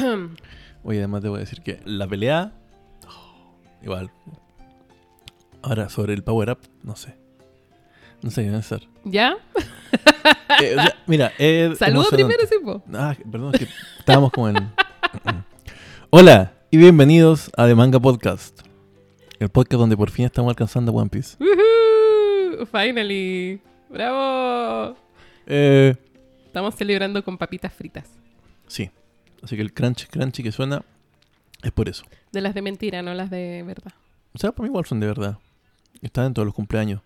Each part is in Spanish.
Oye, además debo decir que la pelea. oh, igual. Ahora, sobre el power up, no sé. No sé qué pensar. ¿Ya? Eh, o sea, mira, es Saludos primero, sí, po. Ah, perdón, es que estábamos como en. Hola y bienvenidos a The Manga Podcast. El podcast donde por fin estamos alcanzando One Piece. Woohoo, Finally. ¡Bravo! Eh, Estamos celebrando con papitas fritas. sí. Así que el crunch, crunchy que suena es por eso. De las de mentira, no las de verdad. O sea, para mí igual son de verdad. Están en todos los cumpleaños.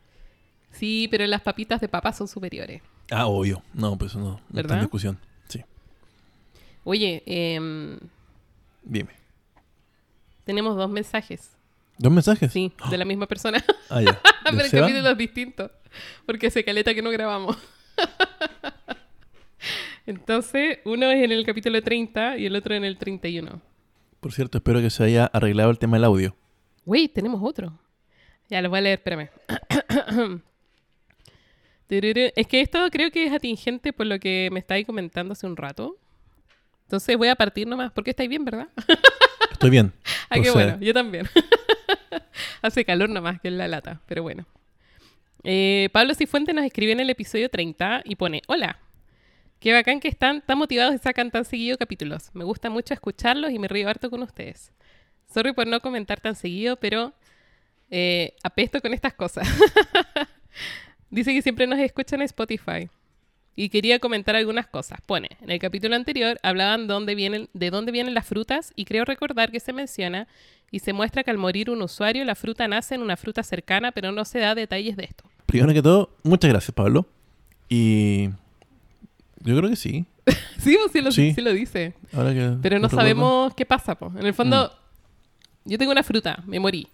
Sí, pero las papitas de papa son superiores. Ah, obvio. No, pues no, no está en discusión. Sí. Oye, em, Dime. tenemos dos mensajes. ¿Dos mensajes? Sí, de la misma persona. Ah, ya. ¿Del pero en Seba? capítulos distintos. Porque se caleta que no grabamos. Entonces, uno es en el capítulo 30 y el otro en el 31. Por cierto, espero que se haya arreglado el tema del audio. Wait, tenemos otro. Ya, lo voy a leer, espérame. Es que esto creo que es atingente por lo que me estáis comentando hace un rato. Entonces voy a partir nomás, porque estáis bien, ¿verdad? Estoy bien. Ah, qué bueno, yo también. Hace calor nomás que en la lata, pero bueno. Eh, Pablo Cifuente nos escribe en el episodio 30 y pone, hola, qué bacán que están tan motivados y sacan tan seguido capítulos. Me gusta mucho escucharlos y me río harto con ustedes. Sorry por no comentar tan seguido, pero eh, apesto con estas cosas. Dice que siempre nos escuchan en Spotify. Y quería comentar algunas cosas. Pone, en el capítulo anterior hablaban dónde vienen, de dónde vienen las frutas y creo recordar que se menciona y se muestra que al morir un usuario la fruta nace en una fruta cercana, pero no se da detalles de esto. Primero que todo, muchas gracias, Pablo. Y. Yo creo que sí. sí, o sí lo, Sí. sí lo dice. Ahora que Pero no sabemos qué pasa. po. En el fondo, yo tengo una fruta, me morí.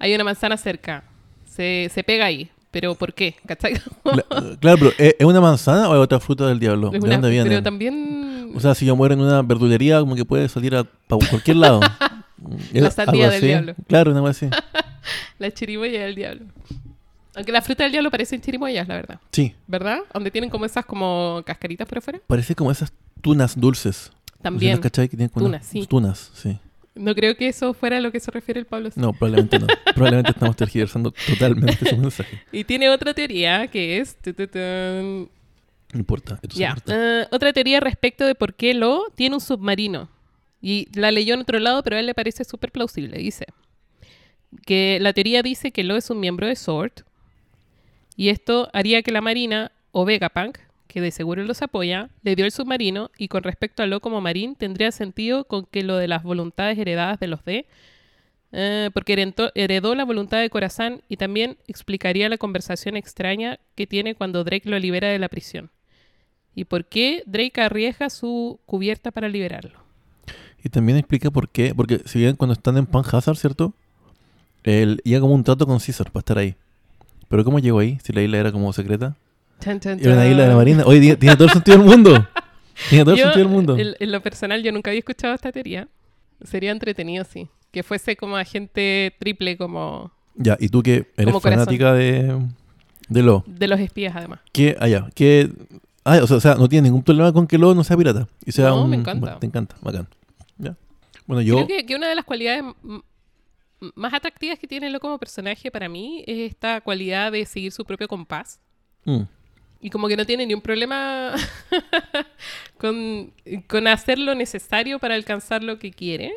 Hay una manzana cerca. Se, se pega ahí. ¿Pero por qué? ¿Cachai? Cla- claro, pero ¿es una manzana o es otra fruta del diablo? Es ¿De una- dónde viene? pero también... O sea, si yo muero en una verdulería, como que puede salir a cualquier lado. La sandía del diablo. Claro, una cosa así. La chirimoya del diablo. Aunque la fruta del diablo parecen chirimoyas, la verdad. Sí, ¿Verdad? Donde tienen como esas como cascaritas por afuera. parece como esas tunas dulces. También. ¿Sí las cachai? Que tienen como Tunas, sí. Tunas, sí. No creo que eso fuera a lo que se refiere el Pablo. No, probablemente no. probablemente estamos tergiversando totalmente su mensaje. Y tiene otra teoría que es... No importa. Ya. eh, otra teoría respecto de por qué Lo tiene un submarino. Y la leyó en otro lado, pero a él le parece súper plausible. Dice que la teoría dice que Lo es un miembro de SWORD y esto haría que la Marina o Vegapunk, que de seguro los apoya, le dio el submarino y con respecto a Lo como marín tendría sentido con que lo de las voluntades heredadas de los D, eh, porque heredó, la voluntad de Corazán y también explicaría la conversación extraña que tiene cuando Drake lo libera de la prisión. ¿Y por qué Drake arriesga su cubierta para liberarlo? Y también explica por qué. Porque si bien cuando están en Pan Hazard, ¿cierto? Él iba como un trato con César para estar ahí. Pero ¿cómo llegó ahí? Si la isla era como secreta. Chan, chan, Era una isla de la marina. Oye, tiene, tiene todo el sentido del mundo. Tiene todo el Yo, sentido del mundo. En, en lo personal, yo nunca había escuchado esta teoría. Sería entretenido, sí. Que fuese como agente triple, como Ya, y tú que eres fanática de, de Lo. de los espías, además. ¿Qué? Allá. ¿Qué? Ah, o sea, o sea, no tiene ningún problema con que Lo no sea pirata. Y sea No, un, me encanta. te encanta, bacán. Ya. Bueno, yo. Creo que, que una de las cualidades más atractivas que tiene Lo como personaje para mí es esta cualidad de seguir su propio compás. Mm. Y como que no tiene ni un problema con, con hacer lo necesario para alcanzar lo que quiere.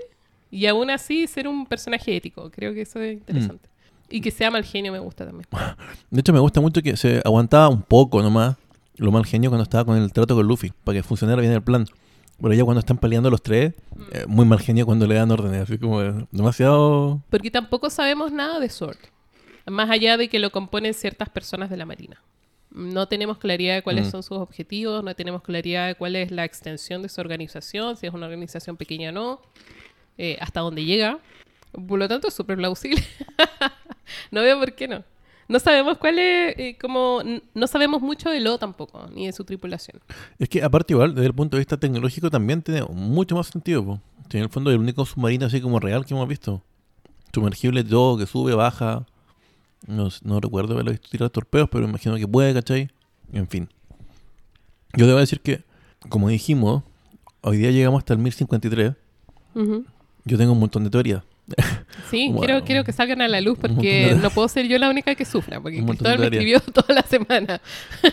Y aún así ser un personaje ético. Creo que eso es interesante. Y que sea mal genio me gusta también. De hecho, me gusta mucho que se aguantaba un poco nomás lo mal genio cuando estaba con el trato con Luffy, para que funcionara bien el plan. Pero ya cuando están peleando los tres, Mm. eh, muy mal genio cuando le dan órdenes, así como eh, demasiado... Porque tampoco sabemos nada de Sword. Más allá de que lo componen ciertas personas de la Marina. No tenemos claridad de cuáles Mm. son sus objetivos, no tenemos claridad de cuál es la extensión de su organización, si es una organización pequeña o no, eh, hasta dónde llega. Por lo tanto, es súper plausible. no veo por qué no. No sabemos cuál es, eh, como, no sabemos mucho de Lo tampoco, ni de su tripulación. Es que aparte igual, desde el punto de vista tecnológico también tiene mucho más sentido. po. Que En el fondo el único submarino así como real que hemos visto. Sumergible todo, que sube, baja. No, no recuerdo haberlo visto tirar torpedos, pero imagino que puede, ¿cachai? En fin. Yo debo decir que, como dijimos, hoy día llegamos hasta el 1053, Ujú. yo tengo un montón de teorías. Sí, quiero, quiero que salgan a la luz porque no puedo ser yo la única que sufra, porque Cristóbal me escribió toda la semana.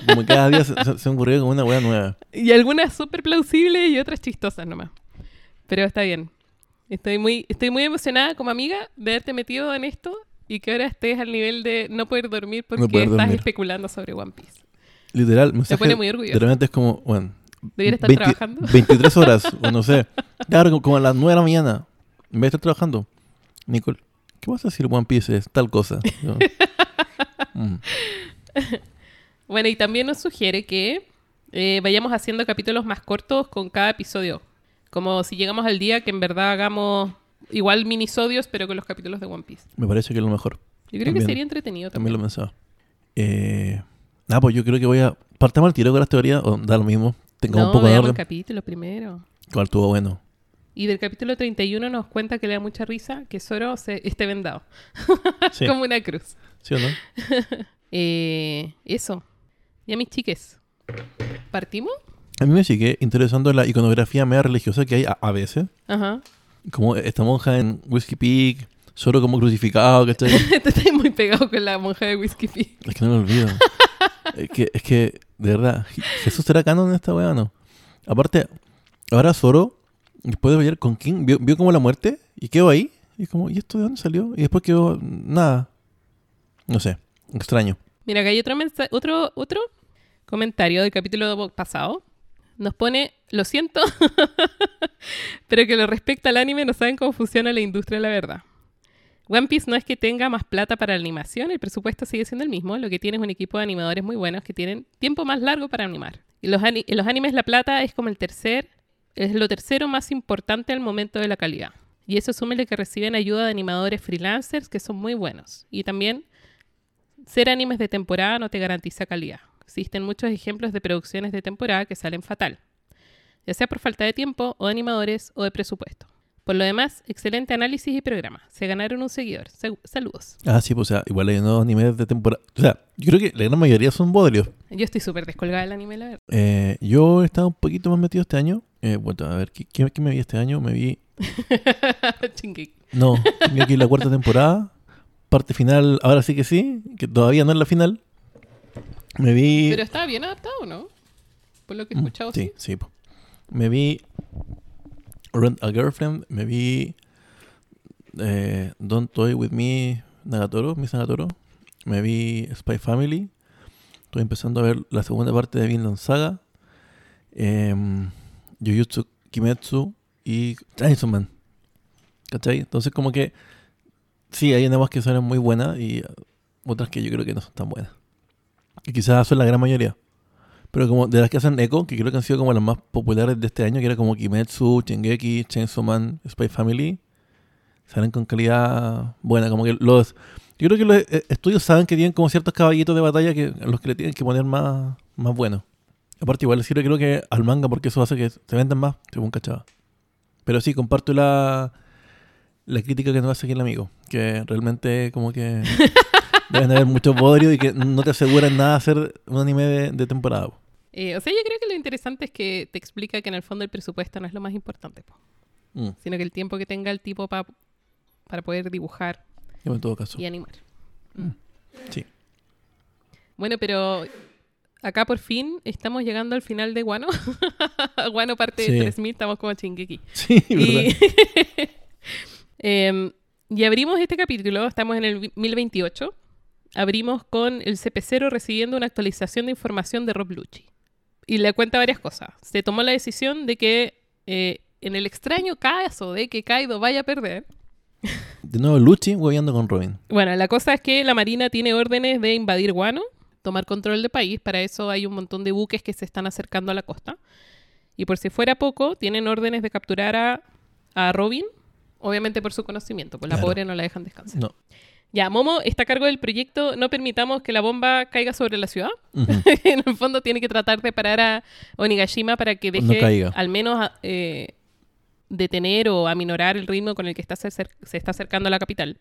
Como cada día se, se, me ocurrió como una wea nueva. Y algunas súper plausibles y otras chistosas nomás. Pero está bien. Estoy muy, estoy muy emocionada como amiga de haberte metido en esto y que ahora estés al nivel de no poder dormir porque poder estás dormir. especulando sobre One Piece. Literal, mensaje pone muy orgulloso. de repente es como, bueno, Debiera estar trabajando. 23 horas, o no sé. Claro, como- como a las 9 de la mañana. En vez de estar trabajando. Nicole, ¿qué vas a decir One Piece es tal cosa? Yo, "Mm". Bueno, y también nos sugiere que eh, vayamos haciendo capítulos más cortos con cada episodio. Como si llegamos al día que en verdad hagamos igual minisodios, pero con los capítulos de One Piece. Me parece que es lo mejor. Yo creo También. que sería entretenido También también. lo pensaba. Eh, nada, pues yo creo que voy a... Partamos al tiro con las teorías, o da lo mismo. Tengamos no, un poco de orden. capítulo primero. Igual estuvo bueno. Y del capítulo 31 nos cuenta que le da mucha risa que Zoro se esté vendado. Sí, Como una cruz. ¿sí o no? Eh, eso. Ya mis chiques. ¿Partimos? A mí me sigue interesando la iconografía media religiosa que hay a, a veces. Ajá. Como esta monja en Whiskey Peak, solo como crucificado, ¿cachai? Te estás muy pegado con la monja de Whiskey Pig. Es que no me olvido. es, que, es que, de verdad, Je- ¿Jesús será canon en esta weá o no? Aparte, ahora Zoro, después de ver con King, vio, vio como la muerte y quedó ahí. Y como, ¿y esto de dónde salió? Y después quedó nada. No sé, extraño. Mira, acá hay otro, otro, otro comentario del capítulo pasado. Nos pone, lo siento, pero que lo respecta al anime no saben cómo funciona la industria, la verdad. One Piece no es que tenga más plata para la animación, el presupuesto sigue siendo el mismo. Lo que tiene es un equipo de animadores muy buenos que tienen tiempo más largo para animar. Y los, ani- en los animes la plata es como el tercer, es lo tercero más importante al momento de la calidad. Y eso súmele que reciben ayuda de animadores freelancers que son muy buenos. Y también ser animes de temporada no te garantiza calidad. Existen muchos ejemplos de producciones de temporada que salen fatal, ya sea por falta de tiempo, o de animadores, o de presupuesto. Por lo demás, excelente análisis y programa. Se ganaron un seguidor. Sa- Saludos. Ah, sí, pues o sea, igual hay unos animes de temporada. O sea, yo creo que la gran mayoría son bodrios. Yo estoy súper descolgada del anime, la verdad. Eh, yo he estado un poquito más metido este año. Eh, bueno, a ver, ¿qué, qué- qué me vi este año? Me vi. No, vi aquí la cuarta temporada. Parte final, ahora sí que sí, que todavía no es la final. Me vi. Pero estaba bien adaptado, ¿no? Por lo que he Mm, escuchado, sí, sí. sí. Me vi Rent a Girlfriend, me vi eh, Don't Toy With Me Nagatoro, Miss Nagatoro. Me vi Spy Family. Estoy empezando a ver la segunda parte de Vinland Saga. em, Jujutsu Kimetsu y Chainsaw Man. ¿Cachai? Entonces como que sí, hay animas que son muy buenas y otras que yo creo que no son tan buenas. Y quizás son la gran mayoría. Pero como de las que hacen eco, que creo que han sido como las más populares de este año, que era como Kimetsu, Shingeki, Chainsaw Man, Spy Family, salen con calidad buena. Como que los... Yo creo que los eh, estudios saben que tienen como ciertos caballitos de batalla que los que le tienen que poner más, más buenos. Aparte igual le sirve creo que al manga porque eso hace que se vendan más, según cachaba. Pero sí, comparto la, la crítica que nos hace aquí el amigo. Que realmente como que deben haber muchos bodrios y que no te aseguran nada hacer un anime de, de temporada. po. Eh, o sea, yo creo que lo interesante es que te explica que en el fondo el presupuesto no es lo más importante, po, Mm, sino que el tiempo que tenga el tipo pa- para poder dibujar yo en todo caso. y animar. Sí. Bueno, pero acá por fin estamos llegando al final de Guano. Guano parte Sí. de 3000, estamos como Chingeki. Sí, Y, verdad. Em, y abrimos este capítulo, estamos en el vi- 1028. Abrimos con el CP0 recibiendo una actualización de información de Rob Lucci. Y le cuenta varias cosas. Se tomó la decisión de que eh, en el extraño caso de que Kaido vaya a perder, De nuevo Luchi hueveando con Robin. Bueno, la cosa es que la Marina tiene órdenes de invadir Guano, tomar control del país. Para eso hay un montón de buques que se están acercando a la costa. Y por si fuera poco, tienen órdenes de capturar a, a Robin, obviamente por su conocimiento, pues la pobre no la dejan descansar. No. Ya, Momo está a cargo del proyecto No permitamos que la bomba caiga sobre la ciudad. En el fondo tiene que tratar de parar a Onigashima para que deje caiga. al menos eh, detener o aminorar el ritmo con el que está se, está acercando a la capital.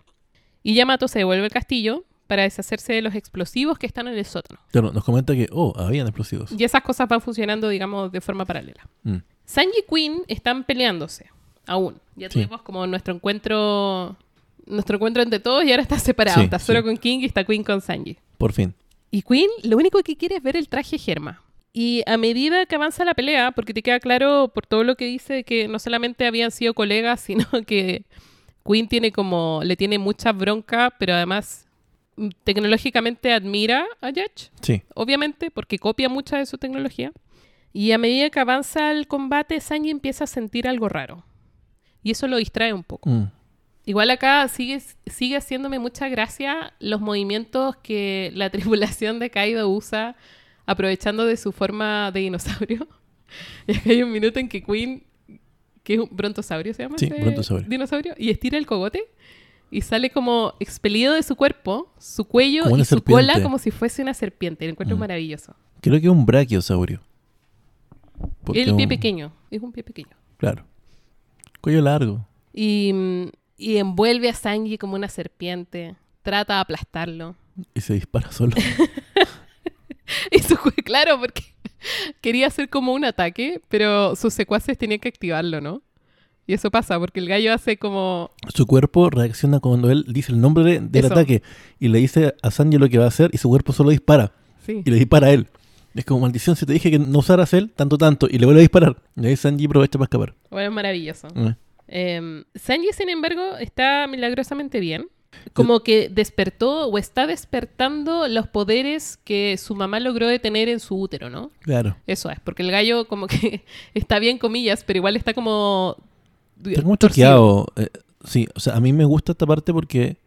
Y Yamato se devuelve al castillo para deshacerse de los explosivos que están en el sótano. Claro, nos comenta que, oh, habían explosivos. Y esas cosas van funcionando, digamos, de forma paralela. Mm. Sanji y Queen están peleándose, aún. Ya Sí. tuvimos como nuestro encuentro nuestro encuentro entre todos y ahora está separado. Sí, está solo sí. con King y está Queen con Sanji. Por fin. Y Queen lo único que quiere es ver el traje Germa. Y a medida que avanza la pelea, porque te queda claro por todo lo que dice que no solamente habían sido colegas, sino que Queen tiene como, le tiene mucha bronca, pero además mm, tecnológicamente admira a Judge, Sí. obviamente, porque copia mucha de su tecnología. Y a medida que avanza el combate, Sanji empieza a sentir algo raro. Y eso lo distrae un poco. Mm. Igual acá sigue, sigue haciéndome mucha gracia los movimientos que la tripulación de Kaido usa aprovechando de su forma de dinosaurio. Y acá hay un minuto en que Queen, que es un brontosaurio, ¿se llama? Sí, ese brontosaurio. Dinosaurio, y estira el cogote y sale como expelido de su cuerpo, su cuello y su cola como si fuese una serpiente. Lo encuentro Mm. maravilloso. Creo que es un brachiosaurio. El pie un- pequeño, es un pie pequeño. Claro. Cuello largo. Y, mm, y envuelve a Sanji como una serpiente, trata de aplastarlo. Y se dispara solo. Claro, porque quería hacer como un ataque, pero sus secuaces tenían que activarlo, ¿no? Y eso pasa, porque el gallo hace como... Su cuerpo reacciona cuando él dice el nombre de- del Eso. ataque y le dice a Sanji lo que va a hacer y su cuerpo solo dispara. Sí. Y le dispara a él. Es como maldición, si te dije que no usaras él, tanto, tanto, y le vuelve a disparar. Y ahí Sanji aprovecha para escapar. Bueno, es maravilloso. Eh. Eh, Sanji, sin embargo, está milagrosamente bien. Como que despertó o está despertando los poderes que su mamá logró detener en su útero, ¿no? Claro. Eso es, porque el gallo como que está bien, comillas, pero igual está como... Está como choqueado. Eh, sí, o sea, a mí me gusta esta parte porque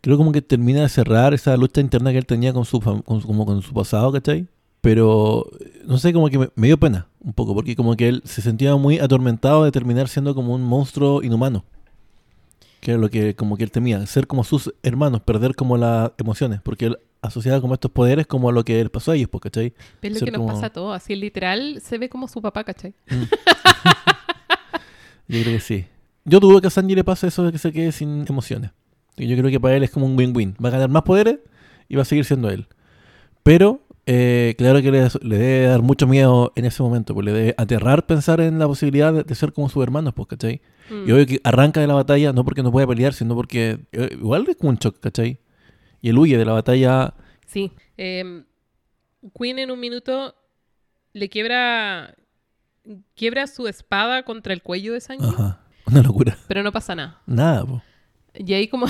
creo como que termina de cerrar esa lucha interna que él tenía con su, con como con su pasado, ¿cachai? Pero, no sé, como que me, me dio pena un poco, porque como que él se sentía muy atormentado de terminar siendo como un monstruo inhumano. Que era lo que como que él temía, ser como sus hermanos, perder como las emociones, porque él asociaba como estos poderes como a lo que le pasó a ellos, pues, ¿cachai? Pero es lo ser que nos como- pasa a todos, así literal se ve como su papá, ¿cachai? Yo creo que sí. Yo dudo que a Sanji le pase eso de que se quede sin emociones. Y Yo creo que para él es como un win-win. Va a ganar más poderes y va a seguir siendo él. Pero, eh, claro que le, le debe dar mucho miedo en ese momento. Pues le debe aterrar pensar en la posibilidad de, de ser como sus hermanos, pues, ¿cachai? Mm. Y obvio que arranca de la batalla no porque no pueda pelear, sino porque eh, igual es un shock, ¿cachai? Y él huye de la batalla. Sí. Eh, Queen en un minuto le quiebra quiebra su espada contra el cuello de Sanji, Ajá. Una locura. pero no pasa nada. Nada, po. Y ahí como...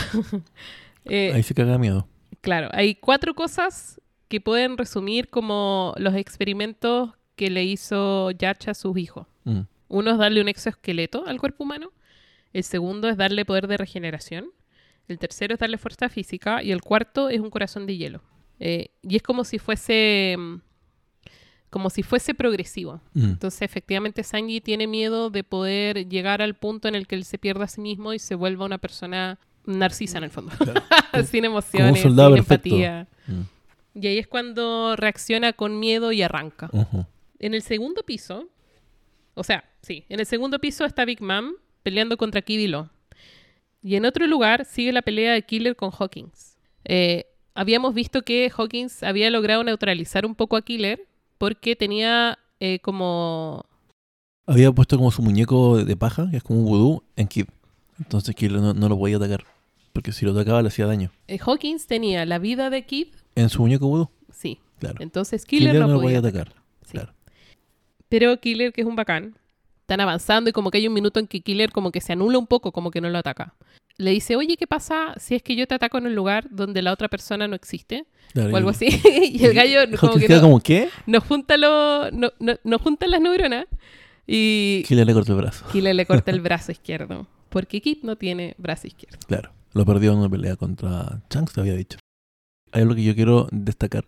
eh, Ahí se caga miedo. Claro, hay cuatro cosas que pueden resumir como los experimentos que le hizo Yacha a sus hijos. Mm. Uno es darle un exoesqueleto al cuerpo humano. El segundo es darle poder de regeneración. El tercero es darle fuerza física. Y el cuarto es un corazón de hielo. Eh, y es como si fuese. mm, Como si fuese progresivo. Mm. Entonces, efectivamente, Sanji tiene miedo de poder llegar al punto en el que él se pierda a sí mismo y se vuelva una persona narcisa en el fondo. sin emociones, sin perfecto. empatía. Mm. Y ahí es cuando reacciona con miedo y arranca. En el segundo piso, o sea, sí, en el segundo piso está Big Mom peleando contra Kid y Lo. Y en otro lugar sigue la pelea de Killer con Hawkins. Eh, habíamos visto que Hawkins había logrado neutralizar un poco a Killer porque tenía eh, como... Había puesto como su muñeco de paja, que es como un vudú, en Kid. Entonces Killer no, no lo podía atacar. Porque si lo atacaba le hacía daño. eh, Hawkins tenía la vida de Kid, En su muñeco vudú, sí. claro. Entonces Killer, no, lo podía atacar. Sí. Claro. Pero Killer, que es un bacán, están avanzando y como que hay un minuto en que Killer como que se anula un poco, como que no lo ataca. Le dice, oye, ¿qué pasa si es que yo te ataco en un lugar donde la otra persona no existe? Claro, O algo así. y el gallo como que no- como, ¿qué? nos junta lo, no, no- nos juntan las neuronas y Killer le cortó el brazo. Killer le corta el brazo izquierdo. Porque Kid no tiene brazo izquierdo. Claro. Lo perdió en una pelea contra Shanks, te había dicho. Hay algo que yo quiero destacar,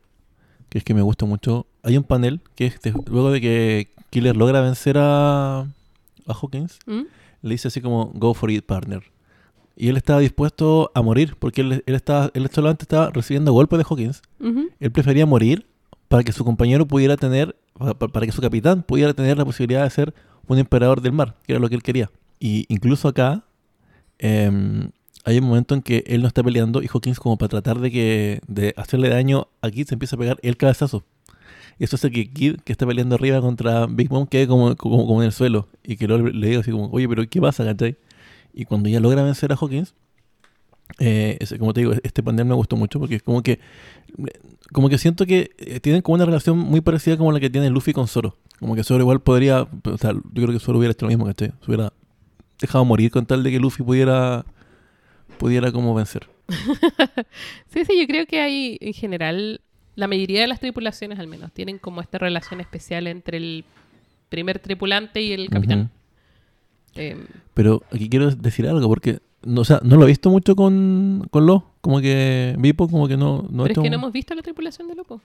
que es que me gusta mucho. Hay un panel que es de- luego de que Killer logra vencer a, a Hawkins, ¿Mm? le dice así como, go for it, partner. Y él estaba dispuesto a morir, porque él, él, estaba, él solamente estaba recibiendo golpes de Hawkins. Él prefería morir para que su compañero pudiera tener, pa- pa- para que su capitán pudiera tener la posibilidad de ser un emperador del mar, que era lo que él quería. Y incluso acá em, hay un momento en que él no está peleando y Hawkins como para tratar de que de hacerle daño a Kid se empieza a pegar el cabezazo. Eso hace que Kid, que está peleando arriba contra Big Mom, quede como, como, en el suelo. Y que luego le diga así como, oye, pero ¿qué pasa, cachai? Y cuando ya logra vencer a Hawkins, eh, como te digo, este panel me gustó mucho porque es como que como que siento que eh, tienen como una relación muy parecida como la que tiene Luffy con Zoro. Como que Zoro igual podría, o sea, yo creo que Zoro hubiera hecho lo mismo, ¿cachai? Se hubiera dejado morir con tal de que Luffy pudiera pudiera como vencer. Sí, sí, yo creo que hay en general, la mayoría de las tripulaciones al menos, tienen como esta relación especial entre el primer tripulante y el capitán. Eh, Pero aquí quiero decir algo porque no, o sea, no lo he visto mucho con, con Lo, como que Vipo como que no, no pero es que no hemos visto la tripulación de Lopo.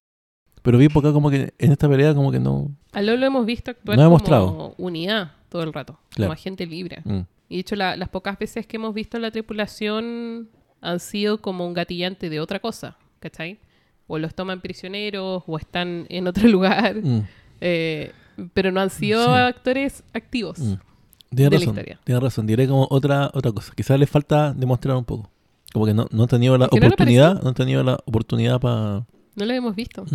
pero Vipo acá como que en esta pelea como que no A Lo lo hemos visto actuar No como unidad todo el rato, Claro. como agente libre. mm, Y de hecho, la- las pocas veces que hemos visto la tripulación han sido como un gatillante de otra cosa, ¿cachai? O los toman prisioneros, o están en otro lugar, mm, eh, pero no han sido Sí. actores activos. mm. De la razón, historia. razón. Diré como otra, otra cosa. Quizás le falta demostrar un poco. Como que no, no han tenido la no oportunidad, no han tenido la oportunidad para... No lo hemos visto.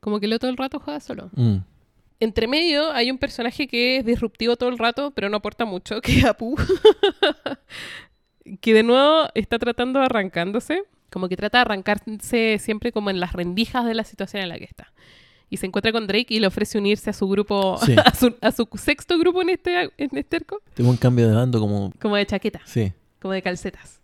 Como que lo todo el rato juega solo. Entre medio hay un personaje que es disruptivo todo el rato, pero no aporta mucho, que es Apu. que de nuevo está tratando de arrancándose. Como que trata de arrancarse siempre como en las rendijas de la situación en la que está. Y se encuentra con Drake y le ofrece unirse a su grupo, Sí. a, su, a su sexto grupo en este, en este arco, Tengo un cambio de bando como... como de chaqueta, Sí. como de calcetas.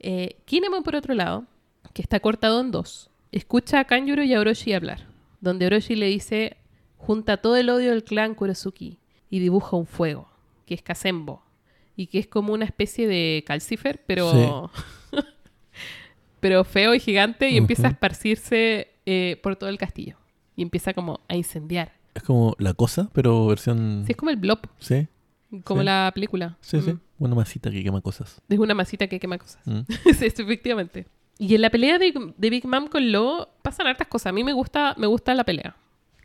Eh, Kinemon, por otro lado, que está cortado en dos, escucha a Kanjuro y a Orochi hablar, donde Orochi le dice, junta todo el odio del clan Kurosuki y dibuja un fuego, que es Kasembo, y que es como una especie de calcifer, pero, pero feo y gigante, y empieza a esparcirse eh, por todo el castillo, y empieza como a incendiar. Es como la cosa, pero versión... Sí, es como el blob, Sí, como Sí. la película. sí, sí. Mm. Una masita que quema cosas. Es una masita que quema cosas. Mm. sí, efectivamente. Y en la pelea de, de Big Mom con Lo pasan hartas cosas. A mí me gusta, me gusta la pelea.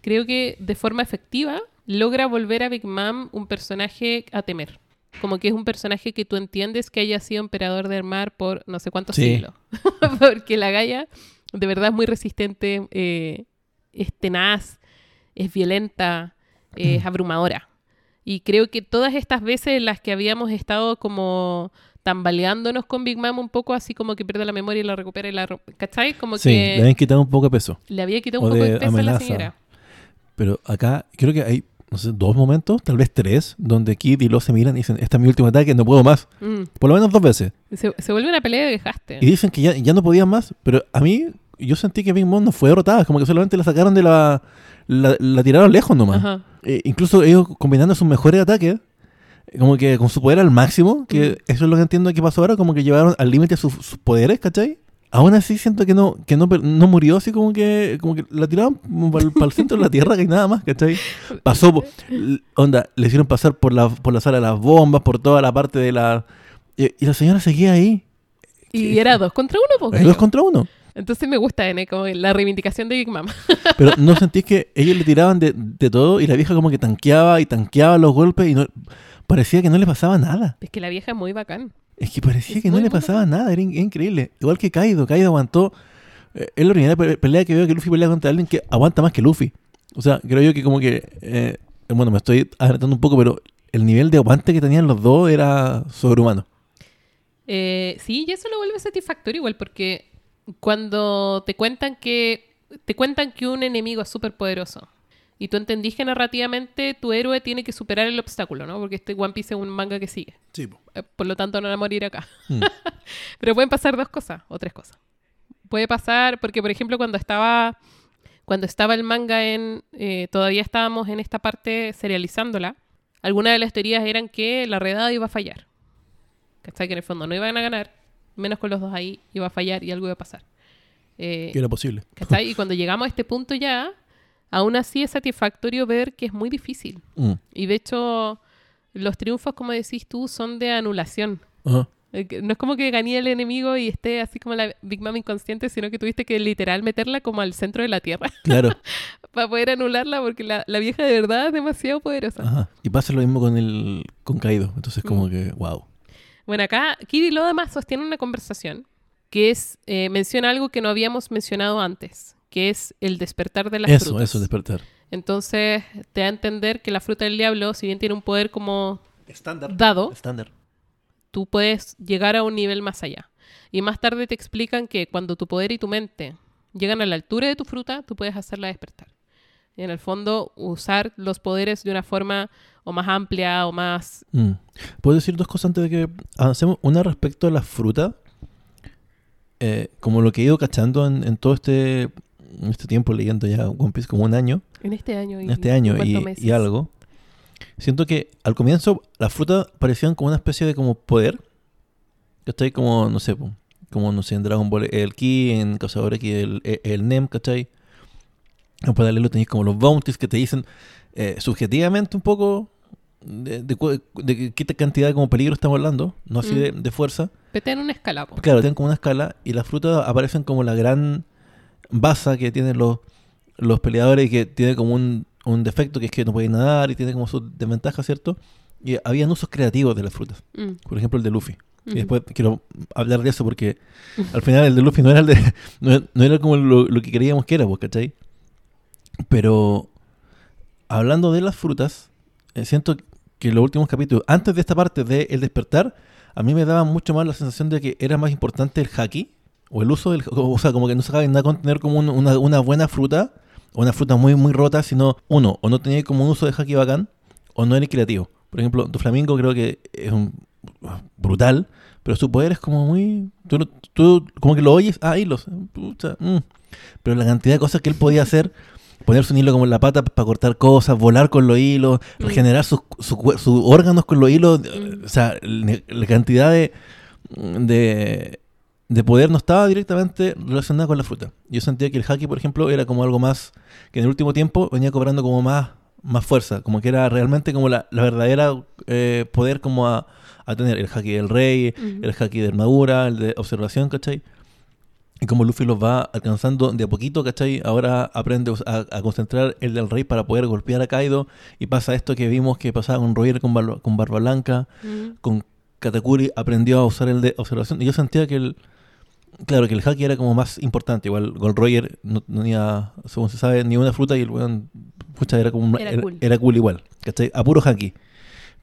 Creo que de forma efectiva logra volver a Big Mom un personaje a temer. Como que es un personaje que tú entiendes que haya sido emperador del mar por no sé cuántos Sí. siglos. Porque la Gaia de verdad es muy resistente, eh, es tenaz, es violenta, eh, es abrumadora. Y creo que todas estas veces en las que habíamos estado como tambaleándonos con Big Mom un poco, así como que pierde la memoria y la recupera y la... ¿Cachai? Como Sí, que le habían quitado un poco de peso. le había quitado un o poco de de peso a la amenaza. señora. Pero acá creo que hay, no sé, dos momentos, tal vez tres, donde Kid y Lo se miran y dicen, este es mi último ataque, no puedo más. Mm. Por lo menos dos veces. Se, se vuelve una pelea de dejaste. Y dicen que ya, ya no podían más, pero a mí yo sentí que Big Mom no fue derrotada, como que solamente la sacaron de la... La, la tiraron lejos nomás. Ajá. Eh, incluso ellos combinando sus mejores ataques, eh, como que con su poder al máximo, que Mm. eso es lo que entiendo que pasó ahora, como que llevaron al límite sus, sus poderes, ¿cachai? Aún así siento que no, que no, no murió así como que, como que la tiraron para el, centro de la tierra que nada más, ¿cachai? Pasó, onda, le hicieron pasar por la, por la sala de las bombas, por toda la parte de la... Y, y la señora seguía ahí, Y era dos contra uno, pues, dos contra uno. Entonces me gusta, N, como la reivindicación de Big Mom. Pero no sentís que ellos le tiraban de, de todo y la vieja como que tanqueaba y tanqueaba los golpes y no parecía que no le pasaba nada. es que la vieja es muy bacán. Es que parecía Es que no le pasaba nada, era, in- increíble. Igual que Kaido, Kaido aguantó. eh, es la primera pe- pelea que veo que Luffy pelea contra alguien que aguanta más que Luffy. O sea, creo yo que como que. eh, bueno, me estoy adelantando un poco, pero el nivel de aguante que tenían los dos era sobrehumano. Eh, sí, y eso lo vuelve satisfactorio igual, porque cuando te cuentan que te cuentan que un enemigo es súper poderoso y tú entendís que narrativamente tu héroe tiene que superar el obstáculo, ¿no? Porque este One Piece es un manga que sigue. Sí, Eh, Por lo tanto, no va a morir acá. Mm. Pero pueden pasar dos cosas o tres cosas. Puede pasar, porque por ejemplo, cuando estaba, cuando estaba el manga en. eh, todavía estábamos en esta parte serializándola. Algunas de las teorías eran que la redada iba a fallar. ¿Cachai? Que en el fondo no iban a ganar, menos con los dos ahí, iba a fallar y algo iba a pasar. Eh, que era posible. ¿Cachai? Y cuando llegamos a este punto ya, aún así es satisfactorio ver que es muy difícil. Mm. Y de hecho, los triunfos, como decís tú, son de anulación. Eh, No es como que gané el enemigo y esté así como la Big Mom inconsciente, sino que tuviste que literal meterla como al centro de la Tierra Claro. para poder anularla porque la, la vieja de verdad es demasiado poderosa. Ajá. Y pasa lo mismo con el con Kaido. Entonces, como Mm. que, wow. Bueno, acá Kid y Lo además sostienen una conversación que es, eh, menciona algo que no habíamos mencionado antes, que es el despertar de las Eso, frutas. eso, despertar. Entonces, te da a entender que la fruta del diablo, si bien tiene un poder como Estándar. dado, Estándar. tú puedes llegar a un nivel más allá. Y más tarde te explican que cuando tu poder y tu mente llegan a la altura de tu fruta, tú puedes hacerla despertar. Y en el fondo, usar los poderes de una forma o más amplia o más... Mm. ¿Puedo decir dos cosas antes de que avancemos? Una respecto a la fruta. Eh, como lo que he ido cachando en, en todo este, este tiempo leyendo ya One Piece como un año, En este año y en este año y, meses. y algo. Siento que al comienzo las frutas parecían como una especie de como poder. ¿Cachai? Como, no sé, como, no sé, en Dragon Ball el Ki, en Cazador X el, el, el NEM, ¿cachai? En paralelo tenéis como los bounties que te dicen eh, subjetivamente un poco de, de de qué cantidad de como peligro estamos hablando, no así Mm. de, de fuerza. Pero en una escala. po. Claro, tienen como una escala y las frutas aparecen como la gran basa que tienen los, los peleadores y que tiene como un, un defecto que es que no pueden nadar y tiene como sus desventajas, ¿cierto? Y habían usos creativos de las frutas. Mm, Por ejemplo, el de Luffy. Y después quiero hablar de eso porque al final el de Luffy no era el de, no, no era como lo, lo que creíamos que era, pues, ¿cachai? Pero hablando de las frutas, eh, siento que los últimos capítulos, antes de esta parte de El despertar, a mí me daba mucho más la sensación de que era más importante el haki o el uso del, o sea, como que no se acaba nada con tener como un- una, una buena fruta o una fruta muy muy rota, sino uno, o no tenía como un uso de haki bacán o no eres creativo. Por ejemplo, tu flamingo creo que es un brutal, pero su poder es como muy. Tú, tú como que lo oyes, ah, hilos. mm. Pero la cantidad de cosas que él podía hacer, ponerse un hilo como en la pata para cortar cosas, volar con los hilos, Mm. regenerar sus, sus órganos con los hilos, Mm. o sea, la, la cantidad de, de, de poder no estaba directamente relacionada con la fruta. Yo sentía que el haki, por ejemplo, era como algo más que en el último tiempo venía cobrando como más, más fuerza, como que era realmente como la, la verdadera eh, poder como a, a tener el haki del rey, el haki de armadura, el de observación, ¿cachai? Y como Luffy los va alcanzando de a poquito, ¿cachai? Ahora aprende a, a concentrar el del rey para poder golpear a Kaido. Y pasa esto que vimos que pasaba con Roger con, Barba- con Barba Blanca. Con Katakuri aprendió a usar el de observación. Y yo sentía que el... Claro, que el haki era como más importante. Igual Gold Roger no tenía, según se sabe, ni una fruta y el weón, pucha, era como... Era era, cool. era cool igual, ¿cachai? A puro haki.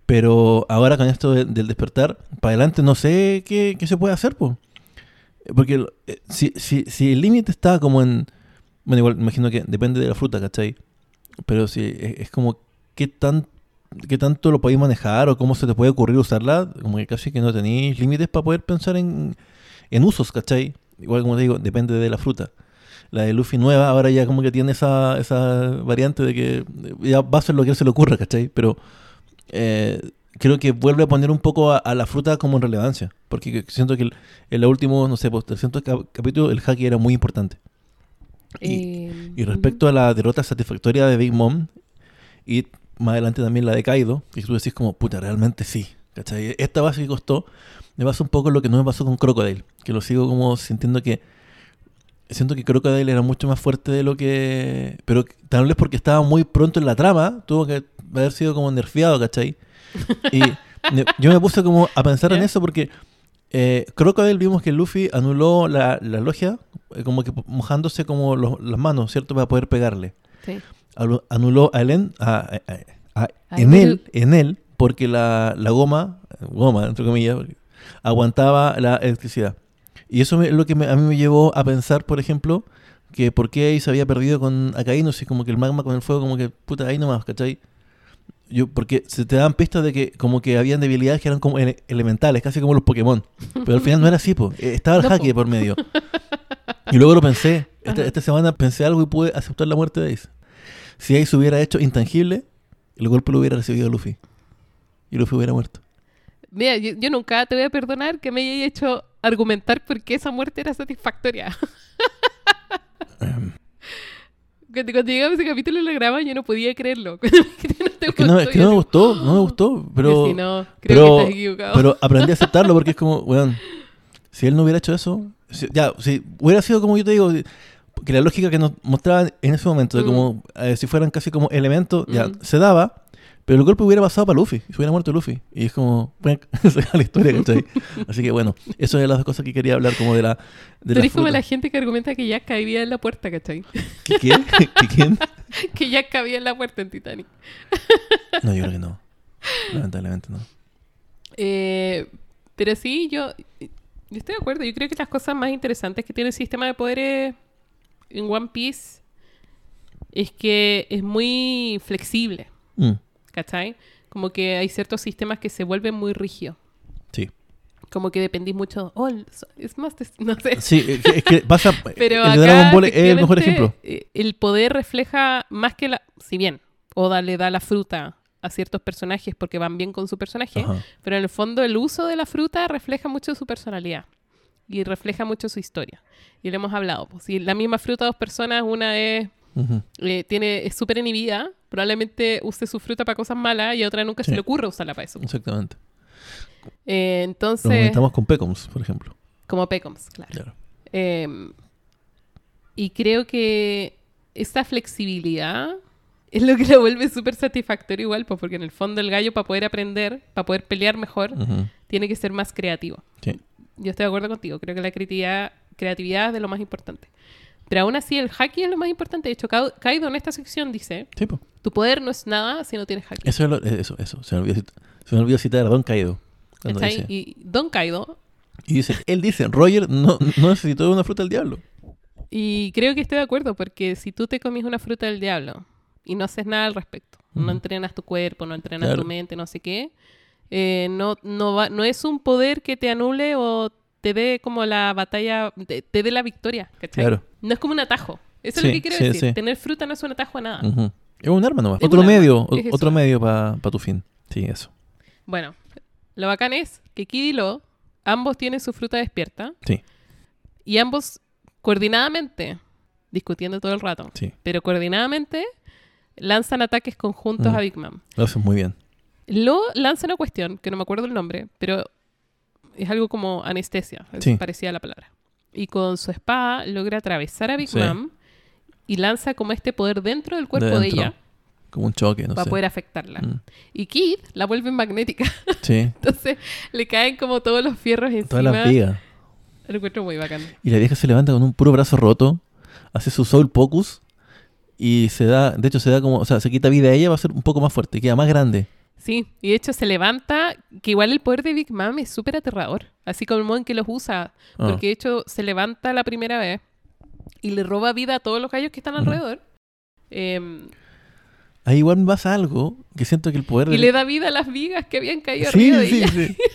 Pero ahora con esto de- del despertar, para adelante no sé qué, qué se puede hacer, pues. Porque eh, si, si, si el límite está como en... Bueno, igual imagino que depende de la fruta, ¿cachai? Pero si es, es como qué tan qué tanto lo podéis manejar o cómo se te puede ocurrir usarla, como que casi que no tenéis límites para poder pensar en, en usos, ¿cachai? Igual como te digo, depende de la fruta. La de Luffy nueva ahora ya como que tiene esa, esa variante de que ya va a ser lo que se le ocurra, ¿cachai? Pero eh, creo que vuelve a poner un poco a, a la fruta como en relevancia. Porque siento que el- en los últimos, no sé, pues 300 cap- capítulos el haki era muy importante. Y, Eh, y respecto a la derrota satisfactoria de Big Mom, y más adelante también la de Kaido, que tú decís como, puta, realmente sí. ¿cachai? Esta base que costó, me pasa un poco lo que no me pasó con Crocodile, que lo sigo como sintiendo que... Siento que Crocodile era mucho más fuerte de lo que... Pero tal vez porque estaba muy pronto en la trama, tuvo que haber sido como nerfeado, ¿cachai? Y yo me puse como a pensar en eso porque eh, Crocodile vimos que Luffy anuló la, la logia, eh, como que mojándose como los- las manos, ¿cierto? Para poder pegarle. sí. Anuló a Elen, a- a- a- en él. él, en él, porque la, la goma, goma, entre comillas, porque aguantaba la electricidad. Y eso es lo que me- a mí me llevó a pensar, por ejemplo, que por qué ahí se había perdido con Akainu, si como que el magma con el fuego, como que puta, ahí nomás, ¿cachai? Yo, porque se te dan pistas de que como que habían debilidades que eran como ele- elementales, casi como los Pokémon. Pero al final no era así, po. Eh, estaba el No, por medio. Y luego lo pensé. Esta, esta semana pensé algo y pude aceptar la muerte de Ace. Si Ace hubiera hecho intangible, el golpe lo hubiera recibido Luffy. Y Luffy hubiera muerto. Mira, yo, yo nunca te voy a perdonar que me haya hecho argumentar por qué esa muerte era satisfactoria. Cuando, cuando llegaba ese capítulo en la grama yo no podía creerlo. ¿No te Es que no, es gustó? que no me así, gustó, no me gustó. Pero, si no, creo pero, que estás equivocado. pero aprendí a aceptarlo porque es como, weón, si él no hubiera hecho eso, si- ya, si hubiera sido como yo te digo, que la lógica que nos mostraban en ese momento, de Mm. como eh, si fueran casi como elementos, ya Mm. se daba, Pero el golpe hubiera pasado para Luffy, y se hubiera muerto Luffy. Y es como, se la historia, ¿cachai? Así que bueno, eso es de las dos cosas que quería hablar, como de la. De eres la como fruta. la gente que argumenta que Jack cabía en la puerta, ¿cachai? ¿Qué, qué? ¿Qué quién? que Jack cabía en la puerta en Titanic. No, yo creo que no. Lamentablemente no. Eh, pero sí, yo, yo estoy de acuerdo. Yo creo que las cosas más interesantes que tiene el sistema de poderes en One Piece es que es muy flexible, Mm, ¿cachai? Como que hay ciertos sistemas que se vuelven muy rígidos. sí. Como que dependís mucho. Oh, es más. No sé. Sí, es que, pasa. Pero el acá, Dragon Ball es el mejor ejemplo. eh, El poder refleja más que la. Si bien Oda le da la fruta a ciertos personajes porque van bien con su personaje, Ajá. pero en el fondo el uso de la fruta refleja mucho su personalidad y refleja mucho su historia. Y lo hemos hablado. pues, si la misma fruta, dos personas, una es Ujú. eh, tiene es súper inhibida, probablemente use su fruta para cosas malas y a otra nunca Sí. se le ocurre usarla para eso. Exactamente. Eh, entonces, comentamos con Pecoms, por ejemplo. como Pecoms, claro. Claro. Eh, y creo que esta flexibilidad es lo que lo vuelve súper satisfactorio igual, pues, porque en el fondo el gallo para poder aprender, para poder pelear mejor, tiene que ser más creativo. Sí. Yo estoy de acuerdo contigo, creo que la creatividad, creatividad es de lo más importante. Pero aún así el haki es lo más importante. De hecho, Kaido- en esta sección dice, Sí, pues. Tu poder no es nada si no tienes haki. Eso, es lo- eso, eso. Se me olvidó, se me olvidó citar a Don ¿Cachai? dice, Y Don Kaido, y dice, él dice, Roger no, no necesitó una fruta del diablo. y creo que estoy de acuerdo, porque si tú te comes una fruta del diablo y no haces nada al respecto, no entrenas tu cuerpo, no entrenas Claro. tu mente, no sé qué, eh, no, no, va- no es un poder que te anule o te dé como la batalla, te, te dé la victoria, ¿cachai? Claro. No es como un atajo. Eso es lo que quiero sí, decir. sí. Tener fruta no es un atajo a nada. Ujú. Es un arma nomás. Es Otro medio, o- es eso. otro medio para tu fin. Sí, eso. Bueno, lo bacán es que Kid y Lo, ambos tienen su fruta despierta Sí, y ambos coordinadamente, discutiendo todo el rato, sí. pero coordinadamente lanzan ataques conjuntos Mm. a Big Mom. Lo haces muy bien. Lo lanza una cuestión, que no me acuerdo el nombre, pero es algo como anestesia, es Sí. parecida a la palabra. Y con su espada logra atravesar a Big Sí. Mom y lanza como este poder dentro del cuerpo de, ella Como un choque, no para sé. poder afectarla. Mm. Y Kid la vuelve magnética. Sí. Entonces le caen como todos los fierros encima. Todas las vigas. Lo encuentro muy bacán. Y la vieja se levanta con un puro brazo roto, hace su soul pocus y se da, de hecho se da como, o sea, se quita vida a ella, va a ser un poco más fuerte, queda más grande. Sí, y de hecho se levanta, que igual el poder de Big Mom es súper aterrador, así como el modo en que los usa, Ah. porque de hecho se levanta la primera vez y le roba vida a todos los gallos que están alrededor. Em, Ahí igual me pasa algo que siento que el poder y de- le da vida a las vigas que habían caído Sí, arriba de sí, ella. sí.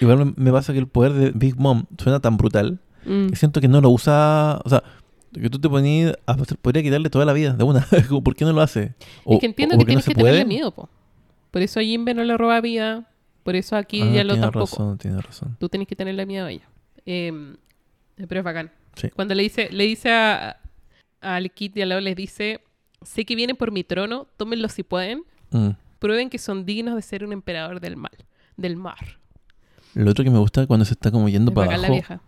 Igual me- pasa que el poder de Big Mom suena tan brutal Mm. que siento que no lo usa, o sea, que tú te ponías a podría quitarle toda la vida de una, ¿por qué no lo hace? O, es que entiendo que no tienes que tenerle miedo, po. Por eso a Jimbe no le roba vida, por eso aquí Ah, ya lo tiene tampoco. razón, tiene razón. Tú tenés que tenerle miedo a ella. Em, pero es bacán. Sí. Cuando le dice, le dice a, al Kit y a Leo, les dice, sé que vienen por mi trono, tómenlo si pueden, Mm. prueben que son dignos de ser un emperador del mal, del mar. Lo otro que me gusta cuando se está como yendo Es para la vieja.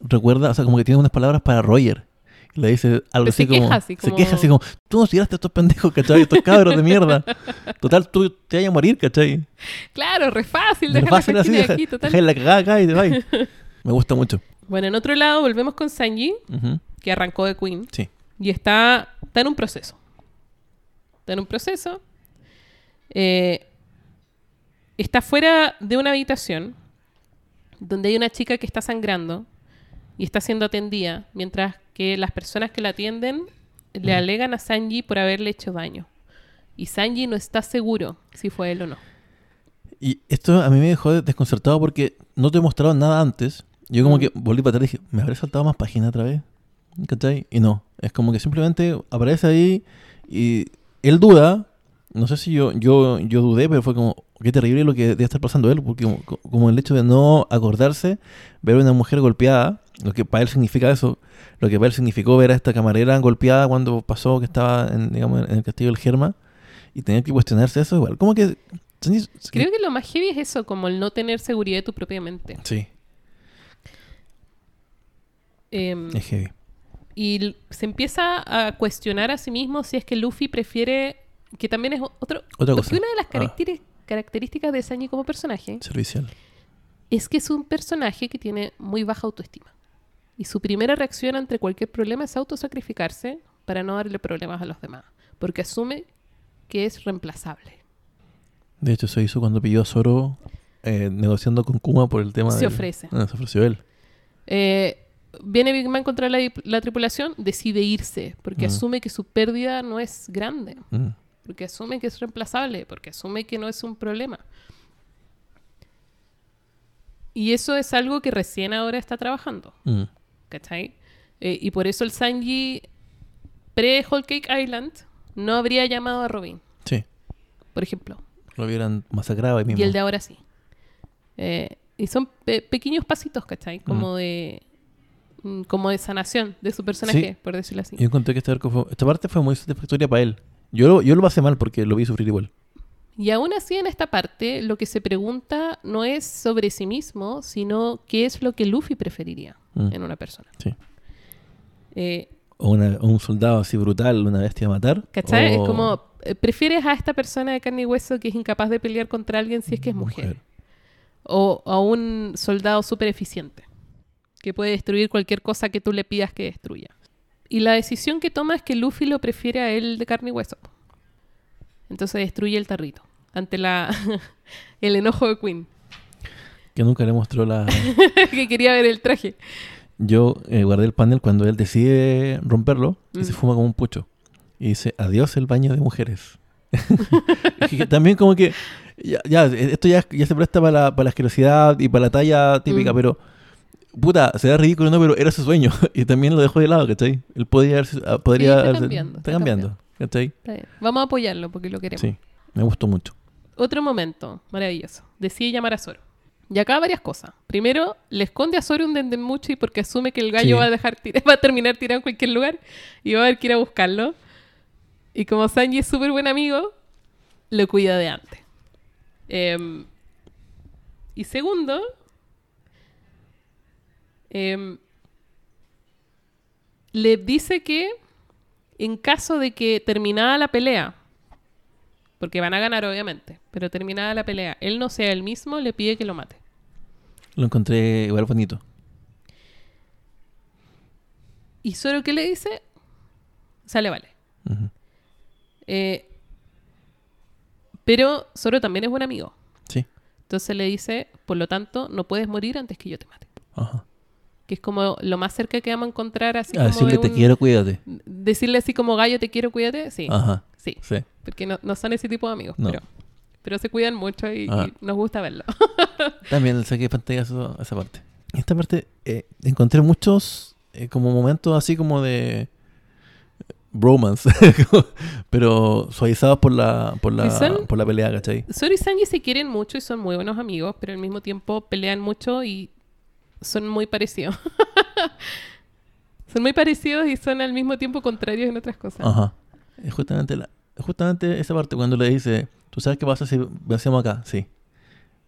recuerda, o sea, como que tiene unas palabras para Roger. Le dice algo así se como, queja así Se como- queja así como, tú nos tiraste a estos pendejos, ¿cachai? Estos cabros de mierda. Total, tú te vayas a morir, ¿cachai? Claro, re fácil, dejar fácil la así, deja, aquí, total. la cagada acá y te vais. Me gusta mucho. Bueno, en otro lado volvemos con Sanji, que arrancó de Queen, Sí. y está, está en un proceso. Está en un proceso. Eh, está fuera de una habitación donde hay una chica que está sangrando y está siendo atendida, mientras que las personas que la atienden le alegan a Sanji por haberle hecho daño. Y Sanji no está seguro si fue él o no. Y esto a mí me dejó desconcertado porque no te he mostrado nada antes. Yo como Mm. que volví para atrás y dije, ¿me habré saltado más páginas otra vez? ¿Cachai? Y no. Es como que simplemente aparece ahí y él duda. No sé si yo, yo, yo dudé, pero fue como, qué terrible lo que debe estar pasando él, porque como, como el hecho de no acordarse, ver a una mujer golpeada, lo que para él significa eso, lo que para él significó ver a esta camarera golpeada cuando pasó que estaba en, digamos, en el castillo del Germa, y tener que cuestionarse eso igual. Como que... Creo que lo más heavy es eso, como el no tener seguridad de tu propia mente. Sí, Em, es heavy. y se empieza a cuestionar a sí mismo si es que Luffy prefiere que también es otro... Otra cosa. una de las Ah. caracteri- características de Sanji como personaje Servicial. es que es un personaje que tiene muy baja autoestima. Y su primera reacción ante cualquier problema es autosacrificarse para no darle problemas a los demás. Porque asume que es reemplazable. De hecho, se hizo cuando pidió a Zoro eh, negociando con Kuma por el tema Se del- ofrece. Ah, se ofreció él. Eh, viene Big Man contra la, la tripulación, decide irse. Porque Mm. asume que su pérdida no es grande. Mm. Porque asume que es reemplazable. Porque asume que no es un problema. Y eso es algo que recién ahora está trabajando. Mm. ¿Cachai? Eh, y por eso el Sanji pre-Whole Cake Island no habría llamado a Robin, Sí. por ejemplo. Lo hubieran masacrado ahí mismo. Y el de ahora sí. Eh, y son pe- pequeños pasitos, ¿cachai? Como Mm. de como de sanación de su personaje, Sí. por decirlo así. Yo encontré que este arco fue- esta parte fue muy satisfactoria para él. Yo lo, yo lo pasé mal porque lo vi sufrir igual. Y aún así en esta parte lo que se pregunta no es sobre sí mismo, sino qué es lo que Luffy preferiría Mm. en una persona. Sí. Eh, O, una- o un soldado así brutal, una bestia a matar. ¿Cachai? o Es como, eh, ¿prefieres a esta persona de carne y hueso que es incapaz de pelear contra alguien si es que es mujer? O a un soldado súper eficiente, que puede destruir cualquier cosa que tú le pidas que destruya. Y la decisión que toma es que Luffy lo prefiere a él de carne y hueso. Entonces destruye el tarrito ante la el enojo de Queen, Que nunca le mostró la... que quería ver el traje. Yo eh, guardé el panel cuando él decide romperlo y Mm. se fuma como un pucho. Y dice, adiós el baño de mujeres. Y también como que, ya, ya, esto ya, ya se presta para la, para la asquerosidad y para la talla típica, Mm. pero, puta, se da ridículo, ¿no? Pero era su sueño. y también lo dejó de lado, ¿cachai? Él podría haberse- ah, podría está haberse- cambiando, Está está cambiando, ¿cachai? Está bien. Vamos a apoyarlo porque lo queremos. Sí, me gustó mucho. Otro momento maravilloso. Decide llamar a Zoro. Y acá varias cosas. Primero, le esconde a Zoro un Dendemuchi porque asume que el gallo Sí. va a dejar va a terminar tirado en cualquier lugar y va a haber que ir a buscarlo. Y como Sanji es súper buen amigo, lo cuida de antes. Em, y segundo, em, le dice que en caso de que terminada la pelea, porque van a ganar obviamente, pero terminada la pelea, él no sea el mismo, le pide que lo mate. Lo encontré igual bonito. ¿Y Zoro qué le dice? Sale, vale. Eh, pero Zoro también es buen amigo. Sí, Entonces le dice, por lo tanto, no puedes morir antes que yo te mate. ajá. Que es como lo más cerca que vamos a encontrar así A como decirle de te quiero, cuídate. Decirle así como gallo, te quiero, cuídate. Sí, Ajá, sí. sí. Porque no, no son ese tipo de amigos, No. pero, pero se cuidan mucho y, y nos gusta verlo. También le saqué pantallazo a esa parte. Esta parte eh, encontré muchos eh, como momentos así como de eh, bromance, pero suavizados por la, por ¿Y la, son? por la pelea, ¿cachai? Zoro y Sanji se quieren mucho y son muy buenos amigos, pero al mismo tiempo pelean mucho y son muy parecidos. son muy parecidos y son al mismo tiempo contrarios en otras cosas. Ajá. Es justamente, la, justamente esa parte cuando le dice, ¿tú sabes qué pasa si vencemos acá? Sí.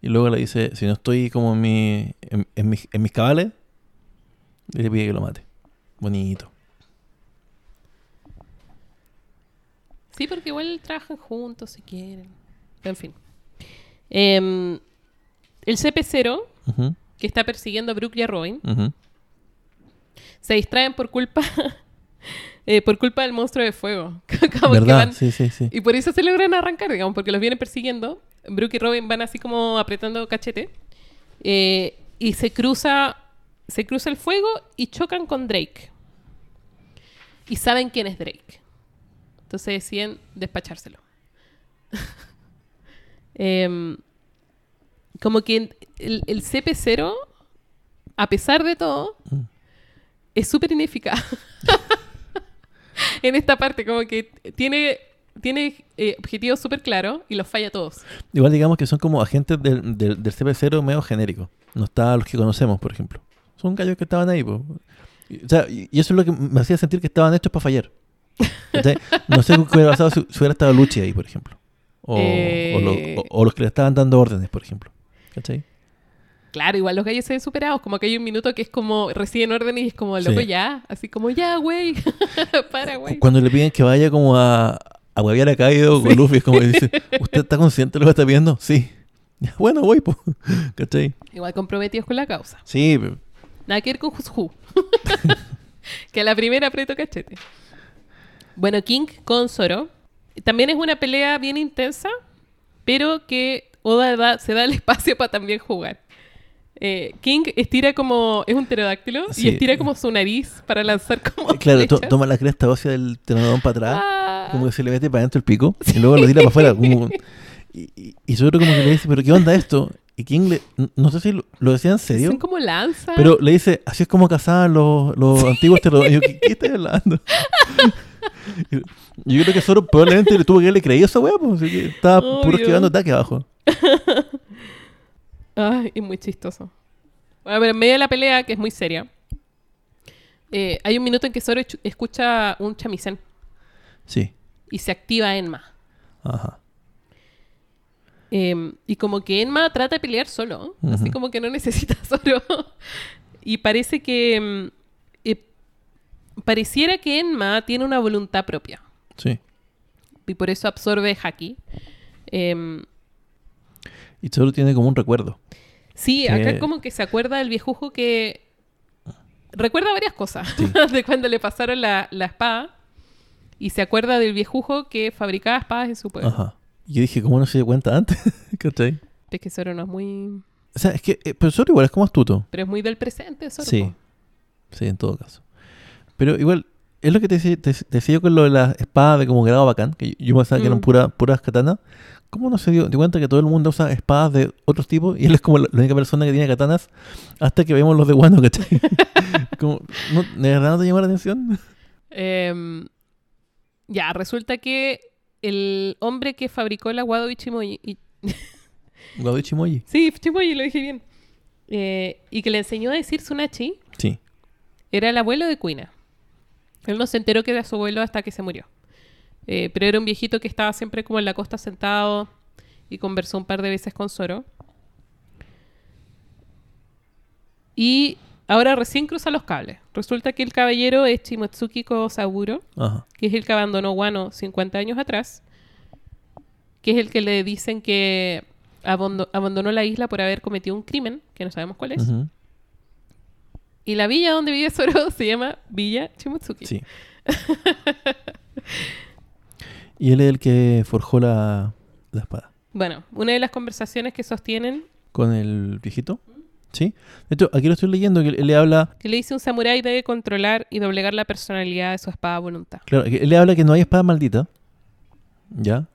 Y luego le dice, si no estoy como en, mi, en, en mis, en mis cabales, le pide que lo mate. Bonito. Sí, porque igual trabajan juntos si quieren. Pero en fin. Em, el CP0, Ujú, que está persiguiendo a Brooke y a Robin, ujú. se distraen por culpa eh, por culpa del monstruo de fuego. Como que ¿Verdad? van- Sí, sí, sí. Y por eso se logran arrancar, digamos, porque los vienen persiguiendo. Brooke y Robin van así como apretando cachete. Eh, y se cruza, se cruza el fuego y chocan con Drake. Y saben quién es Drake. Entonces deciden despachárselo. Em, como que el, el CP0, a pesar de todo, Mm. es súper ineficaz. en esta parte, como que tiene, tiene eh, objetivos súper claros y los falla todos. Igual digamos que son como agentes del, del, del CP0 medio genérico. No está los que conocemos, por ejemplo. Son gallos que estaban ahí. po. Y, o sea, y eso es lo que me hacía sentir que estaban hechos para fallar. No sé qué hubiera pasado si, si hubiera estado Luchi ahí, por ejemplo. O, o lo- Eh. o los que le estaban dando órdenes, por ejemplo. ¿Cachai? Claro, igual los gallos se ven superados, como que hay un minuto que es como reciben órdenes y es como loco Sí. ya, así como ya, güey, para, güey. Cuando le piden que vaya como a, a huevear a Kaido con Luffy. Es como que dice, ¿usted está consciente de lo que está viendo? Sí. Bueno, voy, pues. ¿Cachai? Igual comprometidos con la causa. Sí, Nada que ver con Who. que a la primera aprieto cachete. Bueno, King con Zoro. También es una pelea bien intensa, pero que Oda da- se da el espacio para también jugar. Eh, King estira como. Es un pterodáctilo Sí. y estira como su nariz para lanzar como. claro, to- flechas. toma la cresta ósea del tenodón para atrás. Ah. Como que se le mete para adentro el pico y luego lo tira para afuera. como- y, y, y como que le dice, ¿pero qué onda esto? Y King le, no sé si lo, lo decía en serio, Son como lanzas. pero le dice, así es como cazaban los, los antiguos terroristas. Y yo, ¿qué, qué estás hablando? Yo creo que Zoro probablemente le tuvo que haberle creído a esa weá, pues, así que estaba puro esquivando ataque abajo. Ay, es muy chistoso. Bueno, pero en medio de la pelea, que es muy seria, eh, hay un minuto en que Zoro escucha un chamisén Sí, y se activa Enma. ajá. Eh, y como que Enma trata de pelear solo, así como que no necesita Zoro. y parece que... mm, eh, pareciera que Enma tiene una voluntad propia Sí. y por eso absorbe Haki. Em, Y Zoro tiene como un recuerdo. Sí, Que- acá como que se acuerda del viejujo que recuerda varias cosas Sí. de cuando le pasaron la, la espada y se acuerda del viejujo que fabricaba espadas en su pueblo. Ajá. Y yo dije, ¿cómo no se dio cuenta antes? ¿Cachai? Es que Zoro no es muy... O sea, es que, eh, pero Zoro igual es como astuto. Pero es muy del presente, Zoro. Sí. Sí, en todo caso. Pero igual, es lo que te decía, te, te decía yo con lo de las espadas de como grado bacán, que yo, yo pensaba que eran Mm. pura, puras katanas. ¿Cómo no se dio de cuenta que todo el mundo usa espadas de otros tipos y él es como la, única persona que tiene katanas hasta que vemos los de Wano, ¿cachai? como, no, ¿De verdad no te llama la atención? Em, ya, resulta que el hombre que fabricó la Wado Ichimoji... y- Guado Ichimoji. sí, Ichimoji, lo dije bien. Eh, y que le enseñó a decir Tsunachi Sí. Era el abuelo de Kuina. Él no se enteró que era su abuelo hasta que se murió. Eh, pero era un viejito que estaba siempre como en la costa sentado y conversó un par de veces con Zoro. Y ahora recién cruza los cables. Resulta que el caballero es Shimotsuki Kosaburo, Ajá. que es el que abandonó Wano 50 años atrás, que es el que le dicen que abandonó la isla por haber cometido un crimen, que no sabemos cuál es. Y la villa donde vive Zoro se llama Villa Shimotsuki. Sí. y él es el que forjó la, la espada. Bueno, una de las conversaciones que sostienen, ¿Con el viejito? Sí. De hecho, aquí lo estoy leyendo, que él le habla que le dice un samurái debe controlar y doblegar la personalidad de su espada a voluntad. Claro, él le habla que no hay espada maldita. ¿Ya?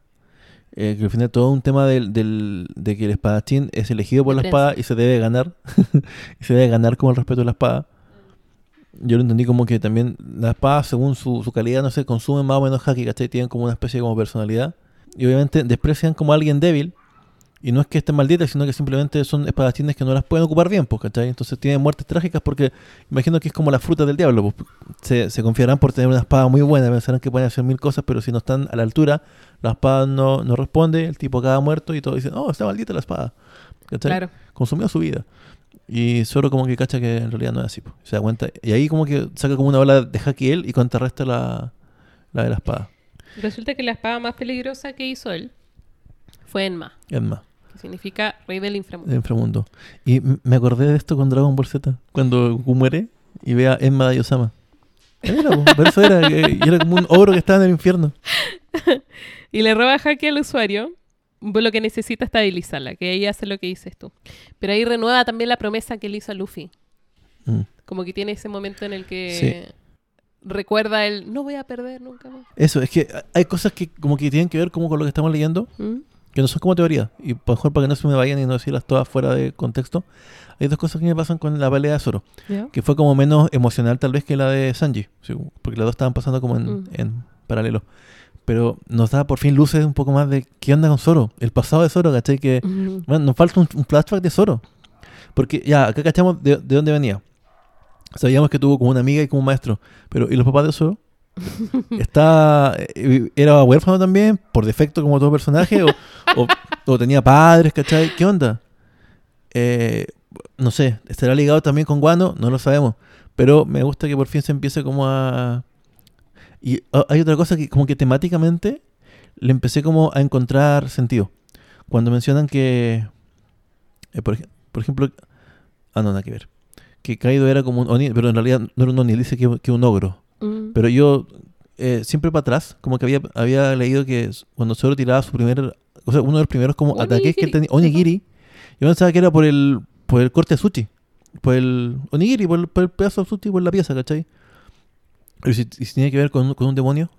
Eh, que al final todo un tema del, del- de que el espadachín es elegido por la espada y se debe ganar. y se debe ganar como el respeto de la espada. Yo lo entendí como que también la espada, según su, su calidad, no sé, consumen más o menos haki, ¿cachai? Tienen como una especie de como personalidad. Y obviamente desprecian como a alguien débil. Y no es que estén malditas, sino que simplemente son espadachines que no las pueden ocupar bien, pues, ¿cachai? Entonces tienen muertes trágicas porque imagino que es como la fruta del diablo. Pues, se, se confiarán por tener una espada muy buena, pensarán que pueden hacer mil cosas, pero si no están a la altura, la espada no, no responde, el tipo acaba muerto y todos dicen, oh, está maldita la espada. ¿Cachai? Claro. Consumió su vida. Y solo como que cacha que en realidad no es así. pues. Se da cuenta. Y ahí como que saca como una ola de haki él y contrarresta la, la de la espada. Resulta que la espada más peligrosa que hizo él fue Enma, más, que significa rey del inframundo. el inframundo. Y me acordé de esto con Dragon Ball Z, cuando Goku muere y ve a Emma de Yosama. Era, po, por eso era, y era como un ogro que estaba en el infierno. Y le roba haki al usuario, lo que necesita estabilizarla, que ahí hace lo que dices tú. Pero ahí renueva también la promesa que le hizo a Luffy. Mm. Como que tiene ese momento en el que recuerda el no voy a perder nunca más. Eso, es que hay cosas que como que tienen que ver como con lo que estamos leyendo, ¿Mm? que no son como teoría. Y por mejor para que no se me vayan y no decirlas todas fuera de contexto, hay dos cosas que me pasan con la pelea de Zoro. Que fue como menos emocional tal vez que la de Sanji, porque las dos estaban pasando como en, Mm. en paralelo. Pero nos da por fin luces un poco más de qué onda con Zoro, el pasado de Zoro, ¿cachai? Que, bueno, nos falta un, un flashback de Zoro. Porque ya, acá cachamos de, de dónde venía. Sabíamos que tuvo como una amiga y como un maestro, pero ¿y los papás de Zoro? Está, eh, ¿Era huérfano también, por defecto como todo personaje? ¿O, o- o tenía padres, ¿cachai? ¿Qué onda? Eh, no sé, ¿estará ligado también con Guano? No lo sabemos. Pero me gusta que por fin se empiece como a... Y ah, hay otra cosa que como que temáticamente le empecé como a encontrar sentido. Cuando mencionan que, eh, por, ej- por ejemplo, ah, no, nada que ver. Que Kaido era como un Oni, pero en realidad no era un Oni, dice que, que un ogro. Mm. Pero yo, eh, siempre para atrás, como que había, había leído que cuando Zoro tiraba su primer, o sea, uno de los primeros como ataques que él Onigiri. tenía, Onigiri, yo pensaba que era por el, por el corte de sushi, por el Onigiri, por el, por el pedazo de sushi, por la pieza, ¿cachai? Y si, si tiene que ver con, un- con un demonio,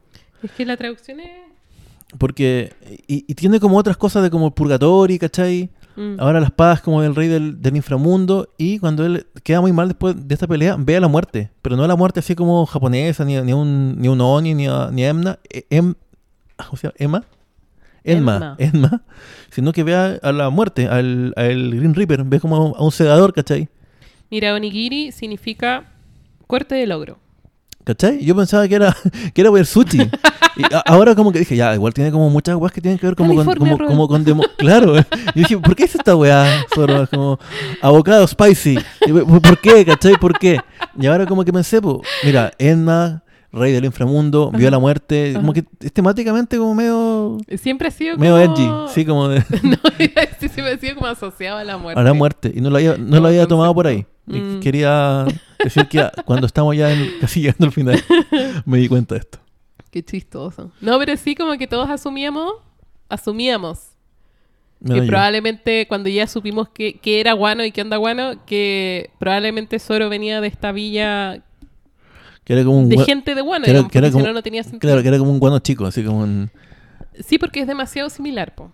Es que la traducción es... porque, y, y tiene como otras cosas de como purgatorio, ¿cachai? Mm. Ahora la espada es como el rey del, del inframundo y cuando él queda muy mal después de esta pelea, ve a la muerte. Pero no a la muerte así como japonesa, ni, ni un, ni un Oni, ni a, ni a Emna, e- em, ¿cómo se llama? ¿Emma? Enma, Enma, sino que ve a, a la muerte, al, al Green Reaper, ve como a un, a un segador, ¿cachai? Mira, onigiri significa corte de logro. ¿Cachai? Yo pensaba que era, que era el sushi. Y a- ahora como que dije, ya, igual tiene como muchas weas que tienen que ver como con, como, como con demo- Claro. Y dije, ¿por qué es esta weá? Solo es como avocado spicy. Y, ¿Por qué? ¿Cachai? ¿Por qué? Y ahora como que pensé, pues, mira, Enma, rey del inframundo, vio Ajá. la muerte, como que es temáticamente como medio, Siempre ha sido medio como... edgy, sí, como de no, siempre ha sido como asociado a la muerte. a la muerte. Y no lo había, no lo había tomado por ahí. Y Mm. quería decir que cuando estamos ya en, casi llegando al final, me di cuenta de esto. Qué chistoso. No, pero sí como que todos asumíamos, asumíamos Me que yo. probablemente cuando ya supimos que, que era guano y que anda guano, que probablemente Zoro venía de esta villa Que era como un de gente de guano, que era- digamos, que era como- no tenía sentido. Claro, que era como un guano chico, así como un... Sí, porque es demasiado similar, po.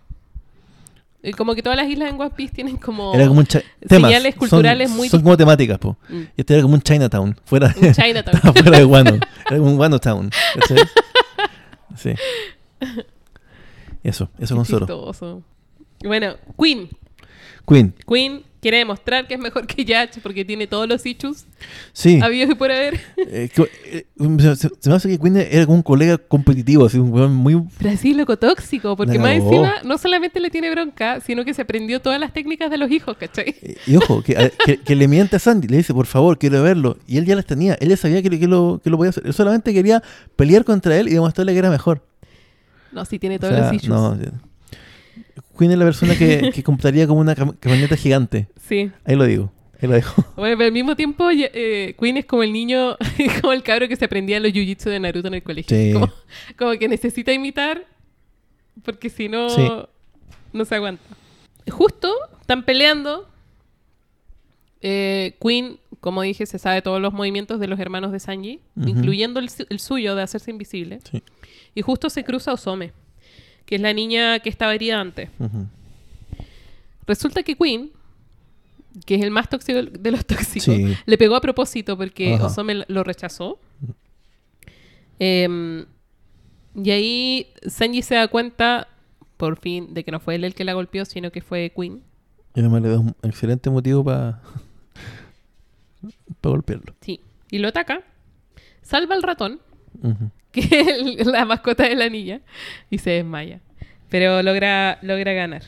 Como que todas las islas en One Piece tienen como... Era como señales temas, culturales son, muy Son como temáticas, po. Mm, Y este era como un Chinatown, fuera un Chinatown. fuera de Guano. Era como un Guano Town. Sí. Eso, eso Qué con Zoro. Bueno, Queen. Queen, Queen quiere demostrar que es mejor que Yach porque tiene todos los issues sí. habidos y por haber. Eh, que- eh, se, me hace que Queen era como un colega competitivo, así un weón muy... Pero así loco tóxico, porque más encima no solamente le tiene bronca, sino que se aprendió todas las técnicas de los hijos, ¿cachai? eh, Y ojo, que, a- que, que le miente a Sandy, le dice, por favor, quiero verlo. Y él ya las tenía, él ya sabía que, que lo, que lo podía hacer. Él solamente quería pelear contra él y demostrarle que era mejor. No, sí tiene O todos sea, los issues. no. Queen es la persona que, que compraría como una cam- camioneta gigante. Sí. Ahí lo digo, ahí lo dejo. Bueno, pero al mismo tiempo, eh, Queen es como el niño, como el cabro que se aprendía los jiu-jitsu de Naruto en el colegio. Sí. Como, como que necesita imitar, porque si no, Sí. no se aguanta. Justo están peleando. Eh, Queen, como dije, se sabe todos los movimientos de los hermanos de Sanji, incluyendo el suyo de hacerse invisible. Sí. Y justo se cruza Osome, que es la niña que estaba herida antes. Resulta que Queen, que es el más tóxico de los tóxicos, Sí. le pegó a propósito porque Ajá. Osome lo rechazó. Em, y ahí Sanji se da cuenta, por fin, de que no fue él el que la golpeó, sino que fue Queen. Y además le da un excelente motivo para golpearlo. Sí. Y lo ataca. Salva al ratón. Que es el- la mascota de la niña, y se desmaya. Pero logra, logra ganar.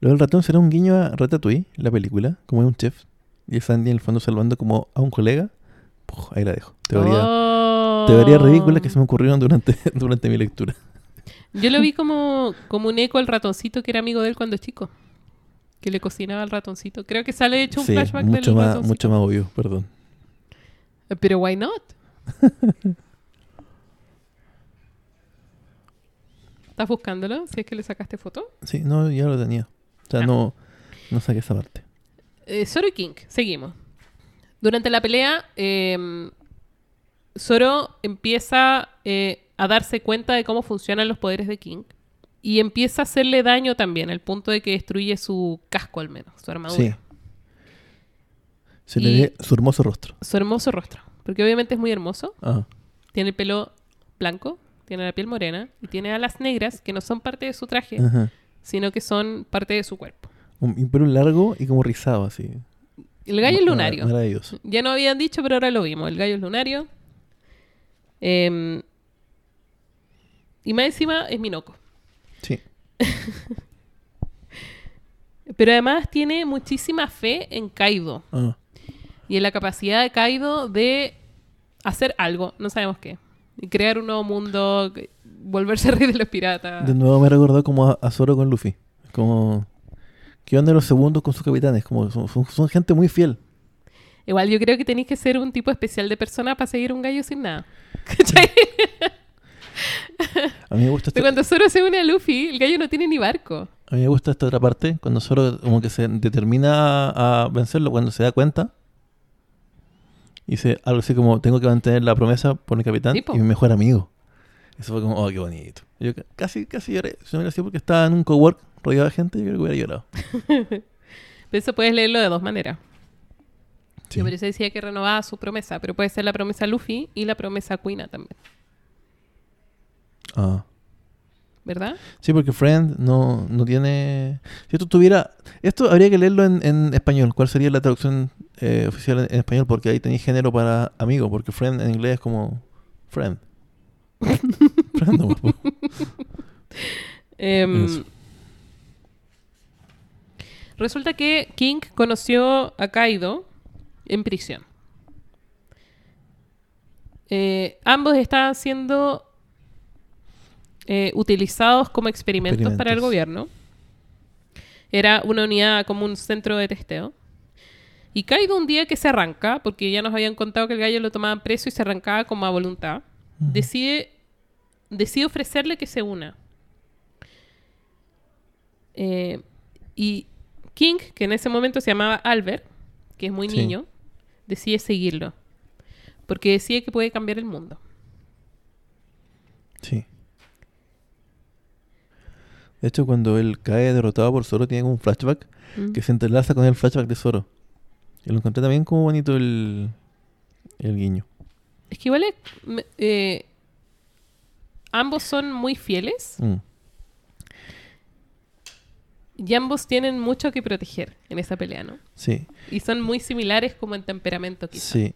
Lo del ratón será un guiño a Ratatouille, la película, como es un chef. Y es Sandy en el fondo salvando como a un colega. Puf, ahí la dejo. Teoría, Oh. teoría ridícula que se me ocurrieron durante, durante mi lectura. Yo lo vi como, como un eco al ratoncito que era amigo de él cuando chico. Que le cocinaba al ratoncito. Creo que sale hecho un Sí, flashback mucho del más, ratoncito. mucho más obvio, perdón. Pero why not? ¿Estás buscándolo? Si es que le sacaste foto. Sí, no, ya lo tenía. O sea, Ah. no, no saqué esa parte. Eh, Zoro y King, seguimos. Durante la pelea, eh, Zoro empieza eh, a darse cuenta de cómo funcionan los poderes de King. Y empieza a hacerle daño también, al punto de que destruye su casco al menos, su armadura. Sí. Se le Y- ve su hermoso rostro. Su hermoso rostro. Porque obviamente es muy hermoso. Ajá. Tiene el pelo blanco, tiene la piel morena y tiene alas negras que no son parte de su traje, Ajá. sino que son parte de su cuerpo. Un, pelo largo y como rizado, así. El gallo es lunario. Maravilloso. Ya no habían dicho, pero ahora lo vimos. El gallo es lunario. Em, y más encima es Minoco. Sí. Pero además tiene muchísima fe en Kaido Ah. y en la capacidad de Kaido de hacer algo, no sabemos qué. Crear un nuevo mundo, volverse rey de los piratas. De nuevo me recordó como a, a Zoro con Luffy. Como... ¿Qué onda los segundos con sus capitanes? Como son, son- son gente muy fiel. Igual yo creo que tenéis que ser un tipo especial de persona para seguir un gallo sin nada. ¿Cachai? A mí me gusta Pero esta, cuando Zoro se une a Luffy, el gallo no tiene ni barco. a mí me gusta esta otra parte, cuando Zoro como que se determina a vencerlo, cuando se da cuenta. Dice algo así como, tengo que mantener la promesa por mi capitán Sí, y mi mejor amigo. Eso fue como, oh, qué bonito. Yo ca- casi, casi lloré. Si no hubiera sido porque estaba en un cowork rodeado de gente, yo creo que hubiera llorado. Pero eso puedes leerlo de dos maneras. Sí. Yo por eso decía que renovaba su promesa, pero puede ser la promesa Luffy y la promesa Quina también, Ah. ¿Verdad? Sí, porque Friend no, no tiene... Si esto tuviera... Esto habría que leerlo en, en español. ¿Cuál sería la traducción eh, oficial en, en español? Porque ahí tenéis género para amigo, porque Friend en inglés es como... Friend. friend po. Em, resulta que King conoció a Kaido en prisión. Eh, ambos estaban siendo eh, utilizados como experimentos, para el gobierno. Era una unidad como un centro de testeo. Y Kaido un día que se arranca, porque ya nos habían contado que el gallo lo tomaban preso y se arrancaba como a voluntad, decide, decide ofrecerle que se una. Eh, y King, que en ese momento se llamaba Albert, que es muy Sí. niño, decide seguirlo. Porque decide que puede cambiar el mundo. Sí. De hecho, cuando él cae derrotado por Zoro, tiene como un flashback Mm. que se entrelaza con el flashback de Zoro. Y lo encontré también como bonito el, el guiño. Es que igual es- eh, ambos son muy fieles Mm. y ambos tienen mucho que proteger en esa pelea, ¿no? Sí, Y son muy similares como en temperamento, quizás. sí.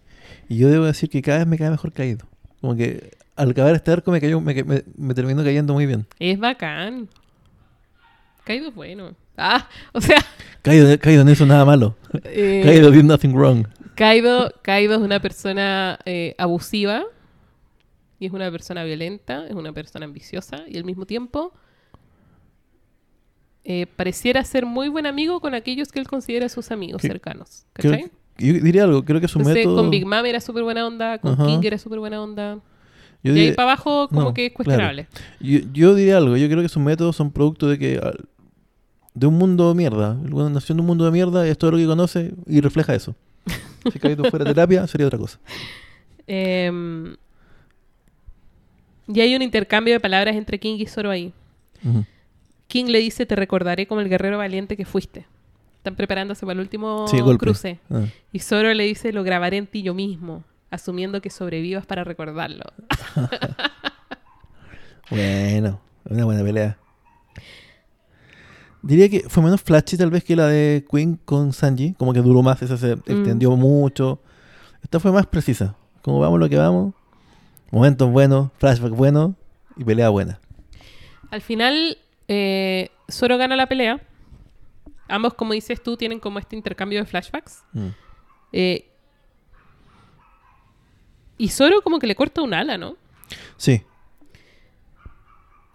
Y yo debo decir que cada vez me cae mejor caído. Como que al acabar este arco me, cayó, me, me, me terminó cayendo muy bien. Es bacán. Kaido es bueno. Ah, o sea, Kaido, Kaido no hizo nada malo. eh, Kaido did nothing wrong. Kaido, Kaido es una persona eh, abusiva y es una persona violenta, es una persona ambiciosa y al mismo tiempo eh, pareciera ser muy buen amigo con aquellos que él considera sus amigos Que- cercanos. ¿Cachai? que- yo diría algo, creo que su Entonces, método... con Big Mom era súper buena onda, con Ajá. King era súper buena onda. yo y ahí diría- para abajo como no, que es claro. cuestionable. Yo, yo diría algo, yo creo que sus métodos son producto de que al- de un mundo de mierda. El weón nació en un mundo de mierda, es todo lo que conoce y refleja eso. Si Kaido fuera terapia, sería otra cosa. Em, y hay un intercambio de palabras entre King y Zoro ahí. King le dice, te recordaré como el guerrero valiente que fuiste. Están preparándose para el último Sí, cruce. Ah. Y Zoro le dice, lo grabaré en ti yo mismo, asumiendo que sobrevivas para recordarlo. Bueno, una buena pelea. Diría que fue menos flashy tal vez que la de Queen con Sanji. Como que duró más, esa se extendió mucho. Esta fue más precisa. Como vamos lo que vamos. Momentos buenos, flashback bueno y pelea buena. Al final, eh, Zoro gana la pelea. Ambos, como dices tú, tienen como este intercambio de flashbacks. Mm. Eh, y Zoro como que le corta un ala, ¿no? Sí,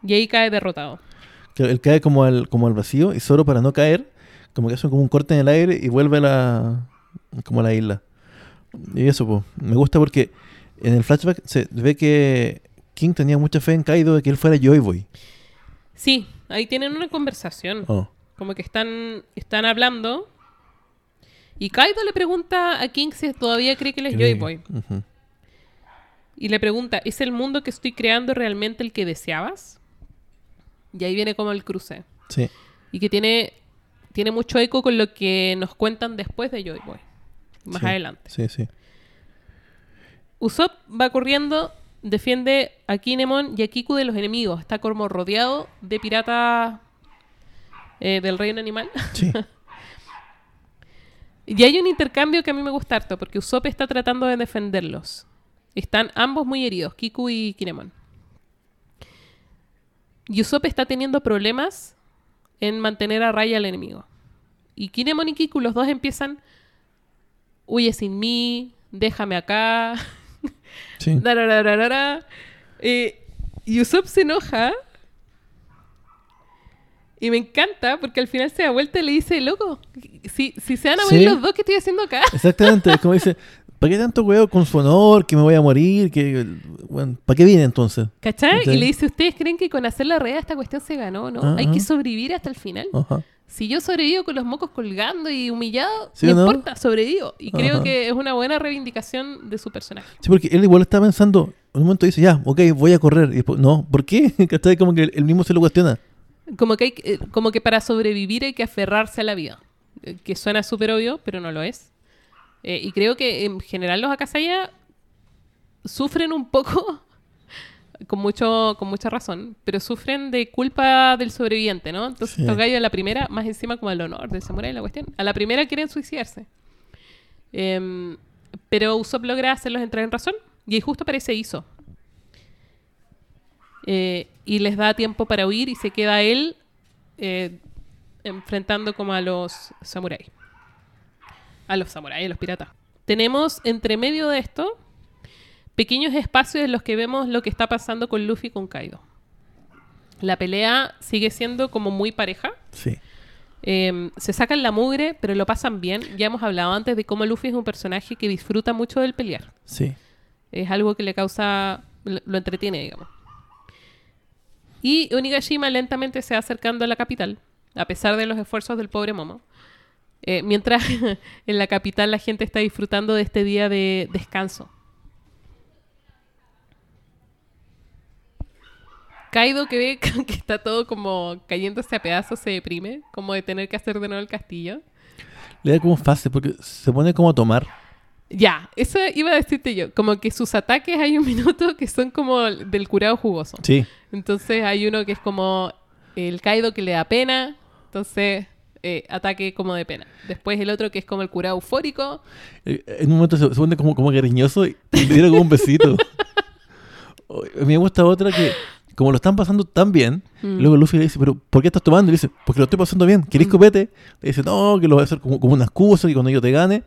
Y ahí cae derrotado. Él cae como al, como al vacío y solo para no caer, como que hace como un corte en el aire y vuelve a la, como a la isla. Y eso, pues, me gusta porque en el flashback se ve que King tenía mucha fe en Kaido de que él fuera Joy Boy. Sí, ahí tienen una conversación. Oh, Como que están, están hablando. Y Kaido le pregunta a King si todavía cree que él es Joy Boy. Y le pregunta, ¿es el mundo que estoy creando realmente el que deseabas? Y ahí viene como el cruce. Sí, Y que tiene, tiene mucho eco con lo que nos cuentan después de Joy Boy. Más Sí. adelante. sí, sí. Usopp va corriendo, defiende a Kinemon y a Kiku de los enemigos. Está como rodeado de piratas eh, del reino animal. Sí, Y hay un intercambio que a mí me gusta harto, porque Usopp está tratando de defenderlos. Están ambos muy heridos, Kiku y Kinemon. Y Usopp está teniendo problemas en mantener a raya al enemigo. Y Kinemon y Kiku, los dos empiezan, huye sin mí, déjame acá, sí. Eh, y Usopp se enoja. Y me encanta porque al final se da vuelta y le dice, loco, si, si se van a morir Sí. los dos, ¿qué estoy haciendo acá? Exactamente, es como dice, ¿para qué tanto huevo con su honor, que me voy a morir? que bueno, ¿Para qué vine entonces? ¿Cachai? Y le dice, ¿ustedes creen que con hacer la red esta cuestión se ganó? No, Ah, hay ah. que sobrevivir hasta el final. Si yo sobrevivo con los mocos colgando y humillado, ¿Sí no importa, sobrevivo. Y creo que es una buena reivindicación de su personaje. Sí, porque él igual está pensando, en un momento dice, ya, ok, voy a correr. Y después, no, ¿por qué? ¿Cachai? Como que él mismo se lo cuestiona. Como que, hay, que- eh, como que para sobrevivir hay que aferrarse a la vida. Eh, Que suena súper obvio, pero no lo es. Eh, y creo que en general los Akasaya sufren un poco, con, mucho, con mucha razón, pero sufren de culpa del sobreviviente, ¿no? Entonces Sí. estos gallos a la primera, más encima como el honor del samurái, la cuestión, a la primera quieren suicidarse. Em, pero Usopp logra hacerlos entrar en razón y ahí justo aparece Iso. Eh, y les da tiempo para huir y se queda él eh, enfrentando como a los samuráis. A los samuráis, a los piratas. Tenemos entre medio de esto pequeños espacios en los que vemos lo que está pasando con Luffy y con Kaido. La pelea sigue siendo como muy pareja. Sí. Eh, se sacan la mugre, pero lo pasan bien. Ya hemos hablado antes de cómo Luffy es un personaje que disfruta mucho del pelear. Sí. Es algo que le causa, lo lo entretiene, digamos. Y Onigashima lentamente se va acercando a la capital, a pesar de los esfuerzos del pobre Momo. Eh, mientras en la capital la gente está disfrutando de este día de descanso. Kaido que ve que está todo como cayéndose a pedazos se deprime, como de tener que hacer de nuevo el castillo. Le da como fase, porque se pone como a tomar. Ya, eso iba a decirte yo. Como que sus ataques hay un minuto que son como del curado jugoso. Sí. Entonces hay uno que es como el Kaido que le da pena. Entonces eh, ataque como de pena. Después el otro que es como el curado eufórico. Eh, En un momento se, se pone como, como cariñoso y le diera como un besito. Me gusta otra que, como lo están pasando tan bien, Mm. luego Luffy le dice, ¿pero por qué estás tomando? Y le dice, porque lo estoy pasando bien. ¿Querés Mm. copete? Le dice, no, que lo voy a hacer como, como una excusa y cuando yo te gane.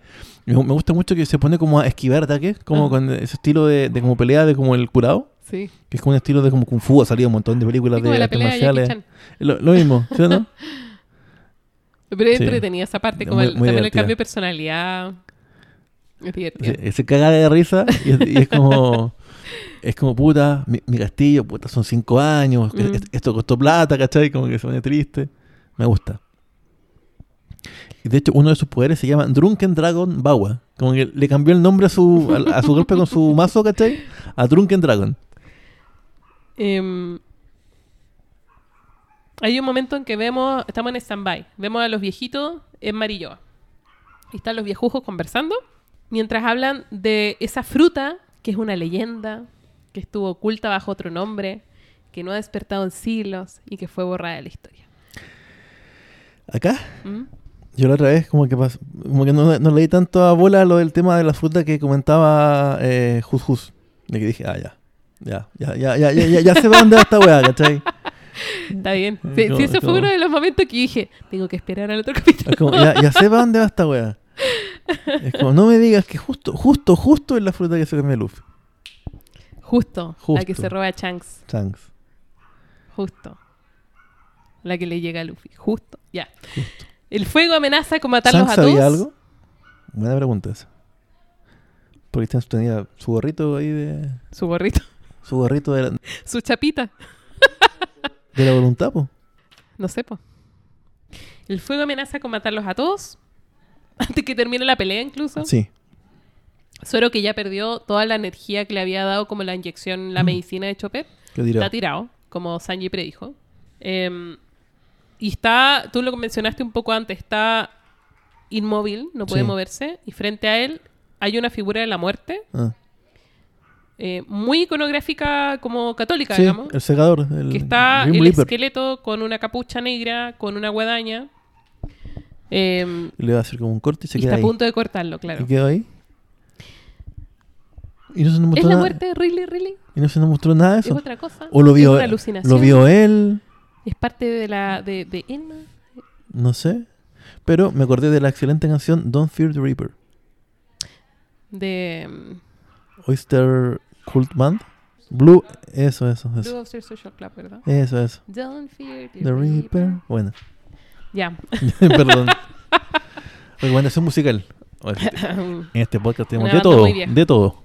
Me me gusta mucho que se pone como a esquivar ataques, como Ajá. con ese estilo de, de como pelea de como el curado. Sí. Que es como un estilo de como Kung Fu, ha salido un montón de películas de artes de Jackie marciales. Lo, lo mismo, ¿sí o no? Pero es Sí. entretenida esa parte, como muy- el, muy también el cambio de personalidad. Es divertido. Se, se caga de risa y es, y es como es como puta, mi, mi castillo, puta, son cinco años, Mm. es- esto costó plata, ¿cachai? Como que se pone triste. Me gusta. Y de hecho, uno de sus poderes se llama Drunken Dragon Bawa. Como que le cambió el nombre a su, a, a su golpe con su mazo, ¿cachai? A Drunken Dragon. Em, hay un momento en que vemos, estamos en stand-by, vemos a los viejitos en Marilloa. Y están los viejujos conversando, mientras hablan de esa fruta que es una leyenda, que estuvo oculta bajo otro nombre, que no ha despertado en siglos y que fue borrada de la historia. Acá, ¿Mm? yo la otra vez como que, como que no, no leí tanto a bola lo del tema de la fruta que comentaba eh, Jus Jus. De que dije, ah, ya. Ya, ya, ya, ya, ya, ya, ya sé para dónde va esta weá, ¿cachai? Está bien. Eh, Sí, como- sí, ese como- fue uno de los momentos que dije, tengo que esperar al otro capítulo. Como, ya, ya sé para dónde va esta weá. Es como, no me digas que justo, justo, justo es la fruta que se come Luffy. Justo, la Justo. que se roba a Shanks. Shanks. Justo. La que le llega a Luffy. Justo. Ya. Justo. El fuego amenaza con matarlos ¿Shanks a todos. sabía algo? Buena pregunta esa. Porque tenía su gorrito ahí de... Su gorrito. Su gorrito de la, Su chapita. De la voluntad, po. No sé, po. El fuego amenaza con matarlos a todos. Antes que termine la pelea, incluso. Sí. Zoro, que ya perdió toda la energía que le había dado como la inyección, la Mm. medicina de Chopper, ¿Qué dirá? está tirado, como Sanji predijo. Em, y está, tú lo mencionaste un poco antes, está inmóvil, no puede Sí. moverse. Y frente a él hay una figura de la muerte, Ah. Eh, muy iconográfica como católica, Sí, digamos. el segador. El que está el Reaper. esqueleto con una capucha negra, con una guadaña. em, le va a hacer como un corte y se y queda está a punto de cortarlo, claro. Y quedó ahí. Y no se nos ¿Es la nada. muerte? ¿Really? ¿Really? Y no se nos mostró nada de ¿Es eso. otra cosa? O lo ¿Es vio, una alucinación? lo vio él, ¿Es parte de la de, de Enma? no sé. Pero me acordé de la excelente canción Don't Fear the Reaper. De... mm, Oyster Cult Band. Blue, eso, eso, Blue eso. Oyster Social Club, ¿verdad? Eso, eso. Don't fear the, The Reaper. Reaper. Bueno, Ya. perdón. Recomendación musical. En este podcast tenemos de todo. De todo.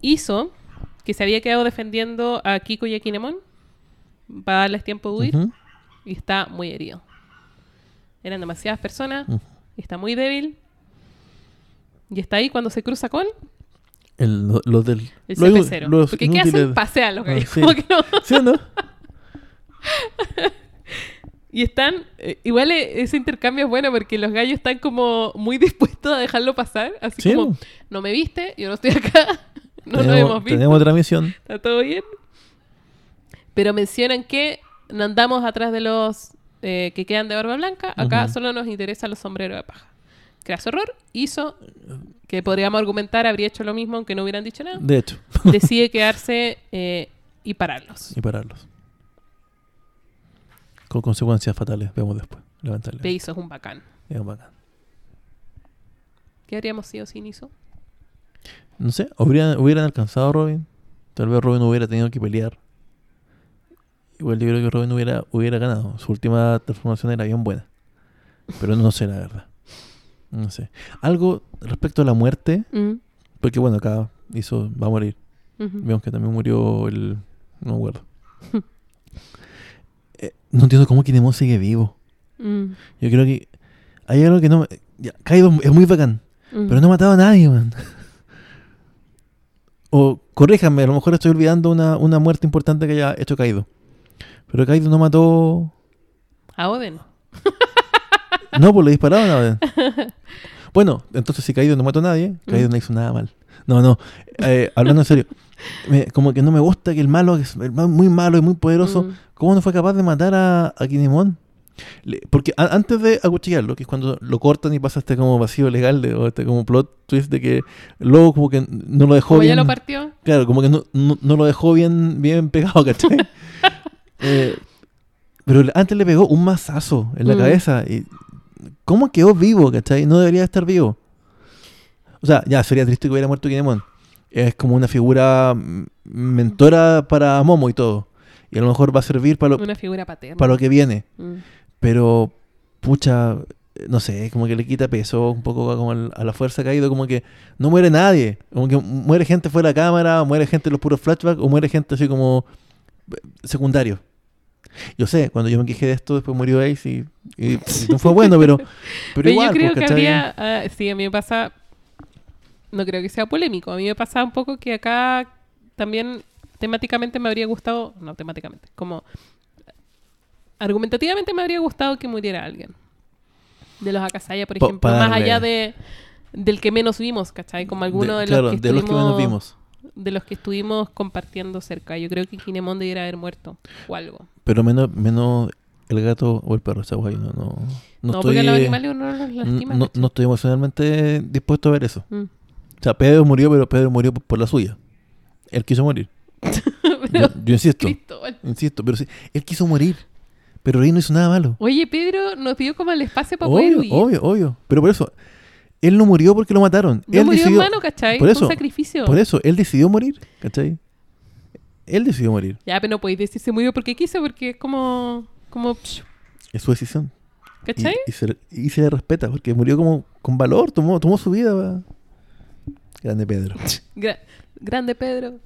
Hizo que se había quedado defendiendo a Kiko y a Kinemon para darles tiempo de huir Ujú. y está muy herido. Eran demasiadas personas Ujú. y está muy débil. Y está ahí cuando se cruza con El, lo- los del. el los- CP0. los Porque ¿qué hacen? Pasean los Ah, gallos. sí. como que no. ¿Sí o no? Y están, eh, igual eh, ese intercambio es bueno porque los gallos están como muy dispuestos a dejarlo pasar, así Sí, como, no me viste, yo no estoy acá, no tenemos, hemos visto, tenemos otra misión. está todo bien. Pero mencionan que no andamos atrás de los eh, que quedan de barba blanca, acá solo nos interesan los sombreros de paja. Craso horror hizo, que podríamos argumentar, habría hecho lo mismo aunque no hubieran dicho nada, De hecho. decide quedarse eh, y pararlos. y pararlos. Con consecuencias fatales, vemos después. Levantarle. Peiso es un bacán. Es bacán. ¿Qué habríamos sido sin Iso? No sé, hubieran, hubieran alcanzado a Robin. Tal vez Robin hubiera tenido que pelear. Igual yo creo que Robin hubiera, hubiera ganado. Su última transformación era bien buena. Pero no sé la verdad. No sé. Algo respecto a la muerte. Mm, Porque bueno, acá hizo, va a morir. Vemos que también murió el... No me acuerdo. Eh, no entiendo cómo Kinemon sigue vivo. Mm, Yo creo que hay algo que no... Ya, Kaido es muy bacán. mm. Pero no ha matado a nadie, man. O corríjanme, a lo mejor estoy olvidando una, una muerte importante que haya hecho Kaido. Pero Kaido no mató. A Oden. No, pues le dispararon a. Bueno, entonces si Kaido no mató a nadie, Kaido no hizo nada mal. No, no. eh, hablando en serio, me- como que no me gusta que el malo, que es el malo muy malo y muy poderoso, Mm, ¿cómo no fue capaz de matar a, a Kinemon? Le- porque a- antes de acuchillarlo, que es cuando lo cortan y pasa este como vacío legal, de, o este como plot twist de que luego como que no lo dejó Como bien. ya lo partió. Claro, como que no, no, no lo dejó bien, bien pegado, ¿cachai? Eh, pero antes le pegó un mazazo en la Mm. cabeza. Y, ¿Cómo quedó vivo, cachai? No debería estar vivo. O sea, ya, sería triste que hubiera muerto Kinemon. Es como una figura mm, mentora para Momo y todo. Y a lo mejor va a servir para lo, Una figura paterna. para lo que viene. Mm. Pero, pucha, no sé, como que le quita peso un poco como a la fuerza caído, como que no muere nadie. Como que muere gente fuera de cámara, muere gente en los puros flashbacks, o muere gente así como eh, secundario. Yo sé, cuando yo me quejé de esto, después murió Ace y, y- y no fue bueno, pero, pero, Pero igual, yo creo pues, que habría. ah, sí, a mí me pasa. No creo que sea polémico. A mí me pasa un poco que acá también temáticamente me habría gustado. No, temáticamente. Como. Argumentativamente me habría gustado que muriera alguien. De los Akasaya, por ejemplo. Más allá de del que menos vimos, ¿cachai? Como alguno de, claro, los que de los que menos vimos. De los que estuvimos compartiendo cerca. Yo creo que Kinemon debiera haber muerto o algo. Pero menos, menos el gato o el perro, esa guay. No, no, no, No, estoy, porque los animales uno los no, lastima. no- no estoy emocionalmente dispuesto a ver eso. Mm. O sea, Pedro murió, pero Pedro murió por, por la suya. Él quiso morir. Pero, Yo, yo insisto, Cristóbal. insisto, pero sí, él quiso morir. Pero Rey no hizo nada malo. Oye, Pedro nos dio como el espacio para poder huir. obvio, obvio. Pero por eso, él no murió porque lo mataron. No él murió decidió, en mano, ¿cachai? por eso, un sacrificio. Por eso, él decidió morir, ¿cachai? Él decidió morir. Ya, pero no podéis decir se murió porque quiso, porque es como... como psh, Es su decisión. ¿Cachai? y se, y se le respeta, porque murió como con valor, tomó, tomó su vida. Grande Pedro. Gra- grande Pedro.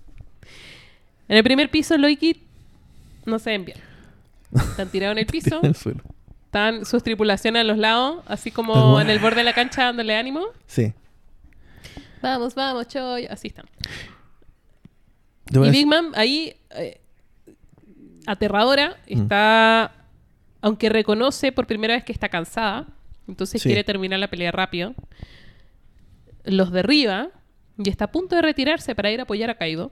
En el primer piso, Loiki no se bien. Están tirados en el piso. en el suelo. Están sus tripulaciones a los lados, así como en el borde de la cancha dándole ánimo. Sí. Vamos, vamos, Choy. Así están. Y Big Mom ahí, eh, aterradora, Mm. está, aunque reconoce por primera vez que está cansada, entonces Sí. quiere terminar la pelea rápido, los derriba y está a punto de retirarse para ir a apoyar a Kaido,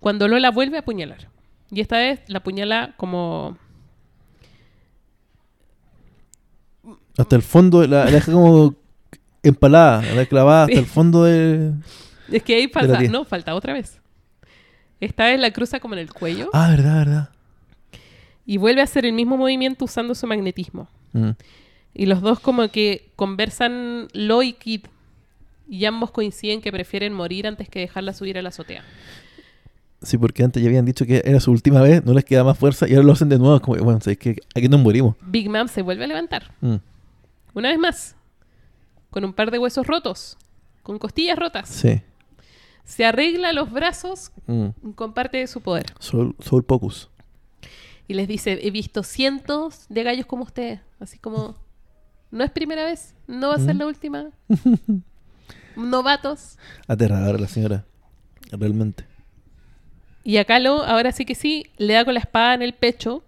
cuando Lola vuelve a apuñalar. Y esta vez la apuñala como... Hasta el fondo, la, la deja como empalada, la clavada hasta el fondo de... Es que ahí falta... No, falta otra vez. Esta vez la cruza como en el cuello Ah, verdad, verdad. y vuelve a hacer el mismo movimiento usando su magnetismo. Mm. Y los dos como que conversan Lo y Kid. y ambos coinciden que prefieren morir antes que dejarla subir a la azotea. Sí, porque antes ya habían dicho que era su última vez, no les queda más fuerza y ahora lo hacen de nuevo. Como, bueno, es que aquí nos morimos. Big Mom se vuelve a levantar. Mm. Una vez más. Con un par de huesos rotos. Con costillas rotas. Sí. Se arregla los brazos Mm. con parte de su poder. Soul, Soul Pocus. Y les dice, he visto cientos de gallos como ustedes. Así como, no es primera vez, no va a ser Mm. la última. Novatos. Aterradora la señora. Realmente. Y a Calo, ahora sí que sí, le da con la espada en el pecho.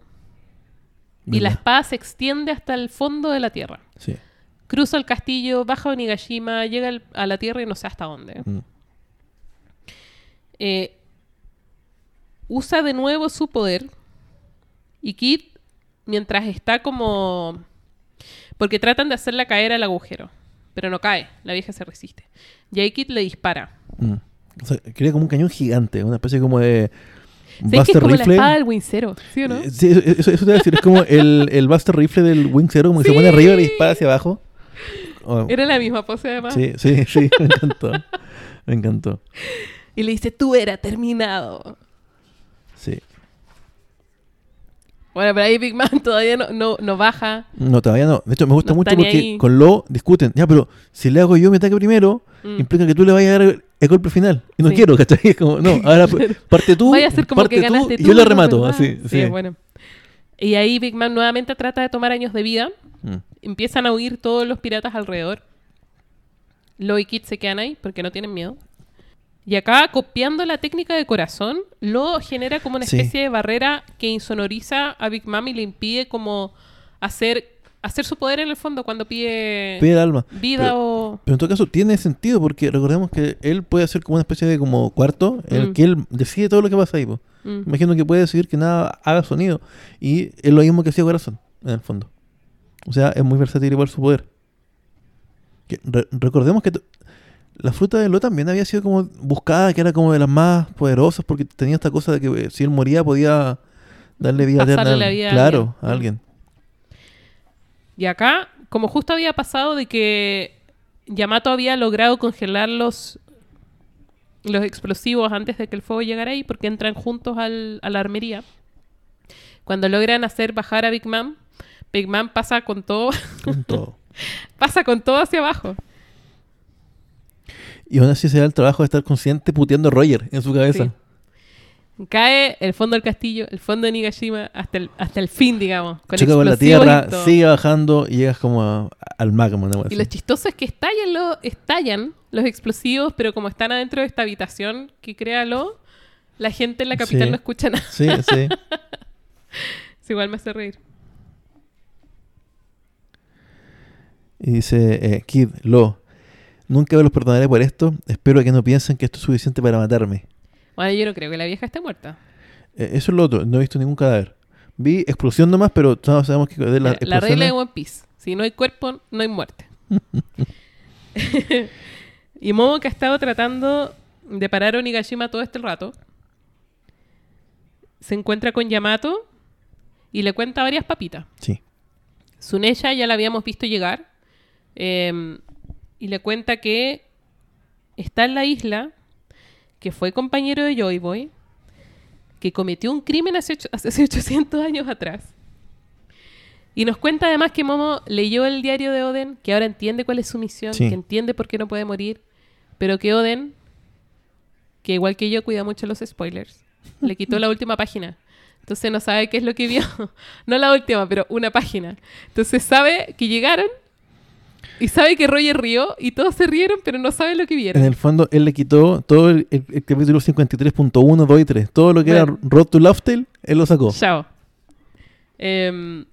Y la espada se extiende hasta el fondo de la tierra. Sí. Cruza el castillo, baja a Onigashima, llega a la tierra y no sé hasta dónde. Mm. Eh, usa de nuevo su poder. Y Kid, mientras está como... Porque tratan de hacerla caer al agujero. Pero no cae, la vieja se resiste. Y ahí Kid le dispara. Mm. O sea, quería como un cañón gigante, una especie como de ¿Sabes que es Buster como la Rifle. espada del Wincero? ¿Sí o no? Eh, Sí, eso, eso- eso te iba a decir, es como el, el Buster Rifle del Wing Zero, como que Sí. se pone arriba y le dispara hacia abajo. Oh, Era la misma pose además. sí, sí, sí, me encantó. Me encantó. Y le dice, tú eras terminado. Sí. Bueno, pero ahí Big Man todavía no, no, no baja. No, todavía no. De hecho, me gusta No mucho porque ahí. con Lo discuten. Ya, pero si le hago yo mi ataque primero, Mm. implica que tú le vayas a dar el, el golpe final. Y no Sí. quiero, ¿cachai? Es como, no, ahora parte tú, Vaya a ser como parte que tú ganaste y tú. yo ¿no? remato. Así, sí. bueno. Y ahí Big Man nuevamente trata de tomar años de vida. Mm. Empiezan a huir todos los piratas alrededor. Lo y Kid se quedan ahí porque no tienen miedo. Y acá, copiando la técnica de corazón, Lo genera como una Sí. especie de barrera que insonoriza a Big Mom y le impide como hacer, hacer su poder en el fondo cuando pide Pide el alma. vida Pero- o... Pero en todo caso tiene sentido porque recordemos que él puede hacer como una especie de como cuarto en el Mm. que él decide todo lo que pasa ahí. po. Mm. Imagino que puede decidir que nada haga sonido. Y es lo mismo que hacía Corazón, en el fondo. O sea, es muy versátil igual su poder. Que re- recordemos que la fruta de Lo también había sido como buscada, que era como de las más poderosas, porque tenía esta cosa de que eh, si él moría podía darle vida Pasarle eterna. la vida a claro, alguien. a alguien. Y acá, como justo había pasado de que Yamato había logrado congelar los, los explosivos antes de que el fuego llegara ahí, porque entran juntos al- a la armería. Cuando logran hacer bajar a Big Mom, Big Mom pasa con todo, Con todo. pasa con todo hacia abajo. Y aún así se da el trabajo de estar consciente puteando a Roger en su cabeza. Sí. Cae el fondo del castillo, el fondo de Nigashima, hasta el, hasta el fin, digamos. Con Choca con la y tierra, sigue bajando y llegas como a- al magma. wea Y lo chistoso es que estallan, lo, estallan los explosivos, pero como están adentro de esta habitación que crea lo, la gente en la capital Sí. no escucha nada. Sí, sí. Es igual me hace reír. Y dice, eh, Kid, Lo, nunca los perdonaré por esto. Espero que no piensen que esto es suficiente para matarme. Bueno, yo no creo que la vieja esté muerta. Eh, eso es lo otro, no he visto ningún cadáver. Vi explosión nomás, pero todos sabemos que de Mira, la regla de One Piece. Si no hay cuerpo, no hay muerte. y Momo que ha estado tratando de parar a Onigashima todo este rato, se encuentra con Yamato y le cuenta varias papitas. Sí, Suneya ya la habíamos visto llegar eh, y le cuenta que está en la isla, que fue compañero de Joy Boy, que cometió un crimen hace, ocho- hace 800 años atrás. Y nos cuenta además que Momo leyó el diario de Oden, que ahora entiende cuál es su misión, Sí. que entiende por qué no puede morir, pero que Oden, que igual que yo cuida mucho los spoilers, le quitó la última página. Entonces no sabe qué es lo que vio. No la última, pero una página. Entonces sabe que llegaron y sabe que Roger rió y todos se rieron, pero no sabe lo que vieron. en el fondo él le quitó todo el, el- el capítulo 53.1, 2 y 3. Todo lo que Bueno. era Road to Loftail, él lo sacó. Chao. Em,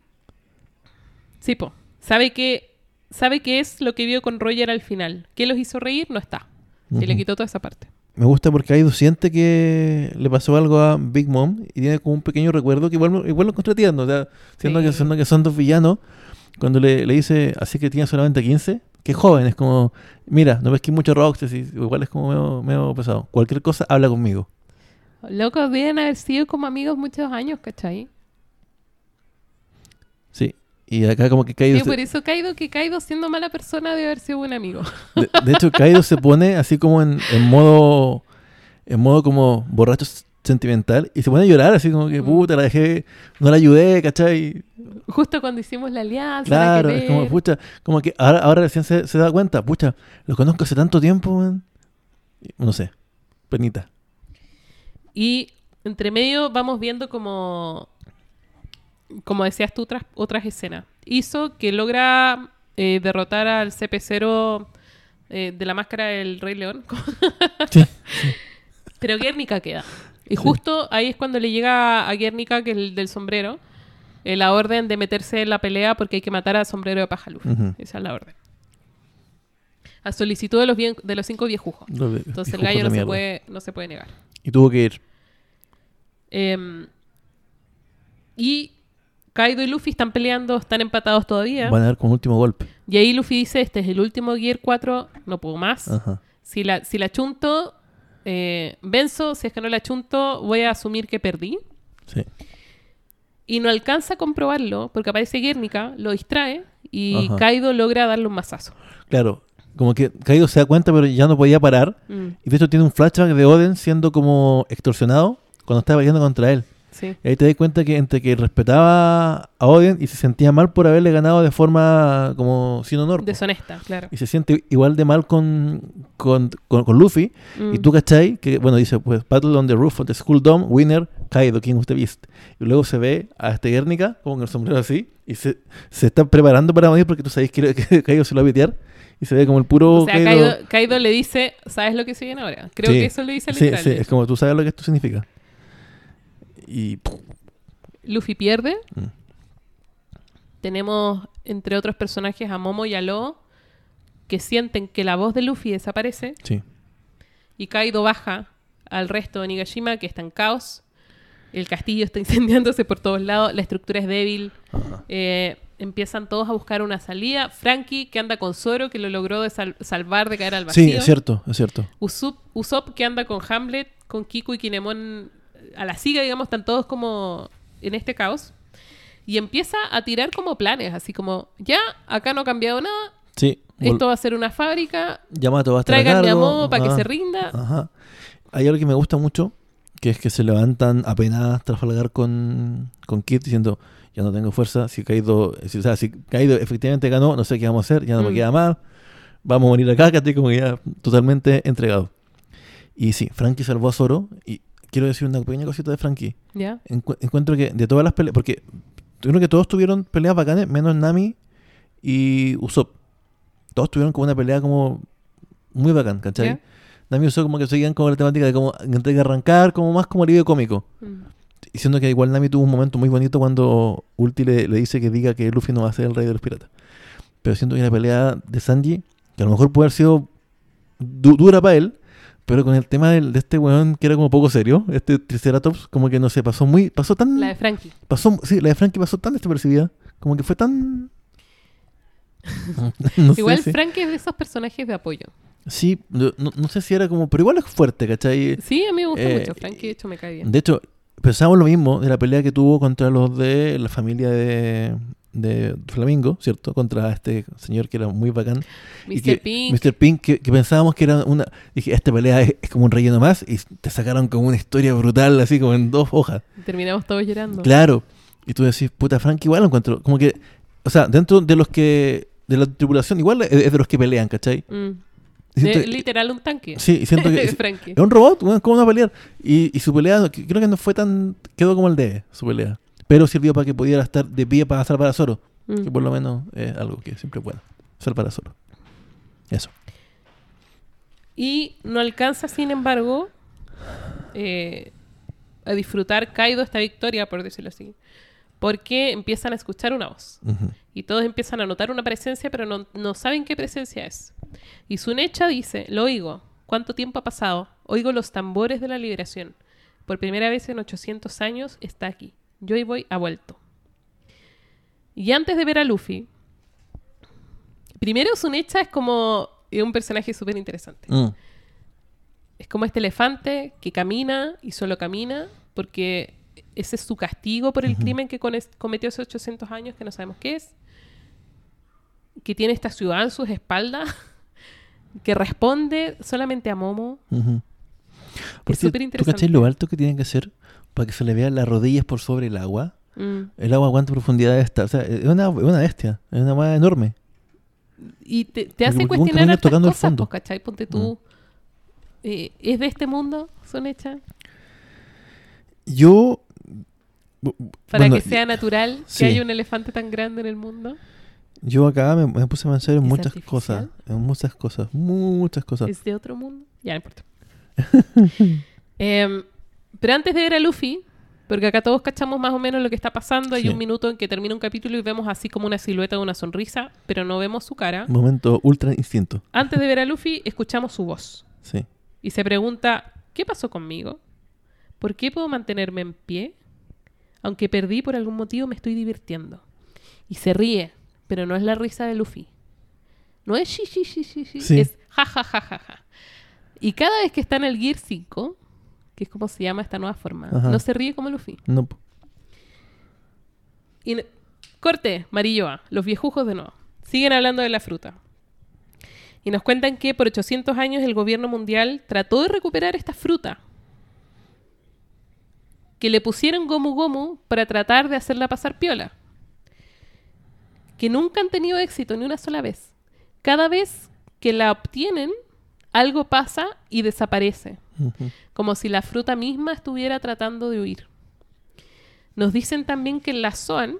sí, po. Sabe que, sabe qué es lo que vio con Roger al final. ¿Qué los hizo reír? No está. Y le Ujú. quitó toda esa parte. Me gusta porque ahí siente que le pasó algo a Big Mom y tiene como un pequeño recuerdo que igual, igual lo encontré tierno, O sea, siendo, Sí. que, siendo que son dos villanos, cuando le, le dice, así que tiene solamente 15, que joven, es como, mira, no ves que hay mucho y igual es como medio, medio pesado. Cualquier cosa, habla conmigo. Locos, deben haber sido como amigos muchos años, ¿cachai? Sí. Y acá como que Kaido... Sí, se- por eso Kaido, que Kaido siendo mala persona debe haber sido buen amigo. de, de hecho, Kaido se pone así como en, en modo... En modo como borracho s- sentimental. Y se pone a llorar así como que, puta, la dejé... No la ayudé, ¿cachai? Justo cuando hicimos la alianza. Claro, es como, pucha, como que ahora, ahora recién se, se da cuenta, pucha, lo conozco hace tanto tiempo. Y, No sé, penita. Y entre medio vamos viendo como, como decías tú, otras, otras escenas. Hizo que logra eh, derrotar al CP0 eh, de la máscara del Rey León. Sí, Pero Guernica queda. Y Sí. justo ahí es cuando le llega a Guernica, que es el del sombrero, eh, la orden de meterse en la pelea porque hay que matar al sombrero de paja Luffy. Ujú. Esa es la orden. A solicitud de los, bien- de los cinco viejujos. Entonces el gallo no se, puede, no se puede negar. Y tuvo que ir. Em, y Kaido y Luffy están peleando, están empatados todavía. Van a dar como último golpe. Y ahí Luffy dice, este es el último Gear 4, no puedo más. Ajá. Si la, si la chunto, eh, venzo. Si es que no la chunto, voy a asumir que perdí. Sí. Y no alcanza a comprobarlo porque aparece Guernica, lo distrae y Ajá. Kaido logra darle un mazazo. Claro, como que Kaido se da cuenta, pero ya no podía parar. Mm, Y de hecho tiene un flashback de Oden siendo como extorsionado cuando estaba peleando contra él. Sí. Y ahí te das cuenta que entre que respetaba a Oden y se sentía mal por haberle ganado de forma como sin honor. po. Deshonesta, claro. Y se siente igual de mal con, con, con, con Luffy. Mm. Y tú, ¿cachai? Que, bueno, dice, pues, Battle on the Roof of the School Dome, winner, Kaido, of the Beast. Y luego se ve a este Guernica, como con el sombrero así, y se, se está preparando para morir porque tú sabes que, que Kaido se lo va a pitear. Y se ve como el puro O sea, Kaido, Kaido le dice, ¿sabes lo que se viene ahora? Creo Sí. que eso le dice Sí, literal. sí, es como tú sabes lo que esto significa. Y Luffy pierde. Mm. Tenemos, entre otros personajes, a Momo y a Lo, que sienten que la voz de Luffy desaparece. sí, Y Kaido baja al resto de Nigashima, que está en caos. El castillo está incendiándose por todos lados. La estructura es débil. Eh, empiezan todos a buscar una salida. Frankie, que anda con Zoro, que lo logró de sal- salvar de caer al vacío. sí, es cierto, es cierto. Usopp, Usopp, que anda con Hamlet, con Kiku y Kinemon a la siga, digamos, están todos como en este caos. Y empieza a tirar como planes, así como, ya, acá no ha cambiado nada, Sí, esto va a ser una fábrica, Yamato va a estar a traigan a. Momo para que se rinda. Ajá. Hay algo que me gusta mucho, que es que se levantan apenas Trafalgar con, con Kid diciendo, ya no tengo fuerza, si Kaido, si, o sea, si Kaido efectivamente ganó, no sé qué vamos a hacer, ya no me Mm. queda más, vamos a morir acá, que estoy como ya totalmente entregado. Y sí, Frankie salvó a Zoro, y quiero decir una pequeña cosita de Frankie. ¿Ya? Encu- encuentro que de todas las peleas, porque yo creo que todos tuvieron peleas bacanes, menos Nami y Usopp. Todos tuvieron como una pelea como muy bacán, ¿cachai? ¿Ya? Nami y Usopp como que seguían como la temática de como que arrancar, como más como alivio cómico. Mm. Diciendo que igual Nami tuvo un momento muy bonito cuando Ulti le, le dice que diga que Luffy no va a ser el rey de los piratas. Pero siento que la pelea de Sanji, que a lo mejor puede haber sido du- dura para él, pero con el tema del- de este weón que era como poco serio, este Triceratops, como que no sé, pasó muy, pasó tan, La de Frankie. pasó, sí, la de Frankie pasó tan desapercibida, como que fue tan... no sé Igual si- Frankie es de esos personajes de apoyo. Sí, no, no- no sé si era como, pero igual es fuerte, ¿cachai? Sí, a mí me gusta Eh, mucho. Frankie, de hecho, me cae bien. De hecho, pensamos lo mismo de la pelea que tuvo contra los de la familia de, de Flamingo, ¿cierto? Contra este señor que era muy bacán. y Mr. que- Pink. Mr. Pink, que, que pensábamos que era una... Dije, esta pelea es, es como un relleno más y te sacaron como una historia brutal, así como en dos hojas. Terminamos todos llorando. Claro. Y tú decís, puta, Frank igual lo encuentro. Como que, o sea, dentro de los que... De la tripulación, igual es es de los que pelean, ¿cachai? Mm. Y siento- De- literal un tanque. sí, siento que... Frankie. Es un robot, ¿cómo no va a pelear? Y, y su pelea, creo que no fue tan. Quedó como el de su pelea. Pero sirvió para que pudiera estar de pie para salvar a Zoro. Mm. Que por lo menos es algo que siempre es bueno. Salvar a Zoro. Eso. Y no alcanza, sin embargo, eh, a disfrutar Kaido esta victoria, por decirlo así. Porque empiezan a escuchar una voz. Y todos empiezan a notar una presencia, pero no, no saben qué presencia es. Y Sunecha dice, lo oigo. ¿Cuánto tiempo ha pasado? Oigo los tambores de la liberación. Por primera vez en 800 años está aquí. Yo voy ha vuelto. Y antes de ver a Luffy, primero Sunecha es como es un personaje súper interesante. Mm. Es como este elefante que camina y solo camina porque ese es su castigo por el crimen que cometió hace 800 años, que no sabemos qué es. Que tiene esta ciudad en sus espaldas. Que responde solamente a Momo. Ujú. Porque súper ¿Tú cachai lo alto que tienen que hacer para que se le vean las rodillas por sobre el agua? Mm. El agua, ¿cuánta profundidad está? O sea, es una, una bestia, es una más enorme. Y te, hace cuestionar hartas tocando el cosas, fondo. Mm. pues, ¿cachai? Ponte tú. eh, ¿Es de este mundo? ¿Son hechas? Yo. Para bueno, que sea natural sí. que haya un elefante tan grande en el mundo. Yo acá me, me puse a pensar en ¿Es muchas artificial? cosas. En muchas cosas. Muchas cosas. ¿Es de otro mundo? Ya, no importa. Em, pero antes de ver a Luffy, porque acá todos cachamos más o menos lo que está pasando, hay Sí. un minuto en que termina un capítulo y vemos así como una silueta de una sonrisa, pero no vemos su cara. Momento ultra instinto. Antes de ver a Luffy, escuchamos su voz. Sí. Y se pregunta, ¿qué pasó conmigo? ¿Por qué puedo mantenerme en pie? Aunque perdí por algún motivo, me estoy divirtiendo. Y se ríe, pero no es la risa de Luffy. No es shi, shi, shi, shi, shi, Sí. es ja, ja, ja, ja, ja. Y cada vez que está en el Gear 5, que es como se llama esta nueva forma, Ajá. no se ríe como Luffy. No. Y corte, Marilloa, los viejujos de nuevo. Siguen hablando de la fruta. Y nos cuentan que por 800 años el gobierno mundial trató de recuperar esta fruta. Que le pusieron gomu gomu para tratar de hacerla pasar piola. Que nunca han tenido éxito ni una sola vez. Cada vez que la obtienen, algo pasa y desaparece como si la fruta misma estuviera tratando de huir. Nos dicen también que las Zoan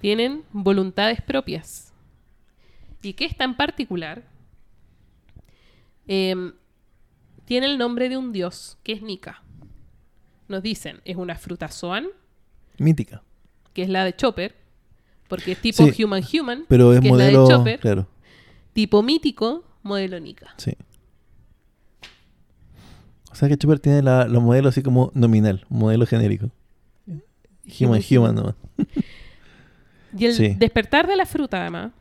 tienen voluntades propias y que esta en particular em, tiene el nombre de un dios, que es Nika. Nos dicen, es una fruta Zoan, Mítica. que es la de Chopper, porque es tipo Sí, Human Human, Pero es que es la modelo. de Chopper, claro, tipo mítico, modelo Nika. sí. O sea que Chopper tiene la, los modelos así como nominal, modelo genérico. Human, Human, human nomás. Y el Sí. despertar de la fruta, además,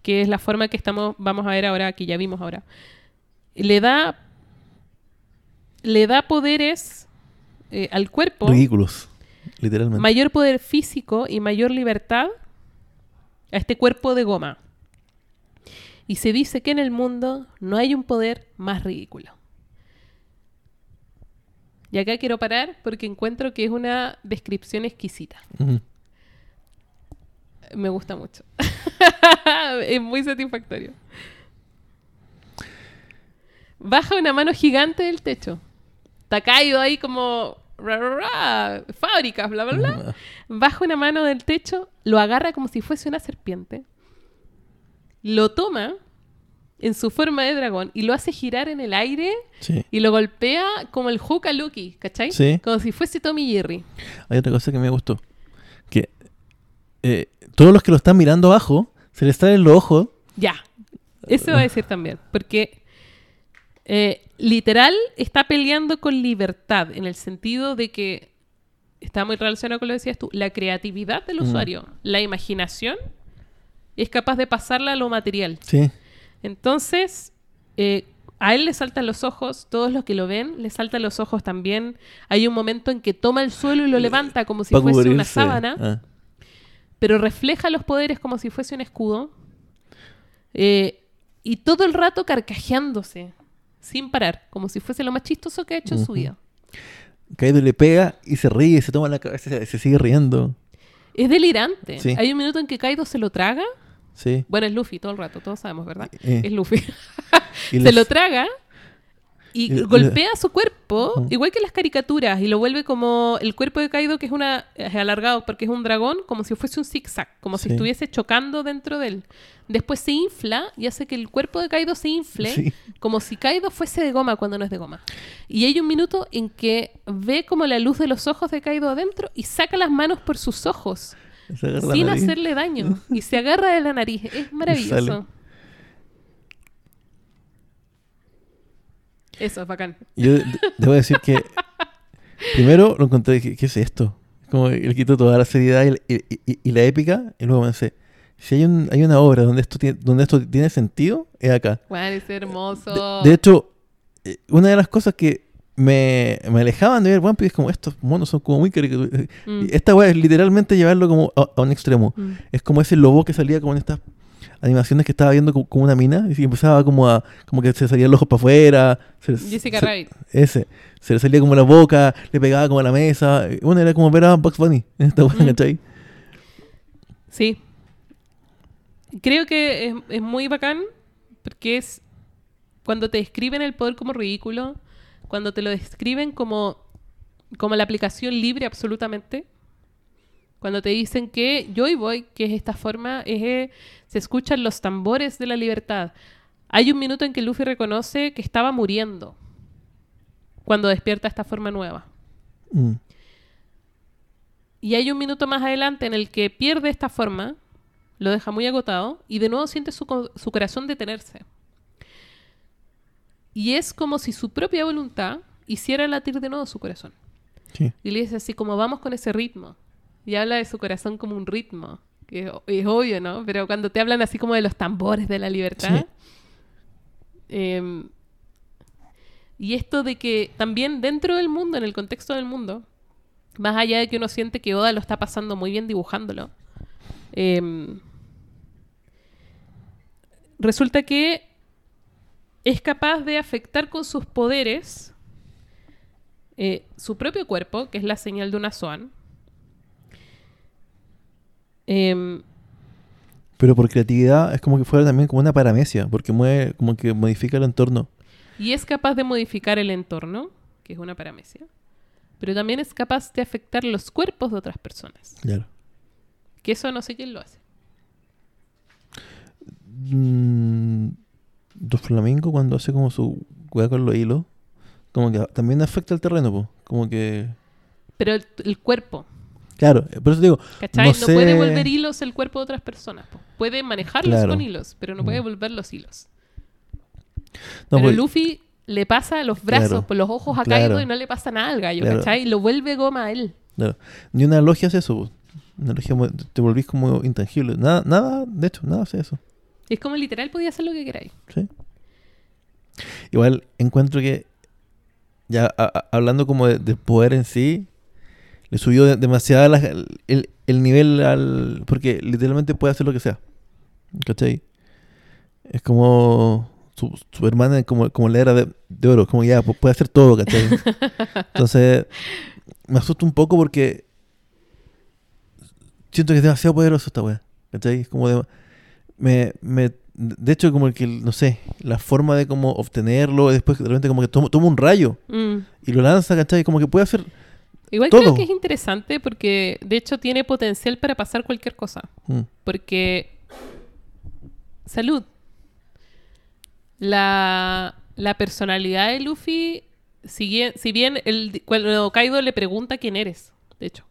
que es la forma que estamos, vamos a ver ahora, que ya vimos ahora, le da, le da poderes eh, al cuerpo, Ridículos, literalmente. mayor poder físico y mayor libertad a este cuerpo de goma. Y se dice que en el mundo no hay un poder más ridículo. Y acá quiero parar porque encuentro que es una descripción exquisita. Me gusta mucho. es muy satisfactorio. Baja una mano gigante del techo. Está caído ahí como... ra, ra, ra, fábricas, bla, bla, bla. Baja una mano del techo, lo agarra como si fuese una serpiente. Lo toma en su forma de dragón y lo hace girar en el aire Sí. y lo golpea como el Hulk a Lucky, ¿cachai? Sí. Como si fuese Tommy Jerry. Hay otra cosa que me gustó. Que eh, todos los que lo están mirando abajo, se les los ojos. Ya. Eso va a decir también. Porque eh, literal está peleando con libertad en el sentido de que está muy relacionado con lo que decías tú. La creatividad del Mm. usuario, la imaginación, es capaz de pasarla a lo material. Sí. Entonces, eh, a él le saltan los ojos, todos los que lo ven, le saltan los ojos también. Hay un momento en que toma el suelo y lo levanta como si fuese una sábana Ah, pero refleja los poderes como si fuese un escudo. Eh, y todo el rato carcajeándose, sin parar, como si fuese lo más chistoso que ha hecho en su vida. Kaido le pega y se ríe, se toma la cabeza, se, se sigue riendo. Es delirante. Sí. Hay un minuto en que Kaido se lo traga. Sí. Bueno, es Luffy todo el rato, todos sabemos, ¿verdad? Eh, Es Luffy. se lo traga y y- golpea su cuerpo, igual que las caricaturas, y lo vuelve como el cuerpo de Kaido, que es una es alargado porque es un dragón, como si fuese un zigzag, como si estuviese chocando dentro de él. Después se infla y hace que el cuerpo de Kaido se infle, Sí. como si Kaido fuese de goma cuando no es de goma. Y hay un minuto en que ve como la luz de los ojos de Kaido adentro y saca las manos por sus ojos, sin hacerle daño, y se agarra de la nariz. Es maravilloso. Eso es bacán. Yo de- debo decir que primero lo encontré, ¿qué, qué es esto? Como le quitó toda la seriedad y, la- y- y- y la épica, y luego pensé, si hay, un, hay una obra donde esto, tiene, donde esto tiene sentido, es acá. Bueno, es hermoso. De, de hecho, eh, una de las cosas que me, me alejaban de ver One Piece. Es como, estos monos son como muy caricaturas. Mm. Esta weá es literalmente llevarlo como a, a un extremo. Mm. Es como ese lobo que salía como en estas animaciones que estaba viendo como, como una mina y empezaba como a como que se salían los ojos para afuera. se- Jessica se- Rabbit. Ese. Se le salía como la boca, le pegaba como a la mesa. Bueno, era como ver a Bugs Bunny en esta weá, Mm. ¿cachai? Sí. Creo que es, es muy bacán porque es cuando te describen el poder como ridículo, cuando te lo describen como, como la aplicación libre absolutamente, cuando te dicen que Joy Boy, que es esta forma, es, eh, se escuchan los tambores de la libertad. Hay un minuto en que Luffy reconoce que estaba muriendo cuando despierta esta forma nueva. Mm. Y hay un minuto más adelante en el que pierde esta forma, lo deja muy agotado y de nuevo siente su, su corazón detenerse. Y es como si su propia voluntad hiciera latir de nuevo su corazón. Sí. Y le dice así como vamos con ese ritmo. Y habla de su corazón como un ritmo. Que es, es obvio, ¿no? Pero cuando te hablan así como de los tambores de la libertad. Sí. em, y esto de que también dentro del mundo, en el contexto del mundo, más allá de que uno siente que Oda lo está pasando muy bien dibujándolo, em, resulta que es capaz de afectar con sus poderes eh, su propio cuerpo, que es la señal de una Swan. Em, Pero por creatividad es como que fuera también como una paramecia, porque mueve, como que modifica el entorno. y es capaz de modificar el entorno, que es una paramecia, pero también es capaz de afectar los cuerpos de otras personas. Claro. Que eso no sé quién lo hace. Mm, Dos Flamingo cuando hace como su weá con los hilos, como que también afecta el terreno, po. como que... Pero el, el cuerpo, Claro, eh, por eso digo, ¿cachai? No No, puede volver hilos el cuerpo de otras personas. po. Puede manejarlos Claro. con hilos, pero no puede Mm. volver los hilos. no, pero pues, Luffy le pasa los brazos, Claro. por los ojos a Claro. Y no le pasa nada al gallo. ¿cachai? Y lo vuelve goma a él. claro, ni una logia hace eso, po. una logia te volvís como intangible, nada, nada, de hecho, nada hace eso. Es como literal podía hacer lo que queráis. ¿sí? Igual encuentro que, ya a- a- hablando como de, poder en sí, le subió de- demasiado la- el, el nivel al... Porque literalmente puede hacer lo que sea. ¿Cachai? Es como su, su hermana, como, como la era de, de oro, como ya pu- puede hacer todo, ¿cachai? Entonces, me asusta un poco porque siento que es demasiado poderoso esta wea. ¿Cachai? Es como de, me, me, de hecho, como que, no sé, la forma de como obtenerlo, y después de repente como que toma, toma un rayo Mm. y lo lanza, ¿cachai? Como que puede hacer... Igual Todo. creo que es interesante porque de hecho tiene potencial para pasar cualquier cosa. Mm, Porque. Salud. La, la personalidad de Luffy, si bien, si bien el, cuando Kaido le pregunta quién eres, de hecho,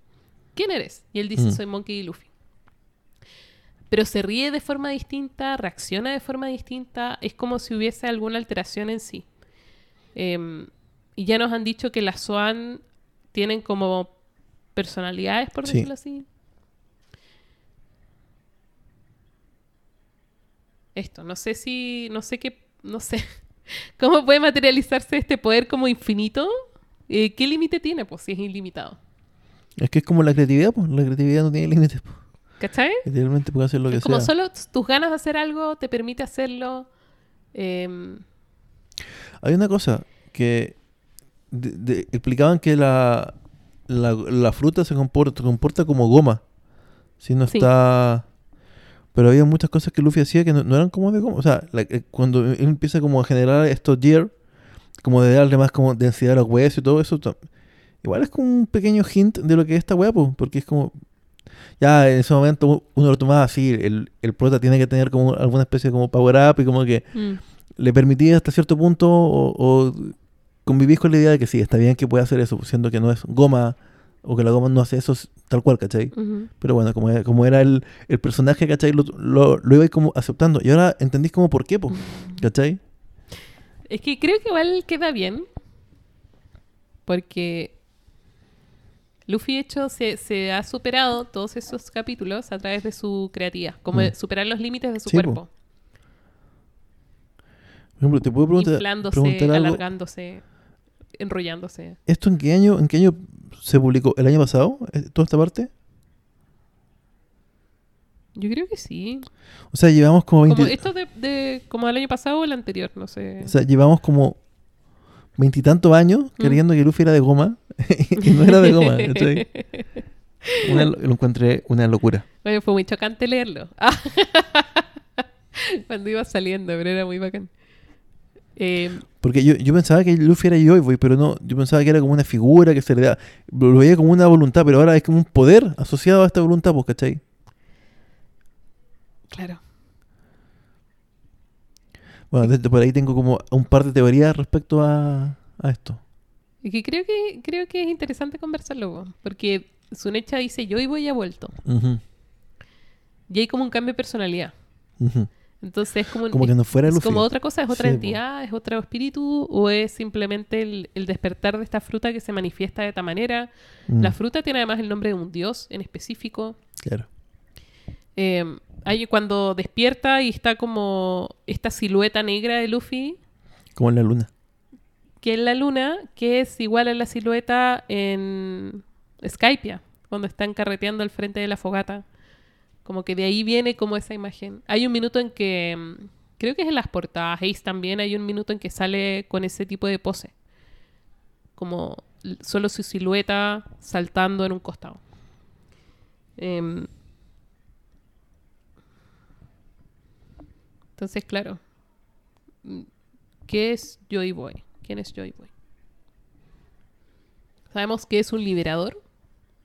¿quién eres? Y él dice, Mm. soy Monkey D. Luffy. Pero se ríe de forma distinta, reacciona de forma distinta, es como si hubiese alguna alteración en sí. Em, y ya nos han dicho que las Swan tienen como personalidades, por Sí. decirlo así. Esto, no sé si, no sé qué, no sé, cómo puede materializarse este poder como infinito. Eh, ¿Qué límite tiene? Pues si es ilimitado. Es que es como la creatividad, pues. La creatividad no tiene límites, pues. ¿Cachai? Literalmente hacer lo que Es como sea. solo tus ganas de hacer algo te permite hacerlo. em, Hay una cosa que de- de- explicaban que la, la, la fruta se comporta, comporta como goma. Si no Sí. está... Pero había muchas cosas que Luffy hacía que no, no eran como de goma. O sea, la- eh, cuando él empieza como a generar estos gear, como de darle más como densidad a los huesos y todo eso, igual es como un pequeño hint de lo que es esta hueá, po, porque es como... Ya en ese momento uno lo tomaba así, el, el prota tiene que tener como alguna especie de como power up y como que mm, le permitía hasta cierto punto o, o convivís con la idea de que sí, está bien que pueda hacer eso, siendo que no es goma o que la goma no hace eso tal cual, ¿cachai? ujú. Pero bueno, como como era el, el personaje, ¿cachai? Lo, lo, lo iba como aceptando. Y ahora entendís como por qué, po, ¿cachai? Es que creo que igual queda bien. Porque Luffy, de hecho, se, se ha superado todos esos capítulos a través de su creatividad. Como Mm. de superar los límites de su Sí, po. cuerpo. Por ejemplo, te puedo preguntar, inflándose, preguntar algo. alargándose. enrollándose. ¿Esto en qué año, en qué año se publicó? ¿El año pasado? eh, ¿Toda esta parte? Yo creo que sí. O sea, llevamos como 20... Como esto de, de- como el año pasado o el anterior, no sé. O sea, llevamos como veintitantos años Mm. creyendo que Luffy era de goma y no era de goma. ¿cachai? Una- lo encontré una locura. Oye, fue muy chocante leerlo. Cuando iba saliendo, pero era muy bacán. Eh, Porque yo, yo pensaba que Luffy era Joy Boy, pero no, yo pensaba que era como una figura que se le da. Lo veía como una voluntad, pero ahora es como un poder asociado a esta voluntad, pues, ¿cachai? claro. Bueno, desde por ahí tengo como un par de teorías respecto a, a esto. Y que creo que creo que es interesante conversarlo, po, porque Sunecha dice yo y voy ha vuelto. Y hay como un cambio de personalidad. Entonces es como, Como que no fuera es como otra cosa, es otra Sí, po. entidad, es otro espíritu, o es simplemente el, el despertar de esta fruta que se manifiesta de esta manera. Mm, La fruta tiene además el nombre de un dios en específico. Claro. Eh, hay cuando despierta y está como esta silueta negra de Luffy, Como en la luna. que es la luna, que es igual a la silueta en Skypia, cuando están carreteando al frente de la fogata. Como que de ahí viene como esa imagen. Hay un minuto en que, mm, creo que es en las portadas, Ace también, hay un minuto en que sale con ese tipo de pose. Como solo su silueta saltando en un costado. Em, entonces, claro. ¿Qué es Joy Boy? ¿Quién es Joy Boy? Sabemos que es un liberador,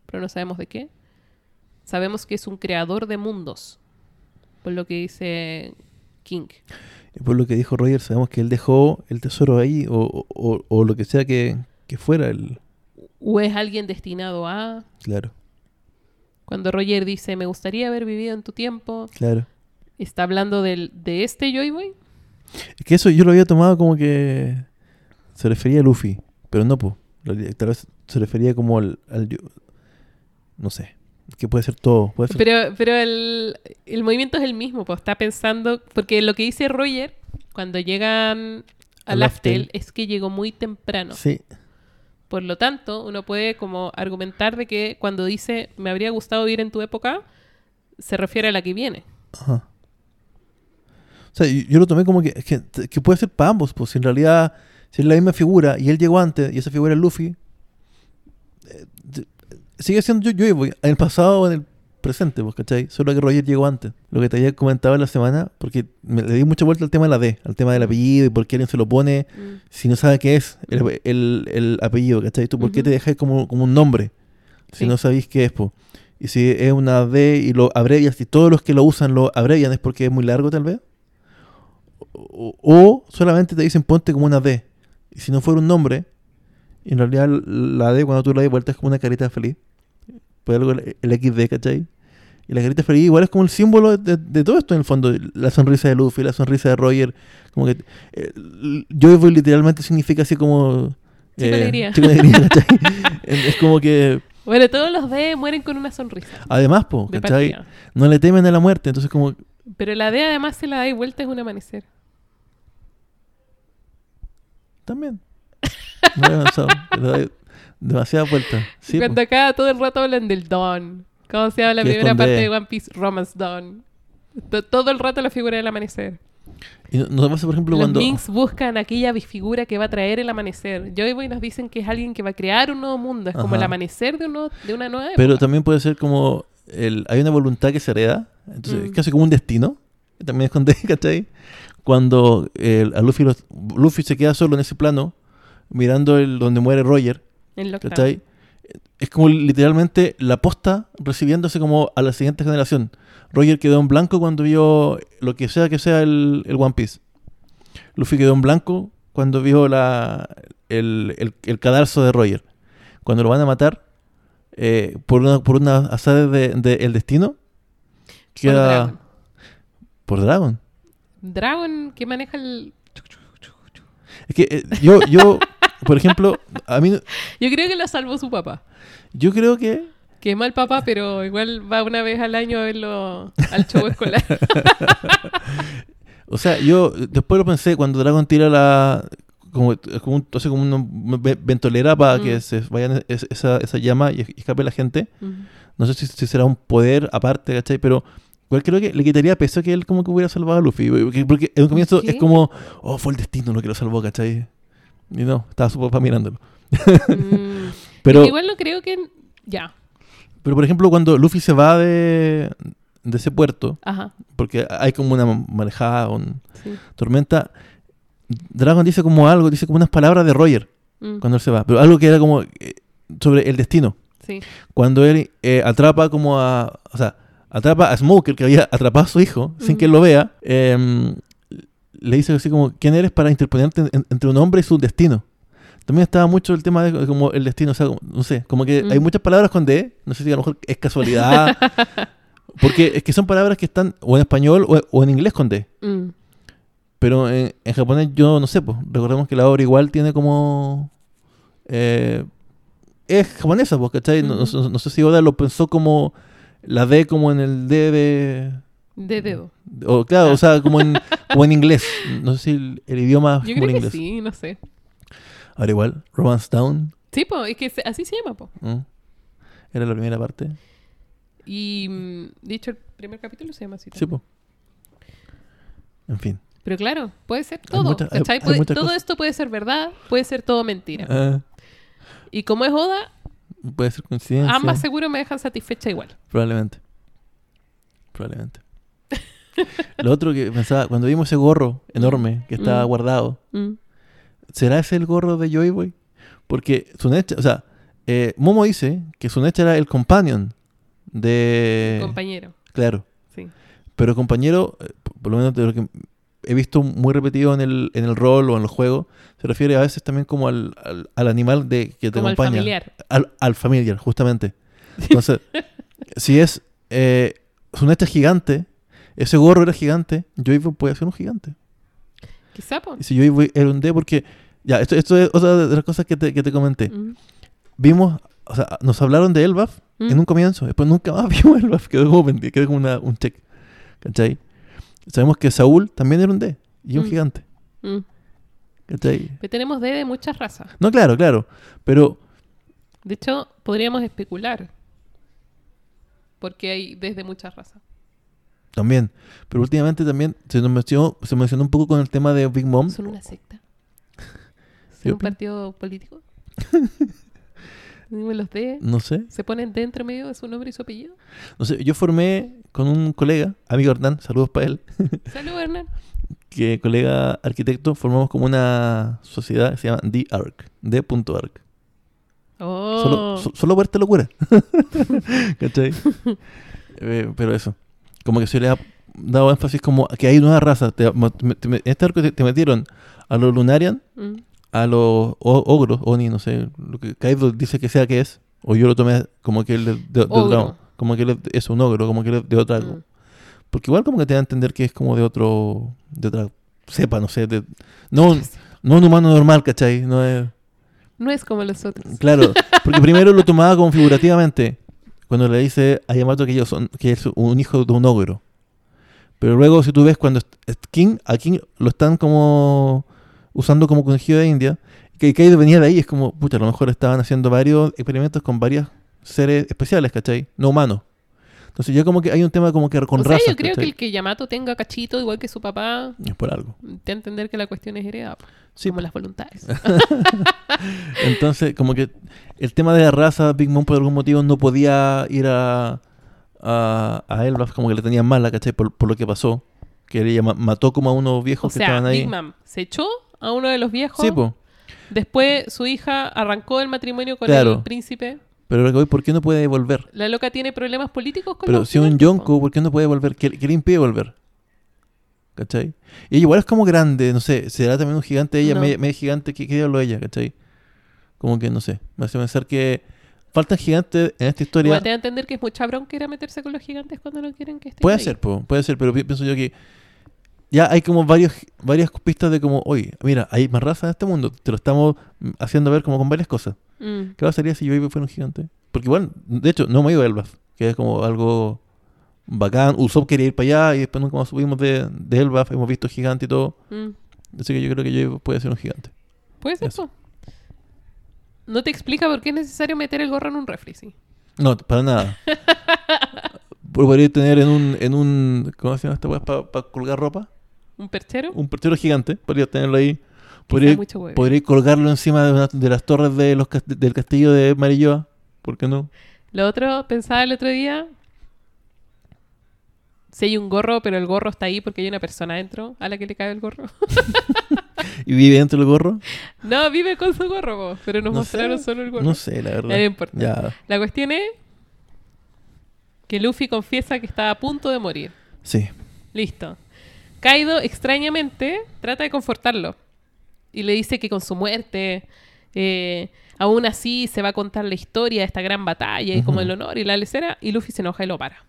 pero no sabemos de qué. Sabemos que es un creador de mundos, por lo que dice King. Y por lo que dijo Roger, sabemos que él dejó el tesoro ahí, o, o- o lo que sea que, que fuera el. O es alguien destinado a... Claro, Cuando Roger dice, me gustaría haber vivido en tu tiempo, claro. ¿Está hablando del, de este Joy Boy? Es que eso yo lo había tomado como que se refería a Luffy, pero no, pues. Tal vez se refería como al, al No sé. Que puede ser todo. Puede ser, Pero, pero el, el movimiento es el mismo, pues está pensando, porque lo que dice Roger cuando llegan Al Aftel. es que llegó muy temprano. Sí, Por lo tanto, uno puede como argumentar de que cuando dice me habría gustado vivir en tu época, se refiere a la que viene. Ajá. O sea, yo, yo lo tomé como que, que, que puede ser para ambos, pues si en realidad si es la misma figura y él llegó antes y esa figura es Luffy, eh, sigue siendo yo, yo en el pasado o en el presente, pues, ¿cachai? Solo que Roger llegó antes. Lo que te había comentado en la semana, porque me, le di mucha vuelta al tema de la D, al tema del apellido y por qué alguien se lo pone Mm. si no sabe qué es el, el- el apellido, ¿cachai? ¿Tú por qué Ujú. te dejas como, como un nombre si Sí. no sabéis qué es, po? Y si es una D y lo abrevias, y todos los que lo usan lo abrevian, ¿es porque es muy largo tal vez? O, o solamente te dicen ponte como una D. Y si no fuera un nombre, en realidad la D cuando tú la das vuelta es como una carita feliz. Pues algo el, el XD, ¿cachai? Y la carita feliz igual es como el símbolo de, de todo esto en el fondo. La sonrisa de Luffy, la sonrisa de Roger. Como que eh, Joy Boy literalmente significa así como... Chico alegría. chico alegría, ¿cachai? es como que... Bueno, todos los D mueren con una sonrisa. Además, po, ¿cachai? No le temen a la muerte, entonces como... Pero la D además se la da y vuelta es un amanecer. También. No he avanzado. le doy demasiada vuelta. Sí, Cuando po. acá todo el rato hablan del Dawn. ¿Cómo se llama la primera parte D. de One Piece? Romance Dawn. To- Todo el rato la figura del amanecer. Y no- nos pasa, por ejemplo, Los cuando... Minks buscan aquella figura que va a traer el amanecer. Joy Boy nos dicen que es alguien que va a crear un nuevo mundo. Es como el amanecer de, uno, de una nueva época. Pero también puede ser como... El, hay una voluntad que se hereda. Entonces es Mm. casi como un destino. que También es con D, ¿cachai? Cuando a Luffy, los- Luffy se queda solo en ese plano, mirando el donde muere Roger. ¿cachai? Es como literalmente la posta recibiéndose como a la siguiente generación. Roger quedó en blanco cuando vio lo que sea que sea el, el One Piece. Luffy quedó en blanco cuando vio la, el, el, el cadarzo de Roger. Cuando lo van a matar eh, por una, por una azar de, de el destino, Por queda Dragon. por Dragon. Dragon que maneja el... Es que eh, yo, yo, por ejemplo, a mí, Yo creo que lo salvó su papá. yo creo que Que es mal papá, pero igual va una vez al año a verlo al show escolar. O sea, yo después lo pensé cuando Dragon tira la. como, un- hace como una ve- ventolera para Mm. que se vaya es- esa, esa llama y escape la gente. Mm. No sé si, si será un poder aparte, ¿cachai? Pero igual creo que le quitaría peso que él como que hubiera salvado a Luffy. Porque, porque en un comienzo es como, oh, fue el destino lo que lo salvó, ¿cachai? Y no, estaba su papá mirándolo. Mm. Pero, Igual no creo que... Ya. pero por ejemplo, cuando Luffy se va de, de ese puerto, Ajá. porque hay como una marejada, un Sí. tormenta, Dragon dice como algo, dice como unas palabras de Roger Mm. cuando él se va. Pero algo que era como eh, sobre el destino. Sí. cuando él eh, atrapa como a. O sea, atrapa a Smoker, que había atrapado a su hijo, sin que él lo vea, em, le dice así como: ¿Quién eres para interponerte en- entre un hombre y su destino? También estaba mucho el tema de de como el destino, o sea, como- no sé, como que Mm. hay muchas palabras con D, no sé si a lo mejor es casualidad, porque es que son palabras que están o en español o, o en inglés con D, Mm. pero en, en japonés yo no sé, pues, recordemos que la obra igual tiene como... eh, es japonesa, pues, ¿cachai? No, no- no sé si Oda lo pensó como la D como en el D de... De dedo. O, claro, Ah. o sea, como en, como en inglés. No sé si el, el idioma Yo como creo en que inglés. sí, no sé. Ahora igual, Romance Down, Sí, po, es que así se llama, po. ¿no? era la primera parte. Y mm, dicho el primer capítulo se llama así. Sí, también. pues. En fin. Pero claro, puede ser todo. hay- todo cosas. esto puede ser verdad, puede ser todo mentira. Ah, Y como es Oda, puede ser coincidencia. ambas seguro me dejan satisfecha igual. Probablemente. Probablemente. Lo otro que pensaba, cuando vimos ese gorro enorme que estaba Mm. guardado, Mm. ¿será ese el gorro de Joy Boy? Porque Sunecha, o sea, eh, Momo dice que Sunecha era el companion de... Compañero, Claro. sí. Pero compañero, eh, por lo menos de lo que he visto muy repetido en el, en el rol o en los juegos, se refiere a veces también como al, al, al animal de, que te Como el acompaña. familiar. Al, al familiar, justamente. Entonces, si es eh, Sunecha es gigante, ese gorro era gigante, Joy Boy puede ser un gigante. Quizá. Y si Joy Boy era un D, porque... Ya, esto, esto es otra de las cosas que te, que te comenté. Mm. Vimos, o sea, nos hablaron de Elbaf Mm. en un comienzo, después nunca más vimos Elbaf, quedó como quedó como una- un check. ¿Cachai? Sabemos que Saúl también era un D y un Mm. gigante. Mm. Pero tenemos D de muchas razas. No, claro, claro. Pero De hecho, podríamos especular. Porque hay desde muchas razas. también. Pero últimamente también se nos mencionó, se mencionó un poco con el tema de Big Mom. ¿Son una secta? ¿Son un partido político? Los D. No sé. ¿Se ponen D entre medio de su nombre y su apellido? No sé. Yo formé con un colega, amigo Hernán, saludos para él, Salud, Hernán. que colega arquitecto, formamos como una sociedad que se llama D-Arc. D.Arc. Oh. Solo, so- solo por esta locura. ¿Cachai? Eh, pero eso. Como que se le ha dado énfasis como que hay nueva raza. Te- mo- te- te- en este arco te, te metieron a los Lunarian, Mm. A los ogros, Oni, no sé, lo que Kaido dice que sea que es. O yo lo tomé como que él de, de- de otro- Como que él es- es un ogro, como que él es de otra. Mm. Porque igual como que te da a entender que es como de otro. de otra cepa, no sé. de- no, no un humano normal, ¿cachai? No es. No es como los otros. Claro, porque primero lo tomaba como figurativamente, cuando le dice a Yamato que ellos son, que es un hijo de un ogro. Pero luego si tú ves cuando est- King, a King lo están como usando como conejillo de India, que Kaido venía de ahí, es como, pucha, a lo mejor estaban haciendo varios experimentos con varios seres especiales, ¿cachai? No humanos. Entonces ya como que hay un tema como que con o sea, razas, yo creo que el que Yamato tenga cachito igual que su papá, Es por algo. te entender que la cuestión es heredada, Sí, como las voluntades. Entonces, como que el tema de la raza, Big Mom por algún motivo no podía ir a, a, a Elbaf, como que le tenían mala, ¿cachai? Por, por lo que pasó. Que ella ma- mató como a unos o viejos que sea, estaban ahí. Big Mom se echó a uno de los viejos. Sí, po. Después su hija arrancó el matrimonio con Claro. el príncipe. Pero voy, ¿por qué no puede volver? La loca tiene problemas políticos con Pero si un. Yonko, ¿por qué no puede volver? ¿Qué, qué le impide volver? ¿Cachai? Y ella igual es como grande, no sé, ¿será también un gigante ella, No. media, media gigante? ¿Qué, qué diablo ella, cachai? Como que no sé, me hace pensar que faltan gigantes en esta historia. Igual te a entender que es mucha bronca ir a meterse con los gigantes cuando no quieren que estén Puede ahí. ser, po, puede ser, pero pi- pienso yo que ya hay como varios, varias pistas de como, oye, mira, hay más razas en este mundo, te lo estamos haciendo ver como con varias cosas. Mm. ¿Qué pasaría si yo fuera un gigante? Porque igual, de hecho, no me ido a Elbaf, que es como algo bacán. Usopp quería ir para allá y después nunca más subimos de, de Elbaf, hemos visto gigante y todo. Mm. Así que yo creo que yo puede ser un gigante. Puede ser, Eso. No te explica por qué es necesario meter el gorro en un refri, sí. No, para nada. Podría tener en un, en un. ¿Cómo se llama esta weá? Para colgar ropa. ¿Un perchero? Un perchero gigante. Podría tenerlo ahí. Podría, podría colgarlo encima de, una- de las torres de los, del castillo de Marilloa. ¿Por qué no? Lo otro, pensaba el otro día. Si hay un gorro, pero el gorro está ahí porque hay una persona adentro a la que le cae el gorro. ¿Y vive dentro del gorro? no, vive con su gorro, pero nos No mostraron sé. solo el gorro. No sé, la verdad. No importa. Ya. La cuestión es que Luffy confiesa que está a punto de morir. Sí. Listo. Kaido, extrañamente, trata de confortarlo. Y le dice que con su muerte, eh, aún así se va a contar la historia de esta gran batalla y como el honor y la lecera. Y Luffy se enoja y lo para.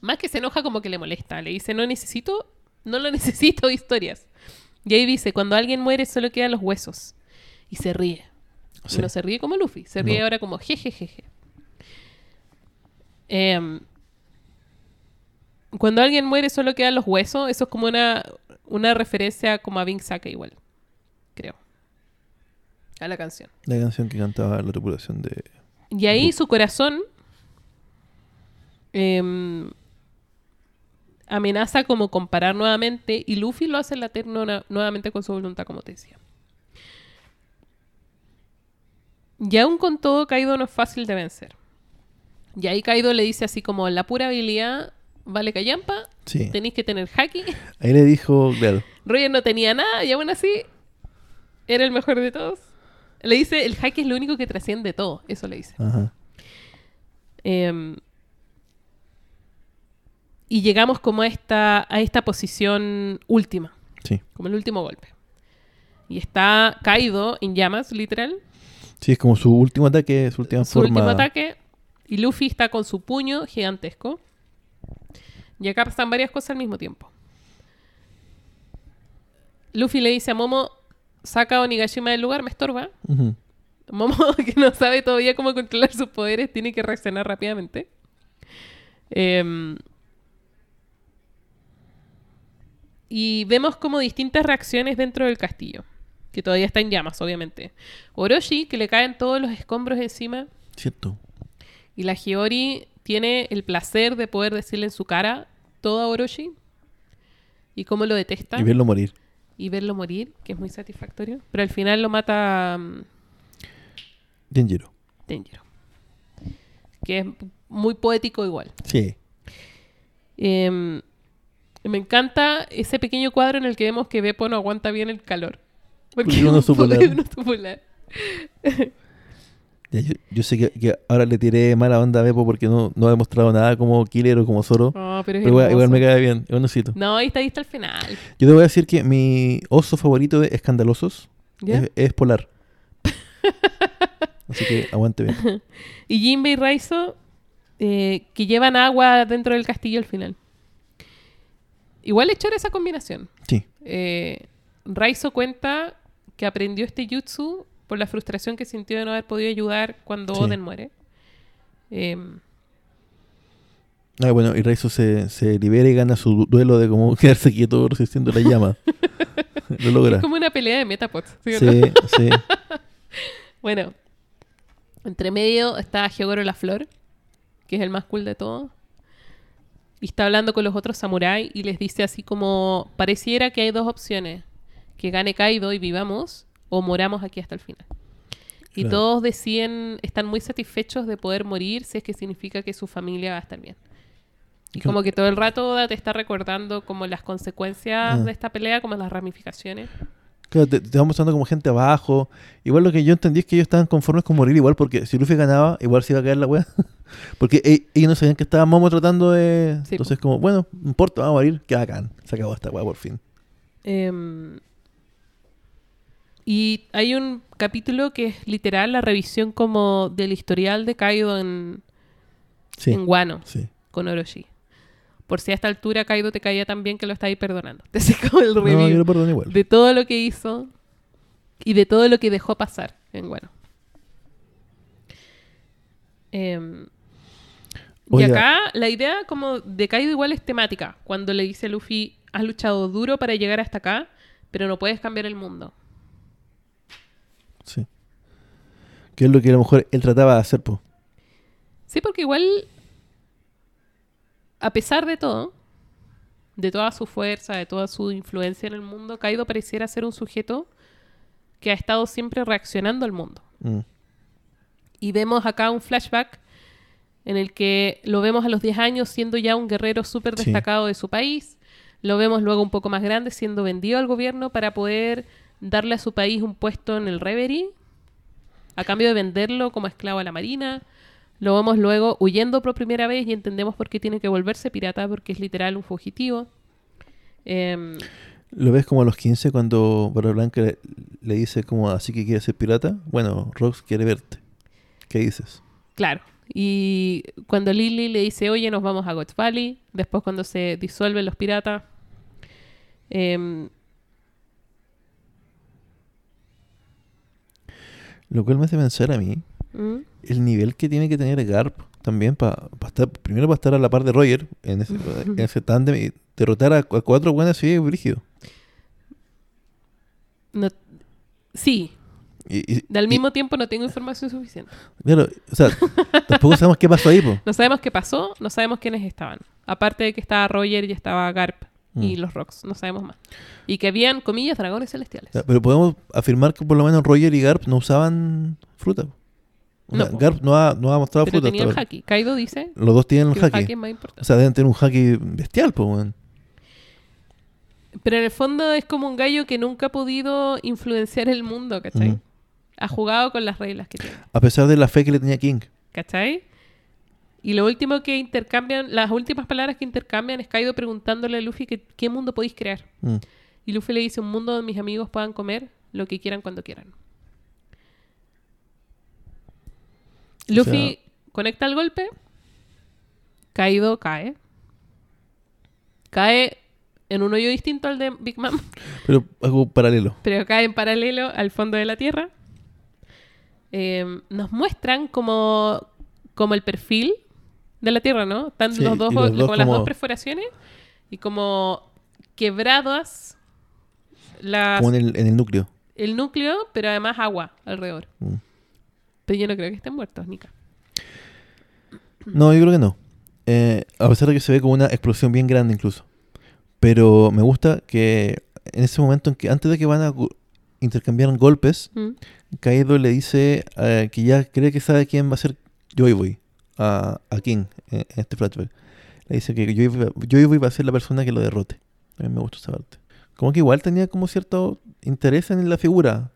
Más que se enoja, como que le molesta. Le dice: No necesito, no lo necesito historias. Y ahí dice: Cuando alguien muere, solo quedan los huesos. Y se ríe. sí. Y no se ríe como Luffy, se ríe No. ahora como jejejeje. Em, cuando alguien muere solo quedan los huesos, eso es como una, una referencia como a Bing Saka igual, creo. A la canción. La canción que cantaba la tripulación de. Y ahí su corazón em, amenaza como comparar nuevamente y Luffy lo hace latir nueva- nuevamente con su voluntad, como te decía. Y aún con todo, Kaido no es fácil de vencer. Y ahí Kaido le dice así como, la pura habilidad vale callampa, Sí. tenéis que tener haki. Ahí le dijo, claro. Roger no tenía nada y aún así era el mejor de todos. Le dice, el haki es lo único que trasciende todo, eso le dice. Ajá. Em, y llegamos como a esta, a esta posición última, Sí. como el último golpe. Y está Kaido en llamas, literal, Sí, es como su último ataque, su última su forma. último ataque. Y Luffy está con su puño gigantesco. Y acá pasan varias cosas al mismo tiempo. Luffy le dice a Momo, saca a Onigashima del lugar, me estorba. Ujú. Momo, que no sabe todavía cómo controlar sus poderes, tiene que reaccionar rápidamente. Em, y vemos como distintas reacciones dentro del castillo, que todavía está en llamas, obviamente. Orochi, que le caen todos los escombros encima, Cierto. y la Hiyori tiene el placer de poder decirle en su cara todo a Orochi, y cómo lo detesta, Y verlo morir. y verlo morir, que es muy satisfactorio. Pero al final lo mata... mm, Denjiro. Denjiro. Que es muy poético igual. Sí. Em, me encanta ese pequeño cuadro en el que vemos que Beppo no aguanta bien el calor. Porque uno es uno yo, yo sé que, que ahora le tiré mala onda a Beppo porque no, no ha demostrado nada como killer o como Zoro. Pero igual, me cae bien, es un osito. No, ahí está, ahí está el final. Yo te voy a decir que mi oso favorito de Escandalosos es, es polar. Así que aguante bien. Y Jinbe y Raizo, eh, que llevan agua dentro del castillo al final. Igual es chora esa combinación. Sí. Eh, Raizo cuenta que aprendió este jutsu por la frustración que sintió de no haber podido ayudar cuando Sí. Oden muere. Em, Ah, bueno, y Raizo se, se libera y gana su du- duelo de como quedarse quieto resistiendo la llama. Lo logra. es como una pelea de Metapods. ¿sí Sí, no? sí. Bueno, entre medio está Hyogoro la Flor, que es el más cool de todos. Y está hablando con los otros samuráis y les dice así como, pareciera que hay dos opciones, que gane Kaido y vivamos, o moramos aquí hasta el final. Y Claro. todos deciden, están muy satisfechos de poder morir si es que significa que su familia va a estar bien. Y como que todo el rato Oda te está recordando como las consecuencias Ah. de esta pelea, como las ramificaciones. Claro, te, te va mostrando como gente abajo. Igual lo que yo entendí es que ellos estaban conformes con morir igual, porque si Luffy ganaba, igual se iba a caer la wea. porque e- ellos no sabían que estaba Momo tratando de. Sí, Entonces, como, bueno, no importa, vamos a morir, que bacán. Se acabó esta wea por fin. Em, y hay un capítulo que es literal la revisión como del historial de Kaido en, Sí. en Wano Sí. con Orochi. Por si a esta altura Kaido te caía tan bien que lo estáis perdonando. Te como el No, review yo lo perdono igual. de todo lo que hizo y de todo lo que dejó pasar en Wano. Em, y acá la idea como de Kaido igual es temática. Cuando le dice a Luffy, has luchado duro para llegar hasta acá, pero no puedes cambiar el mundo. Sí. Que es lo que a lo mejor él trataba de hacer, pues. Sí, porque igual, a pesar de todo, de toda su fuerza, de toda su influencia en el mundo, Kaido pareciera ser un sujeto que ha estado siempre reaccionando al mundo. Mm. Y vemos acá un flashback en el que lo vemos a los 10 años siendo ya un guerrero súper Sí. destacado de su país. Lo vemos luego un poco más grande siendo vendido al gobierno para poder darle a su país un puesto en el Reverie a cambio de venderlo como esclavo a la marina. Lo vemos luego huyendo por primera vez y entendemos por qué tiene que volverse pirata porque es literal un fugitivo. Em, ¿Lo ves como a los 15 cuando Barba Blanca le, le dice como así que quiere ser pirata? Bueno, Rox quiere verte. ¿Qué dices? Claro. Y cuando Lily le dice, oye, nos vamos a Gods Valley, después cuando se disuelven los piratas, em, Lo cual me hace pensar a mí ¿mm? el nivel que tiene que tener Garp también para estar, primero para estar a la par de Roger en ese, en ese tándem y derrotar a, a cuatro buenas y brígido. No- sí, Y, y- al y- mismo tiempo no tengo información suficiente. claro, o sea, tampoco sabemos qué pasó ahí, po. No sabemos qué pasó, no sabemos quiénes estaban. Aparte de que estaba Roger y estaba Garp y Mm. los Rocks, no sabemos más. Y que habían, comillas, dragones celestiales. Pero podemos afirmar que por lo menos Roger y Garp no usaban fruta. O sea. Garp no ha, no ha mostrado Pero fruta. tenía el hasta ahora. haki. Kaido dice Los dos tienen que el haki. es más importante. O sea, deben tener un haki bestial, pues, weón. Pero en el fondo es como un gallo que nunca ha podido influenciar el mundo, ¿cachai? Ujú. Ha jugado con las reglas que tiene, A pesar de la fe que le tenía King. ¿cachai? Y lo último que intercambian, las últimas palabras que intercambian es Kaido preguntándole a Luffy que, qué mundo podéis crear. Mm. Y Luffy le dice, un mundo donde mis amigos puedan comer lo que quieran cuando quieran. O Luffy conecta el golpe, Kaido cae. Cae en un hoyo distinto al de Big Mom. Pero algo paralelo. pero cae en paralelo al fondo de la Tierra. Eh, nos muestran como, como el perfil de la Tierra, ¿no? Están Sí, los dos, los como dos las dos perforaciones y como quebradas las, Como en el, en el núcleo. el núcleo, pero además agua alrededor. Mm. Pero yo no creo que estén muertos, Nika. No, yo creo que no. Eh, a pesar de que se ve como una explosión bien grande incluso. Pero me gusta que en ese momento en que antes de que van a intercambiar golpes, Mm. Kaido le dice eh, que ya cree que sabe quién va a ser Joy Boy a, a King en, en este flashback. Le dice que Boy, Joy Boy va a ser la persona que lo derrote. A mí me gusta esa parte. Como que igual tenía como cierto interés en la figura.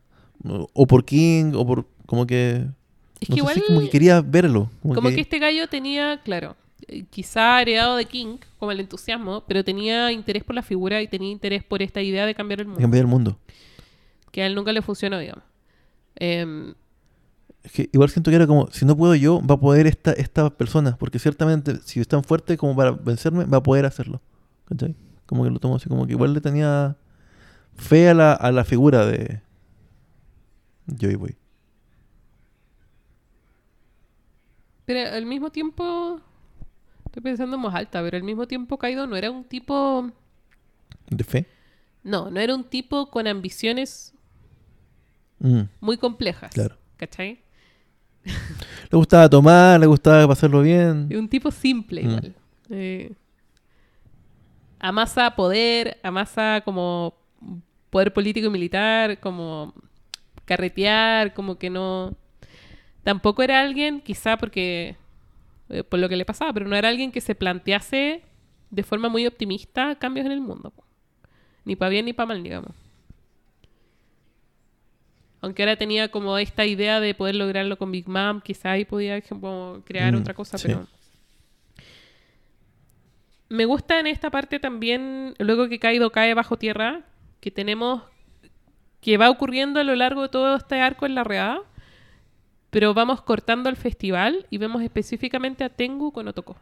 O por King, o por como que... Es no que igual, si como que quería verlo. Como, como que- que este gallo tenía, claro, eh, quizá heredado de King, como el entusiasmo, pero tenía interés por la figura y tenía interés por esta idea de cambiar el mundo. cambiar el mundo. que a él nunca le funcionó, digamos. Em, Es que igual siento que era como, si no puedo yo, va a poder esta, esta persona, porque ciertamente si es tan fuerte como para vencerme, va a poder hacerlo. ¿Cachai? Como que lo tomo así, como que igual le tenía fe a la, a la figura de Joy Boy. pero al mismo tiempo, estoy pensando en voz alta, pero al mismo tiempo Kaido no era un tipo, ¿De fe? no, no era un tipo con ambiciones Mm, muy complejas. claro. ¿Cachai? Le gustaba tomar, le gustaba pasarlo bien. Es un tipo simple Mm. igual. Eh, amasa poder, amasa como poder político y militar, como carretear, como que no... Tampoco era alguien, quizá porque... eh, por lo que le pasaba, pero no era alguien que se plantease de forma muy optimista cambios en el mundo. Ni para bien ni para mal, digamos. Aunque ahora tenía como esta idea de poder lograrlo con Big Mom, quizá ahí podía como, crear Mm, otra cosa, sí. pero... Me gusta en esta parte también, luego que Kaido cae bajo tierra, que tenemos que va ocurriendo a lo largo de todo este arco en la reada, pero vamos cortando el festival y vemos específicamente a Tengu con Otoko.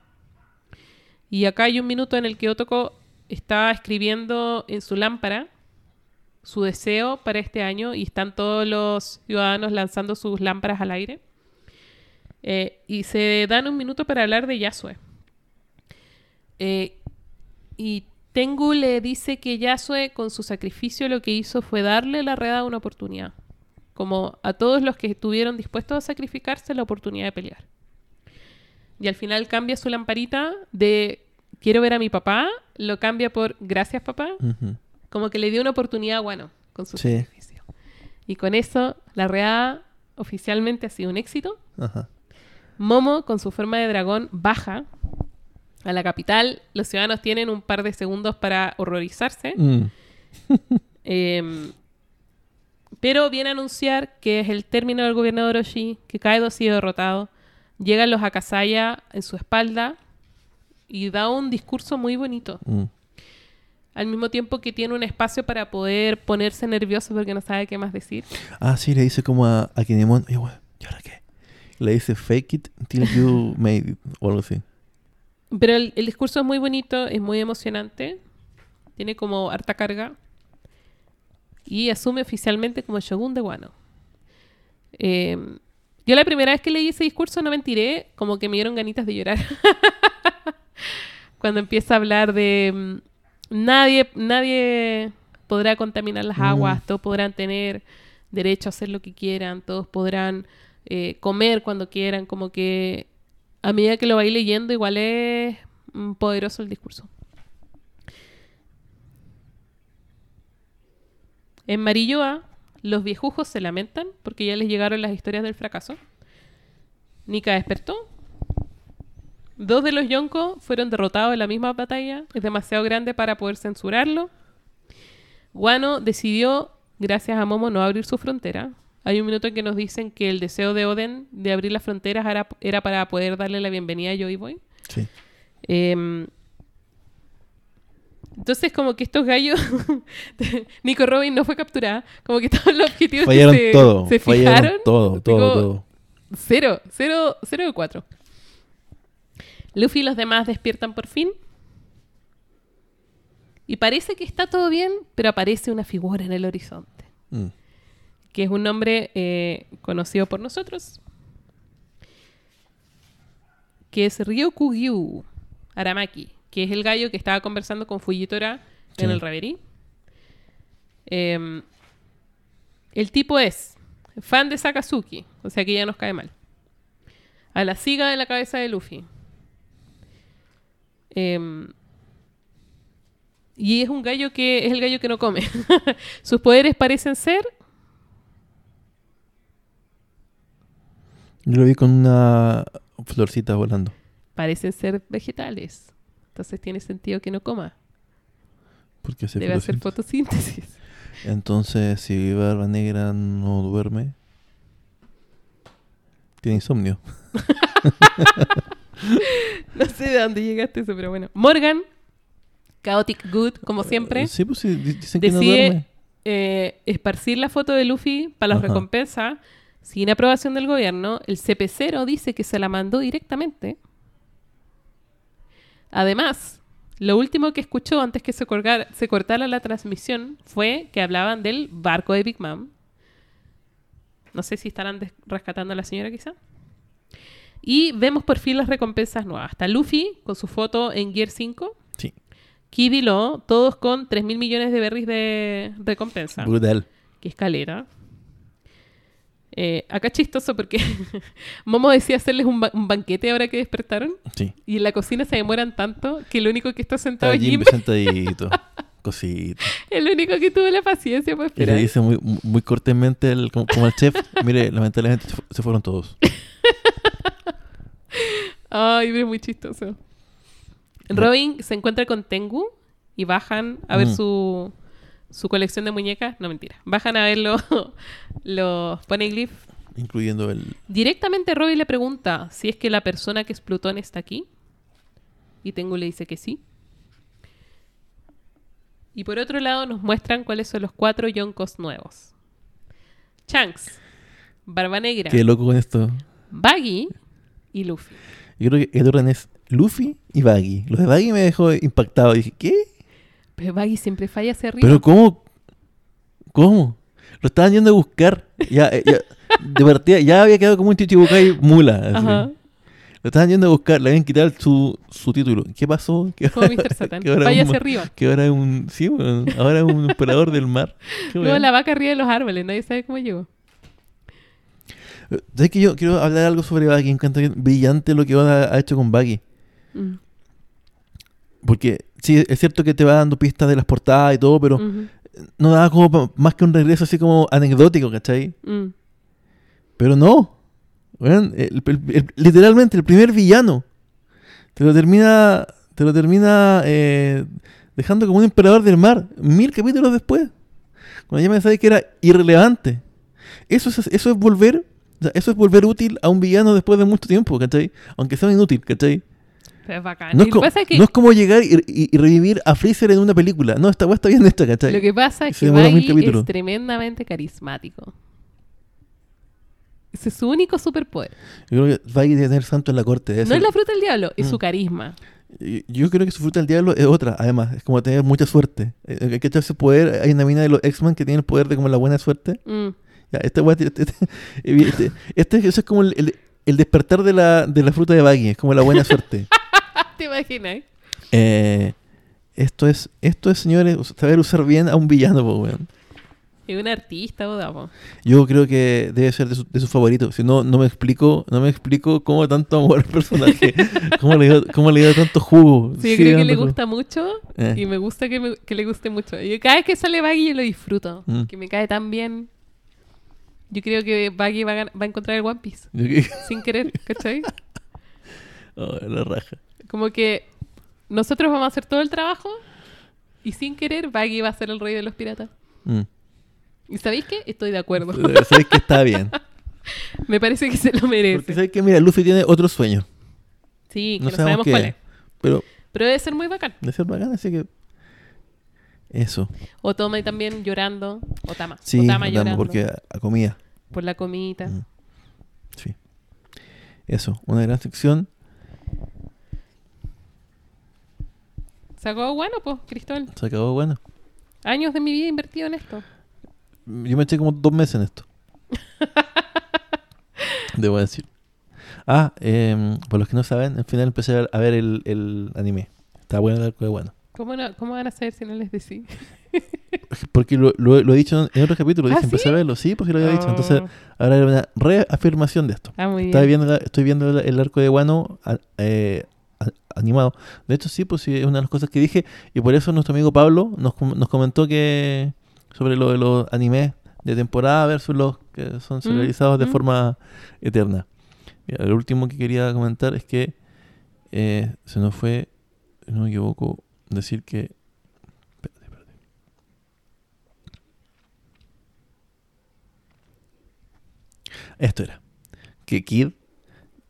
Y acá hay un minuto en el que Otoko está escribiendo en su lámpara su deseo para este año y están todos los ciudadanos lanzando sus lámparas al aire. Eh, y se dan un minuto para hablar de Yasue. Eh, y Tengu le dice que Yasue con su sacrificio lo que hizo fue darle a la redada una oportunidad. como a todos los que estuvieron dispuestos a sacrificarse la oportunidad de pelear. Y al final cambia su lamparita de quiero ver a mi papá, lo cambia por gracias papá. Como que le dio una oportunidad bueno con su Sí. sacrificio. Y con eso la reada oficialmente ha sido un éxito. Ajá. Momo, con su forma de dragón, baja a la capital. Los ciudadanos tienen un par de segundos para horrorizarse. Mm. Eh, pero viene a anunciar que es el término del gobierno de Orochi, que Kaido ha sido derrotado. Llegan los Akasaya en su espalda y da un discurso muy bonito. Mm. Al mismo tiempo que tiene un espacio para poder ponerse nervioso porque no sabe qué más decir. Ah, sí, le dice como a, a Kinemon, "Oye, weón, ¿y ahora qué? Le dice fake it until you made it, o algo así. Pero el, el discurso es muy bonito, es muy emocionante. Tiene como harta carga. Y asume oficialmente como Shogun de Wano. Eh, yo la primera vez que leí ese discurso no mentiré, como que me dieron ganitas de llorar. Cuando empieza a hablar de mm, nadie, nadie podrá contaminar las Mm. aguas, todos podrán tener derecho a hacer lo que quieran, todos podrán eh, comer cuando quieran, como que a medida que lo vais leyendo, igual es mm, poderoso el discurso. En Marilloa, los viejujos se lamentan porque ya les llegaron las historias del fracaso. Nika despertó. Dos de los Yonko fueron derrotados en la misma batalla. Es demasiado grande para poder censurarlo. Wano decidió, gracias a Momo, no abrir su frontera. Hay un minuto en que nos dicen que el deseo de Oden de abrir las fronteras era, era para poder darle la bienvenida a Joy Boy. Sí. Em, entonces, como que estos gallos, Nico Robin no fue capturada, como que todos los objetivos Fallaron que se, todo, se fallaron fijaron, todo, todo, todo. Cero, cero, cero de cuatro. Luffy y los demás despiertan por fin. Y parece que está todo bien, pero aparece una figura en el horizonte, Mm. que es un nombre eh, conocido por nosotros, que es Ryokugyu Aramaki, que es el gallo que estaba conversando con Fujitora en el Reverie. Em, el tipo es fan de Sakazuki, o sea que ya nos cae mal. A la siga de la cabeza de Luffy. Em, y es un gallo que es el gallo que no come. Sus poderes parecen ser Yo lo vi con una florcita volando. parecen ser vegetales. Entonces tiene sentido que no coma. Porque hace Debe hacer fotosíntesis. fotosíntesis. Entonces, si Barba Negra no duerme, tiene insomnio. No sé de dónde llegaste eso, pero bueno. Morgan, Chaotic Good, como siempre, Sí, pues sí, di- dicen que no decide duerme. eh, esparcir la foto de Luffy para las Ajá. recompensas sin aprobación del gobierno. El CP0 dice que se la mandó directamente. Además, lo último que escuchó antes que se, se cortara la transmisión fue que hablaban del barco de Big Mom. No sé si estarán rescatando a la señora quizá. Y vemos por fin las recompensas nuevas. Está Luffy con su foto en Gear 5. Sí, Kid y Lo, todos con 3 mil millones de berries de recompensa. brutal. que escalera. Eh, acá chistoso porque Momo decía hacerles un, ba- un banquete ahora que despertaron Sí. y en la cocina se demoran tanto que el único que está sentado es Jimbe, sentadito. Cosita. el único que tuvo la paciencia para Y le esperar. dice muy, muy cortésmente el- como, como al chef, mire, lamentablemente se fueron todos. Ay, pero es muy chistoso. Robin se encuentra con Tengu y bajan a ver Mm. su, su colección de muñecas. No, mentira. Bajan a ver los, los poneglyphs Incluyendo el... Directamente Robin le pregunta si es que la persona que es Plutón está aquí. Y Tengu le dice que sí. Y por otro lado nos muestran cuáles son los cuatro Yonkos nuevos. Shanks, Barba Negra, Qué loco con esto. Baggy y Luffy. Yo creo que el orden es Luffy y Baggy. Lo de Baggy me dejó impactado. Dije, ¿qué? Pero Baggy siempre falla hacia arriba. ¿Pero cómo? ¿Cómo? Lo estaban yendo a buscar. Ya, eh, ya, de partida, ya había quedado como un chichibukai mula. así. Lo estaban yendo a buscar, le habían quitado su, su título. ¿Qué pasó? ¿Qué Como Mr. Satan. que ahora un- hacia arriba. Que ahora es un... Sí, bueno, ahora es un operador del mar. Qué Luego weón. la vaca arriba de los árboles. Nadie sabe cómo llegó. ¿Sabes que yo quiero hablar algo sobre Baggy? Que- brillante lo que Oda ha hecho con Baggy. Mm. Porque sí, es cierto que te va dando pistas de las portadas y todo, pero no daba como más que un regreso así como anecdótico, ¿cachai? Mm. Pero no. Weón, el- el- el- literalmente, el primer villano. Te lo termina. Te lo termina eh, dejando como un emperador del mar. Mil capítulos después. Cuando ya me sabes que era irrelevante. Eso es, eso es volver. O sea, eso es volver útil a un villano después de mucho tiempo, ¿cachai? Aunque sea inútil, ¿cachai? Es bacán. No es, que no como llegar y, y- y revivir a Freezer en una película. No, esta weá está bien hecha, ¿cachai? lo que pasa es que capítulos. es tremendamente carismático. Ese es su único superpoder. Yo creo que Baggy debe tener santo en la corte. No ser- es la fruta del diablo, es Mm. su carisma. Yo creo que su fruta del diablo es otra, además. Es como tener mucha suerte. Eh, Hay que echarse poder. Hay una mina de los X-Men que tiene el poder de como la buena suerte. Mm. Ya, este, este, este, este- eso es como el, el- el despertar de la, de la fruta de Baggy. Es como la buena suerte. ¿Te imaginas? Eh, esto es, esto es, señores, saber usar bien a un villano, po, weón. Es un artista, po. Yo creo que debe ser de, su- de sus favoritos. Si no, no me explico, no me explico cómo tanto amor al personaje. cómo le dio, cómo le dio tanto jugo. Sí, yo creo que le gusta mucho Eh. y me gusta que, me- que le guste mucho. Y cada vez que sale Baggy yo lo disfruto, Mm. que me cae tan bien. Yo creo que Baggy va a, gan- va a encontrar el One Piece, sin querer, ¿cachai? Oh, la raja. Como que nosotros vamos a hacer todo el trabajo y sin querer Baggy va a ser el rey de los piratas. Mm. ¿Y sabéis qué? Estoy de acuerdo. Sabes que está bien. me parece que se lo Porque merece. sabes que, mira, Luffy tiene otro sueño. Sí, que No no, sabemos sabemos cuál es. Pero Pero debe ser muy bacán. de ser bacán, así que. Eso. O Toma también llorando. O Tama. Sí, o Tama damos, llorando. porque a, a comida. Por la comidita. Mm. Sí. Eso. Una gran sección. Se acabó bueno, pues, Cristóbal. Se acabó, bueno. Años de mi vida invertido en esto. Yo me eché como dos meses en esto. Debo decir. Ah, em, por los que no saben, al final empecé a- ver el, el anime. Está bueno de bueno. ¿Cómo, no- ¿Cómo van a saber si no les decís? Porque lo, lo- lo he dicho en otros capítulos. ¿Ah, Dije, empecé sí? a verlo. Sí, porque lo había dicho. Entonces, Oh. ahora era una reafirmación de esto. Ah, muy bien. Estaba viendo la- estoy viendo el arco de a- eh, animado. De hecho, sí, pues sí, es una de las cosas que dije. Y por eso nuestro amigo Pablo nos, nos comentó que sobre lo de los animes de temporada versus los que son serializados de mm. forma eterna. Mira, lo último que quería comentar es que eh, se nos fue, no me equivoco, decir que... Espérate, espérate. Esto era. Que Kid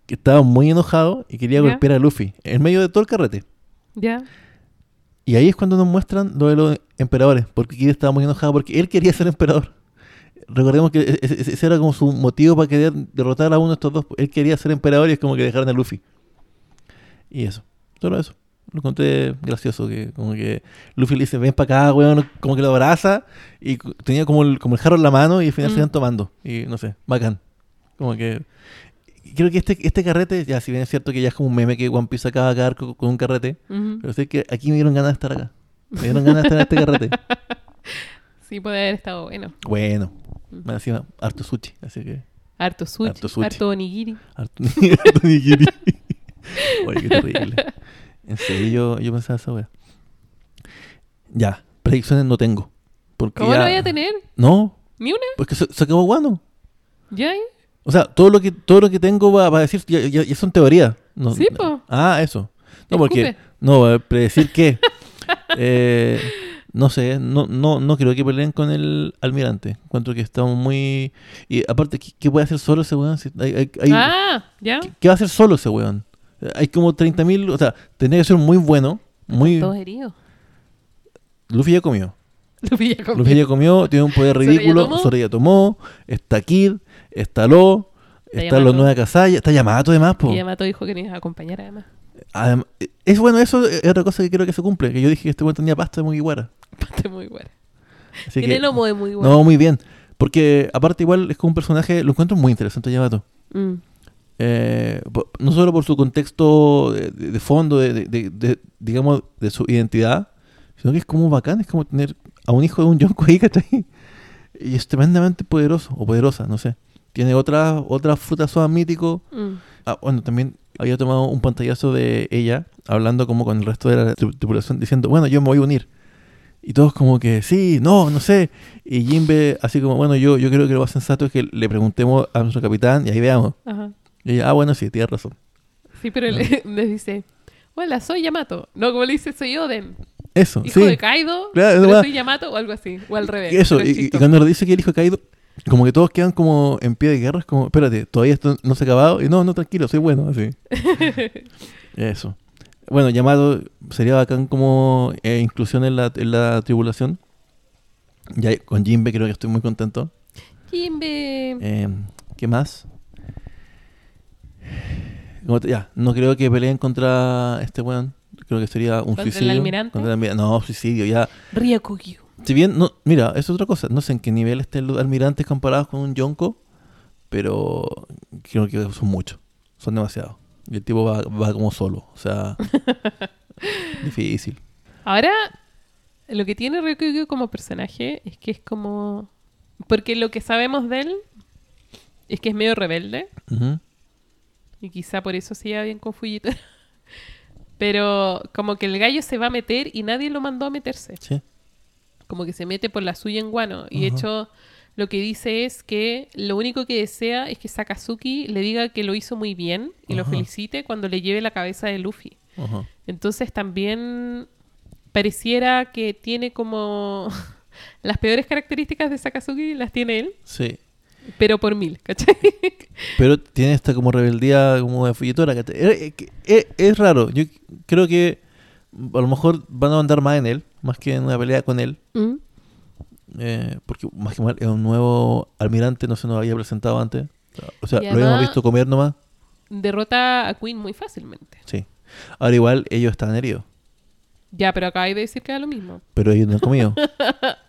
que estaba muy enojado y quería golpear a Luffy en medio de todo el carrete. ¿Ya? Y ahí es cuando nos muestran lo de los emperadores, porque Kid estaba muy enojado porque él quería ser emperador. Recordemos que e- e- ese era como su motivo para querer derrotar a uno de estos dos. Él quería ser emperador y es como que dejaron a Luffy. Y eso, solo eso. Lo encontré gracioso, que como que Luffy le dice, ven para acá, weón, como que lo abraza y tenía como el, como el jarro en la mano y al final Mm. se iban tomando. Y no sé, bacán. Como que... Creo que este, este carrete, ya si bien es cierto que ya es como un meme que One Piece acaba de cagar con, un carrete, pero sé que aquí me dieron ganas de estar acá. Me dieron ganas de estar en este carrete. Sí, puede haber estado bueno. Bueno, me encima harto sushi, así que Harto sushi, Harto onigiri. harto, harto nigiri. Oye, qué terrible. En serio, yo, yo pensaba esa wea. Ya, predicciones no tengo. Porque ¿Cómo ya- lo voy a tener? No, ¿Ni una? porque se, se acabó guano. ¿Ya? O sea, todo lo que todo lo que tengo va, va a decir ya, ya- ya son teorías. No, Sí, po. Ah, eso. No, porque Escupe. no eh, predecir qué. Eh, no sé, no, no, no creo que peleen con el almirante. Encuentro que estamos muy y aparte ¿qué, qué puede hacer solo ese weón? Si hay- hay- hay- Ah, ¿ya? ¿qué, qué va a hacer solo ese weón? Hay como 30.000, o sea, tendría que ser muy bueno, muy Todos heridos. Luffy ya comió. Lo pilla con Luffy ya comió, tiene un poder ya ridículo. tomó. Sora ya tomó. Está Kid, está Lo, Está está los Yamato. nueve Kazaya, está Yamato además, po. Y Yamato dijo que nos iba a acompañar además. Adem- es bueno, eso es otra cosa que creo que se cumple. Que yo dije que este weón tenía pasta de Mugiwara. Parte muy buena. Así Tiene que, lomo de muy bueno. no, muy bien. Porque aparte igual es como un personaje, lo encuentro muy interesante Yamato. Mm. Eh, no solo por su contexto de, de- de fondo, de, digamos, de su identidad, sino que es como bacán, es como tener a un hijo de un Yonko ahí, ¿cachai? Y es tremendamente poderoso, o poderosa, no sé. Tiene otras otras frutas sodas míticos. Mm. Ah, bueno, también había tomado un pantallazo de ella hablando como con el resto de la tri- tripulación diciendo, bueno, yo me voy a unir. Y todos como que, sí, no, no sé. Y Jimbe así como, bueno, yo, yo creo que lo más sensato es que le preguntemos a nuestro capitán y ahí veamos. Ajá. Y ella, ah, bueno, sí, tienes razón. Sí, pero le, le dice, hola, soy Yamato. No, como le dice, soy Oden. Eso, Hijo sí. de Kaido, Claro, pero soy Yamato o algo así. O al revés. Eso, y, cuando le dice que el hijo ha caído, como que todos quedan como en pie de guerra, es como, espérate, todavía esto no se ha acabado. Y no, no, tranquilo, soy bueno, así. Eso. Bueno, llamado, sería bacán como eh, inclusión en la, en la tribulación. Ya con Jimbe creo que estoy muy contento. Jimbe. Eh, ¿Qué más? Ya, no creo que peleen contra este weón. Creo que sería un ¿Contra el suicidio. almirante? Contra el No, suicidio, ya. Ryokugyu. Si bien, no, mira, es otra cosa. No sé en qué nivel estén los almirantes comparados con un Yonko, pero creo que son muchos. Son demasiados. Y el tipo va, va como solo. O sea, difícil. Ahora, lo que tiene Ryokugyu como personaje es que es como... Porque lo que sabemos de él es que es medio rebelde. Ujú. Y quizá por eso se lleva bien con Fujitora. Pero como que el gallo se va a meter y nadie lo mandó a meterse. Sí. Como que se mete por la suya en guano. Y de hecho, lo que dice es que lo único que desea es que Sakazuki le diga que lo hizo muy bien y lo felicite cuando le lleve la cabeza de Luffy. Entonces también pareciera que tiene como las peores características de Sakazuki las tiene él, Sí. Pero por mil, ¿cachai? Pero tiene esta como rebeldía como de folletora. te- Es, es- es raro. Yo creo que a lo mejor van a mandar más en él, más que en una pelea con él. Mm. Eh, porque más que mal es un nuevo almirante, no se nos había presentado antes. O sea, lo habíamos visto comer nomás. Derrota a Queen muy fácilmente. Sí. Ahora igual ellos están heridos, Ya, pero acabáis de decir que era lo mismo. pero ellos no han comido.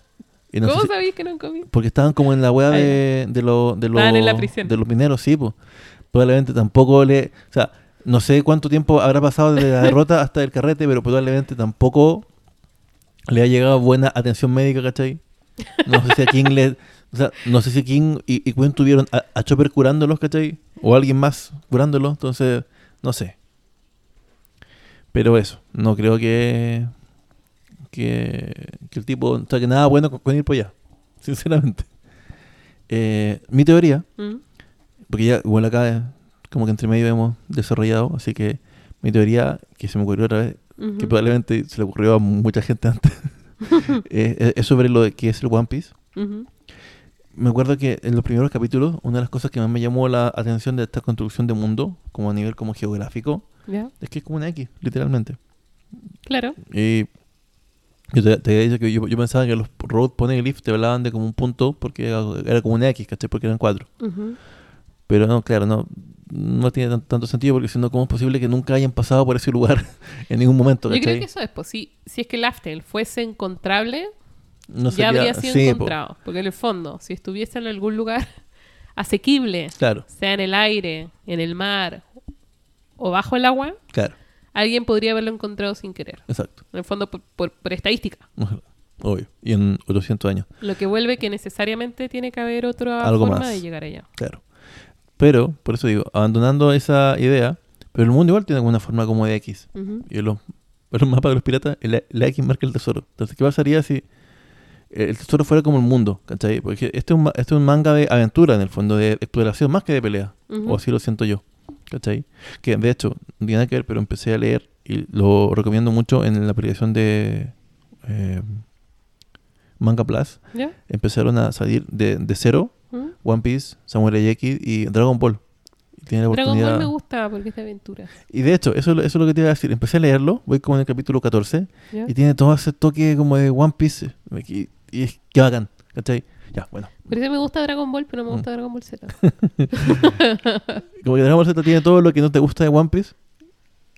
Y no sé ¿Cómo si- sabéis que no han comido? porque estaban como en la Ah, de, de, lo- de, en la prisión. de los mineros, sí, pues. Probablemente tampoco le... O sea, no sé cuánto tiempo habrá pasado desde la derrota hasta el carrete, pero probablemente tampoco le ha llegado buena atención médica, ¿cachai? No sé si a King le... O sea, no sé si King y, y Quinn tuvieron a, a Chopper curándolos, ¿cachai? O alguien más curándolos, entonces, no sé. Pero eso, no creo que... Que, que el tipo saque nada bueno con, con ir por allá, sinceramente. Eh, mi teoría, Mm. porque ya igual acá como que entre medio hemos desarrollado, así que mi teoría, que se me ocurrió otra vez, Ujú. que probablemente se le ocurrió a mucha gente antes, eh, es- sobre lo de que es el One Piece. Ujú. Me acuerdo que en los primeros capítulos, una de las cosas que más me llamó la atención de esta construcción de mundo, como a nivel como geográfico, Ya, es que es como una X, literalmente. claro. Y yo te, te había dicho que yo, yo pensaba que los road poneglyphs te hablaban de como un punto, porque era, era como una X, ¿cachai? Porque eran cuatro. Pero no, claro, no, no tiene tan- tanto sentido porque si no, ¿cómo es posible que nunca hayan pasado por ese lugar en ningún momento? Yo creo que eso es, pues si, si es que el Aftel fuese encontrable, No ya habría sido sí, po, encontrado. Porque en el fondo, si estuviese en algún lugar asequible, claro, sea en el aire, en el mar o bajo el agua, claro, alguien podría haberlo encontrado sin querer. exacto. En el fondo, por, por- por estadística. Obvio. Y en 800 años, Lo que vuelve que necesariamente tiene que haber otra Algo forma más. de llegar allá. claro. Pero, por eso digo, abandonando esa idea, pero el mundo igual tiene alguna forma como de X. Y en los, en los mapas de los piratas, el- la X marca el tesoro. Entonces, ¿qué pasaría si el tesoro fuera como el mundo? ¿Cachai? Porque este es, un, este es un manga de aventura, en el fondo, de exploración más que de pelea. O así lo siento yo. ¿Cachai? Que de hecho, no tiene nada que ver, pero empecé a leer y lo recomiendo mucho en la aplicación de eh, Manga Plus. ¿Ya? Empezaron a salir de, de cero ¿Mm? One Piece, Samurai X y Dragon Ball. Y tiene la Dragon. Ball me gusta porque es de aventura. Y de hecho, eso, eso es lo que te iba a decir. Empecé a leerlo, voy como en el capítulo 14 ¿Ya? y tiene todo ese toque como de One Piece. Y, y es que bacán. ¿Cachai? Ya, bueno. Por eso me gusta Dragon Ball, pero no me Mm. gusta Dragon Ball Z. Como que Dragon Ball Z tiene todo lo que no te gusta de One Piece.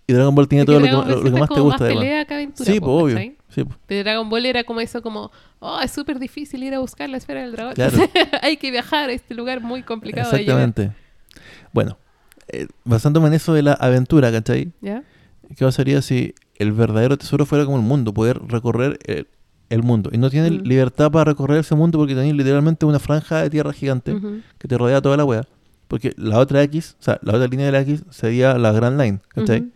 Y Dragon Ball tiene todo lo que, lo que más te gusta más pelea que aventura. Sí, po, obvio. Sí, po. Dragon Ball era como eso, como, oh, es súper difícil ir a buscar la esfera del dragón. Claro. Hay que viajar a este lugar muy complicado de llegar. Exactamente. Bueno, eh, basándome en eso de la aventura, ¿cachai? ¿Ya? ¿Qué pasaría si el verdadero tesoro fuera como el mundo? Poder recorrer el, el mundo. Y no tienes Mm. libertad para recorrer ese mundo porque tenés literalmente una franja de tierra gigante que te rodea toda la wea. Porque la otra X, o sea, la otra línea de la X sería la Grand Line, ¿cachai? ujú.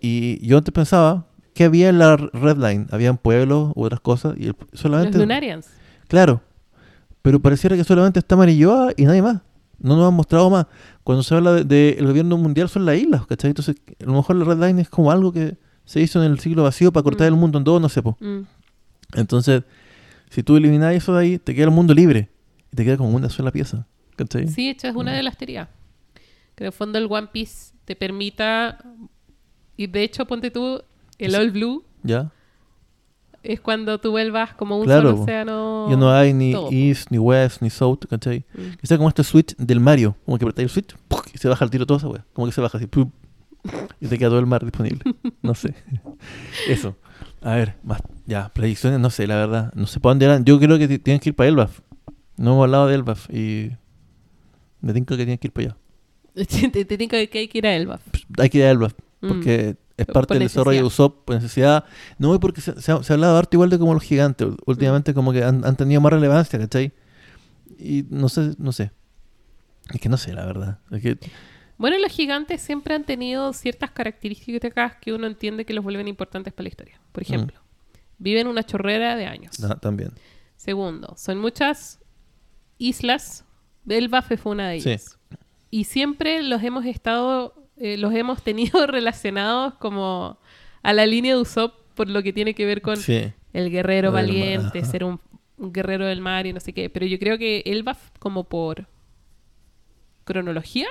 Y yo antes pensaba que había en la Red Line, habían pueblos u otras cosas, y el- Los solamente... Lunarians. Claro, pero pareciera que solamente está Marilloa y nadie más. No nos han mostrado más. Cuando se habla del de, el gobierno mundial son las islas, ¿cachai? Entonces, a lo mejor la Red Line es como algo que se hizo en el siglo vacío para cortar Mm. el mundo en dos, no sé, po. Mm. Entonces, si tú eliminas eso de ahí, te queda el mundo libre. Y te queda como una sola pieza, ¿cachai? Sí, hecho es una de las teorías. Que en el fondo el One Piece te permita. Y de hecho, ponte tú, el. All Blue ¿Ya? es cuando tú vuelvas como un Claro, solo océano. Ya no hay ni todo. East, ni West, ni South, ¿cachai? Mm. Que sea como este switch del Mario. Como que apretáis el switch y se baja el tiro todo esa wea. Como que se baja así. y te queda todo el mar disponible. No sé. Eso. A ver, más. Ya, predicciones, no sé, la verdad. No sé para dónde eran. Yo creo que tienen que ir para Elbaf. No hemos hablado de Elbaf y. Me tinca que tienen que ir para allá. te, te tengo que, hay que ir a Elbaf. Pues, hay que ir a Elbaf. Mm. Porque es Por parte del desarrollo de. Usopp por necesidad. No, y porque se, se ha, se ha hablado harto igual de como los gigantes. Últimamente como que han, han tenido más relevancia, ¿cachai? Y no sé, no sé. Es que no sé, la verdad. Es que, Bueno, los gigantes siempre han tenido ciertas características que uno entiende que los vuelven importantes para la historia. Por ejemplo, viven una chorrera de años. na- también. Segundo, son muchas islas. Elbaf fue una de Sí. ellas. Y siempre los hemos estado, eh, los hemos tenido relacionados como a la línea de Usopp por lo que tiene que ver con Sí. el guerrero valiente, ser un, un guerrero del mar y no sé qué. Pero yo creo que Elbaf, como por cronología,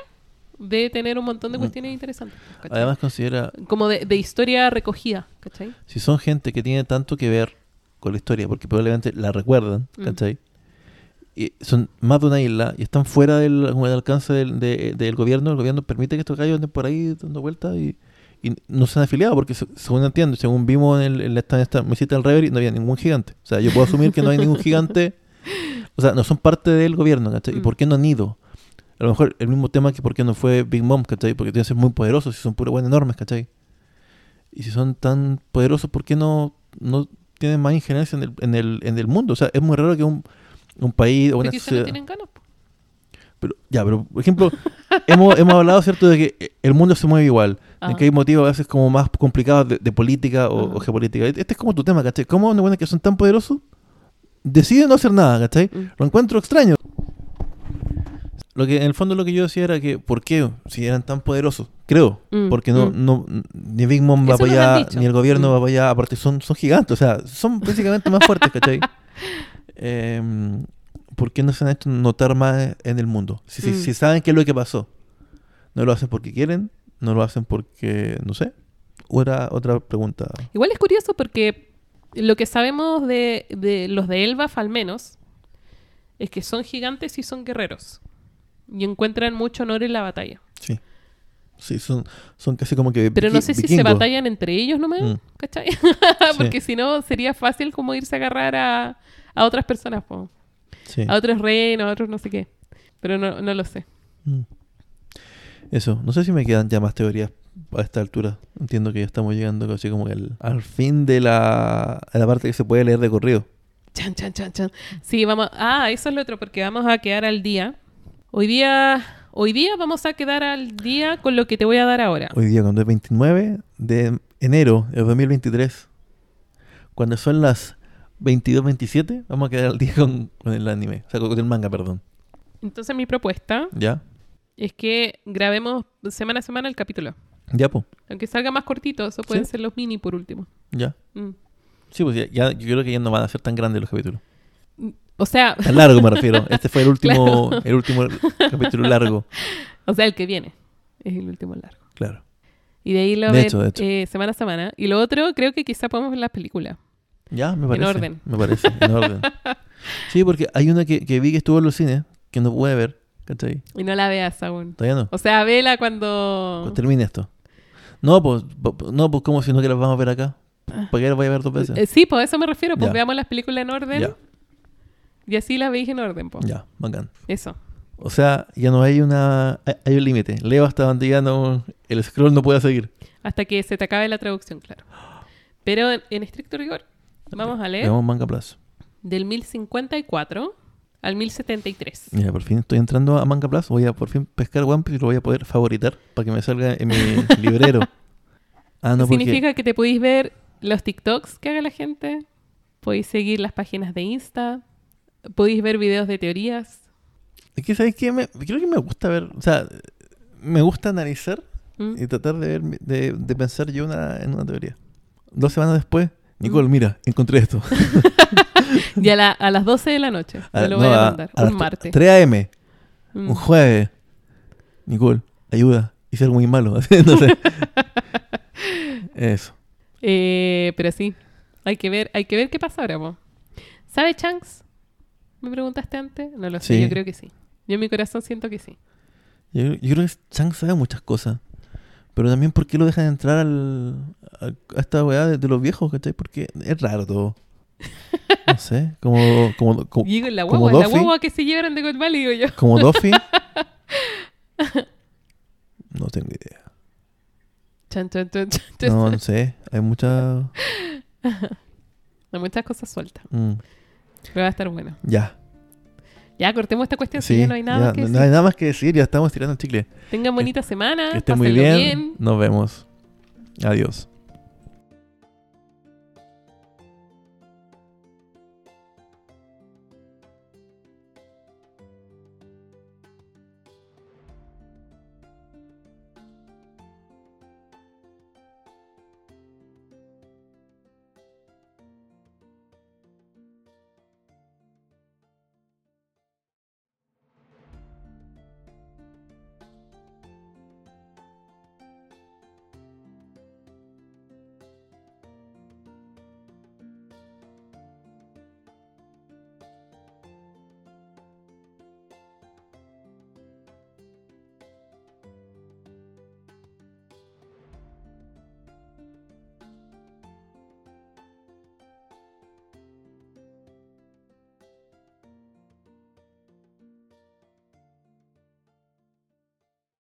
debe tener un montón de Mm. cuestiones interesantes. ¿cachai? Además considera, como de, de historia recogida, ¿cachai? si son gente que tiene tanto que ver con la historia, porque probablemente la recuerdan, Mm. ¿cachai? Y son más de una isla y están fuera del, del alcance del, de- del gobierno. El gobierno permite que estos gallos anden por ahí dando vueltas y, y no se han afiliado, porque se- según entiendo, según vimos en, el, en esta, esta visita al Reverie, no había ningún gigante. O sea, yo puedo asumir que no hay ningún gigante. O sea, no son parte del gobierno, ¿cachai? ¿Y Mm. por qué no han ido? A lo mejor el mismo tema que por qué no fue Big Mom, ¿cachai? Porque tienen que ser muy poderosos, si son puro buenos enormes, ¿cachai? Y si son tan poderosos, ¿por qué no, no tienen más injerencia en el, en, el, en el mundo? O sea, es muy raro que un, un país o una no sociedad... tienen ganas. Pero, ya, pero por ejemplo, hemos, hemos hablado, ¿cierto?, de que el mundo se mueve igual. Ajá. En que hay motivos a veces como más complicados de, de política o, o geopolítica. Este es como tu tema, ¿cachai? ¿Cómo una buena que son tan poderosos deciden no hacer nada, ¿cachai? Mm. Lo encuentro extraño. Lo que en el fondo lo que yo decía era que, ¿por qué? Si eran tan poderosos, creo. Mm, Porque no, mm. no, ni Big Mom va Eso para allá, ni el gobierno Mm. va para allá. Aparte, son, son gigantes, o sea, son básicamente más fuertes, ¿cachai? Em, ¿Por qué no se han hecho notar más en el mundo? Si, si, si saben qué es lo que pasó, no lo hacen porque quieren, no lo hacen porque, no sé. O era otra pregunta. Igual es curioso porque lo que sabemos de, de los de Elbaf al menos es que son gigantes y son guerreros. Y encuentran mucho honor en la batalla. Sí. Sí, son, son casi como que. Pero no sé si se batallan entre ellos nomás, Mm. ¿cachai? Porque si no, sería fácil como irse a agarrar a, a otras personas, po. Sí. a otros reinos, a otros no sé qué. Pero no, no lo sé. Mm. Eso, no sé si me quedan ya más teorías a esta altura. Entiendo que ya estamos llegando casi como el, al fin de la, a la parte que se puede leer de corrido. Chan, chan, chan, chan. Sí, vamos. Ah, eso es lo otro, porque vamos a quedar al día. Hoy día, hoy día vamos a quedar al día con lo que te voy a dar ahora. Hoy día, cuando es 29 de enero de 2023, cuando son las 22.27, vamos a quedar al día con, con el anime, o sea, con el manga, perdón. Entonces mi propuesta ¿Ya? es que grabemos semana a semana el capítulo. ¿Ya, po? Aunque salga más cortito, eso pueden Sí. ser los mini por último. ¿Ya? Mm. Sí, pues ya, ya- yo creo que ya no van a ser tan grandes los capítulos. O sea, Tan largo me refiero. Este fue el último, Claro. el último capítulo largo. o sea, el que viene es el último largo. Claro. Y de ahí lo De hecho, de hecho. eh, semana a semana. Y lo otro, creo que quizá podemos ver las películas. Ya, me parece. orden. Me parece, en orden. Sí, porque hay una que, que vi que estuvo en los cines, que no pude ver, ¿cachai? Y no la veas aún. Todavía no. O sea, vela cuando... Pues termine esto. No, pues, no, pues como si no que las vamos a ver acá. ¿Para qué las voy a ver dos veces? Eh, sí, pues a eso me refiero. Pues Ya. veamos las películas en orden ya, y así las veis en orden. Pues. ya, bacán. Eso. O sea, ya no hay una... Hay, un límite. Leo hasta donde ya no... El scroll no puede seguir. Hasta que se te acabe la traducción, claro. Pero en, en estricto rigor, Vamos a leer. Veamos Manga Plus. Del 1054 al 1073. Mira, por fin estoy entrando a Manga Plus. Voy a por fin pescar One Piece y lo voy a poder favoritar para que me salga en mi librero. Ah, no, porque... Significa que te podéis ver los TikToks que haga la gente. Podéis seguir las páginas de Insta. Podéis ver videos de teorías. Es que, ¿sabes qué? Me, creo que me gusta ver... O sea, me gusta analizar ¿Mm? y tratar de ver, de, de pensar yo una, en una teoría. Dos semanas después, Nicole, mira, encontré esto. Y a, la- a las 12 de la noche. A- Te lo no, voy a mandar. a un martes. 3 a.m., Mm. un jueves. Nicole, ayuda. Hice algo muy malo. Eso. Eh, pero sí, hay que ver, hay que ver qué pasa ahora, po. ¿Sabe Chanks? ¿Me preguntaste antes? No lo sé, Sí. yo creo que sí. Yo en mi corazón siento que sí. Yo, yo creo que Chang sabe muchas cosas. Pero también, ¿por qué lo dejan entrar al, a, a esta weá de, de los viejos? ¿Cachai? Porque es raro todo. No sé. Como, como, como, Y la como guagua, la Duffy. guagua que se llevaron de Gold Valley, digo yo. como Duffy. No tengo idea. Chan, chan, chan. No, no sé. Hay muchas. Hay muchas cosas sueltas. mm, Pero va a estar bueno. ya. Ya, cortemos esta cuestión, si Sí. ya no hay nada ya, más que no, decir. no hay nada más que decir. Ya estamos tirando el chicle. Tengan bonita semana. Que esté muy bien. Nos vemos. Adiós.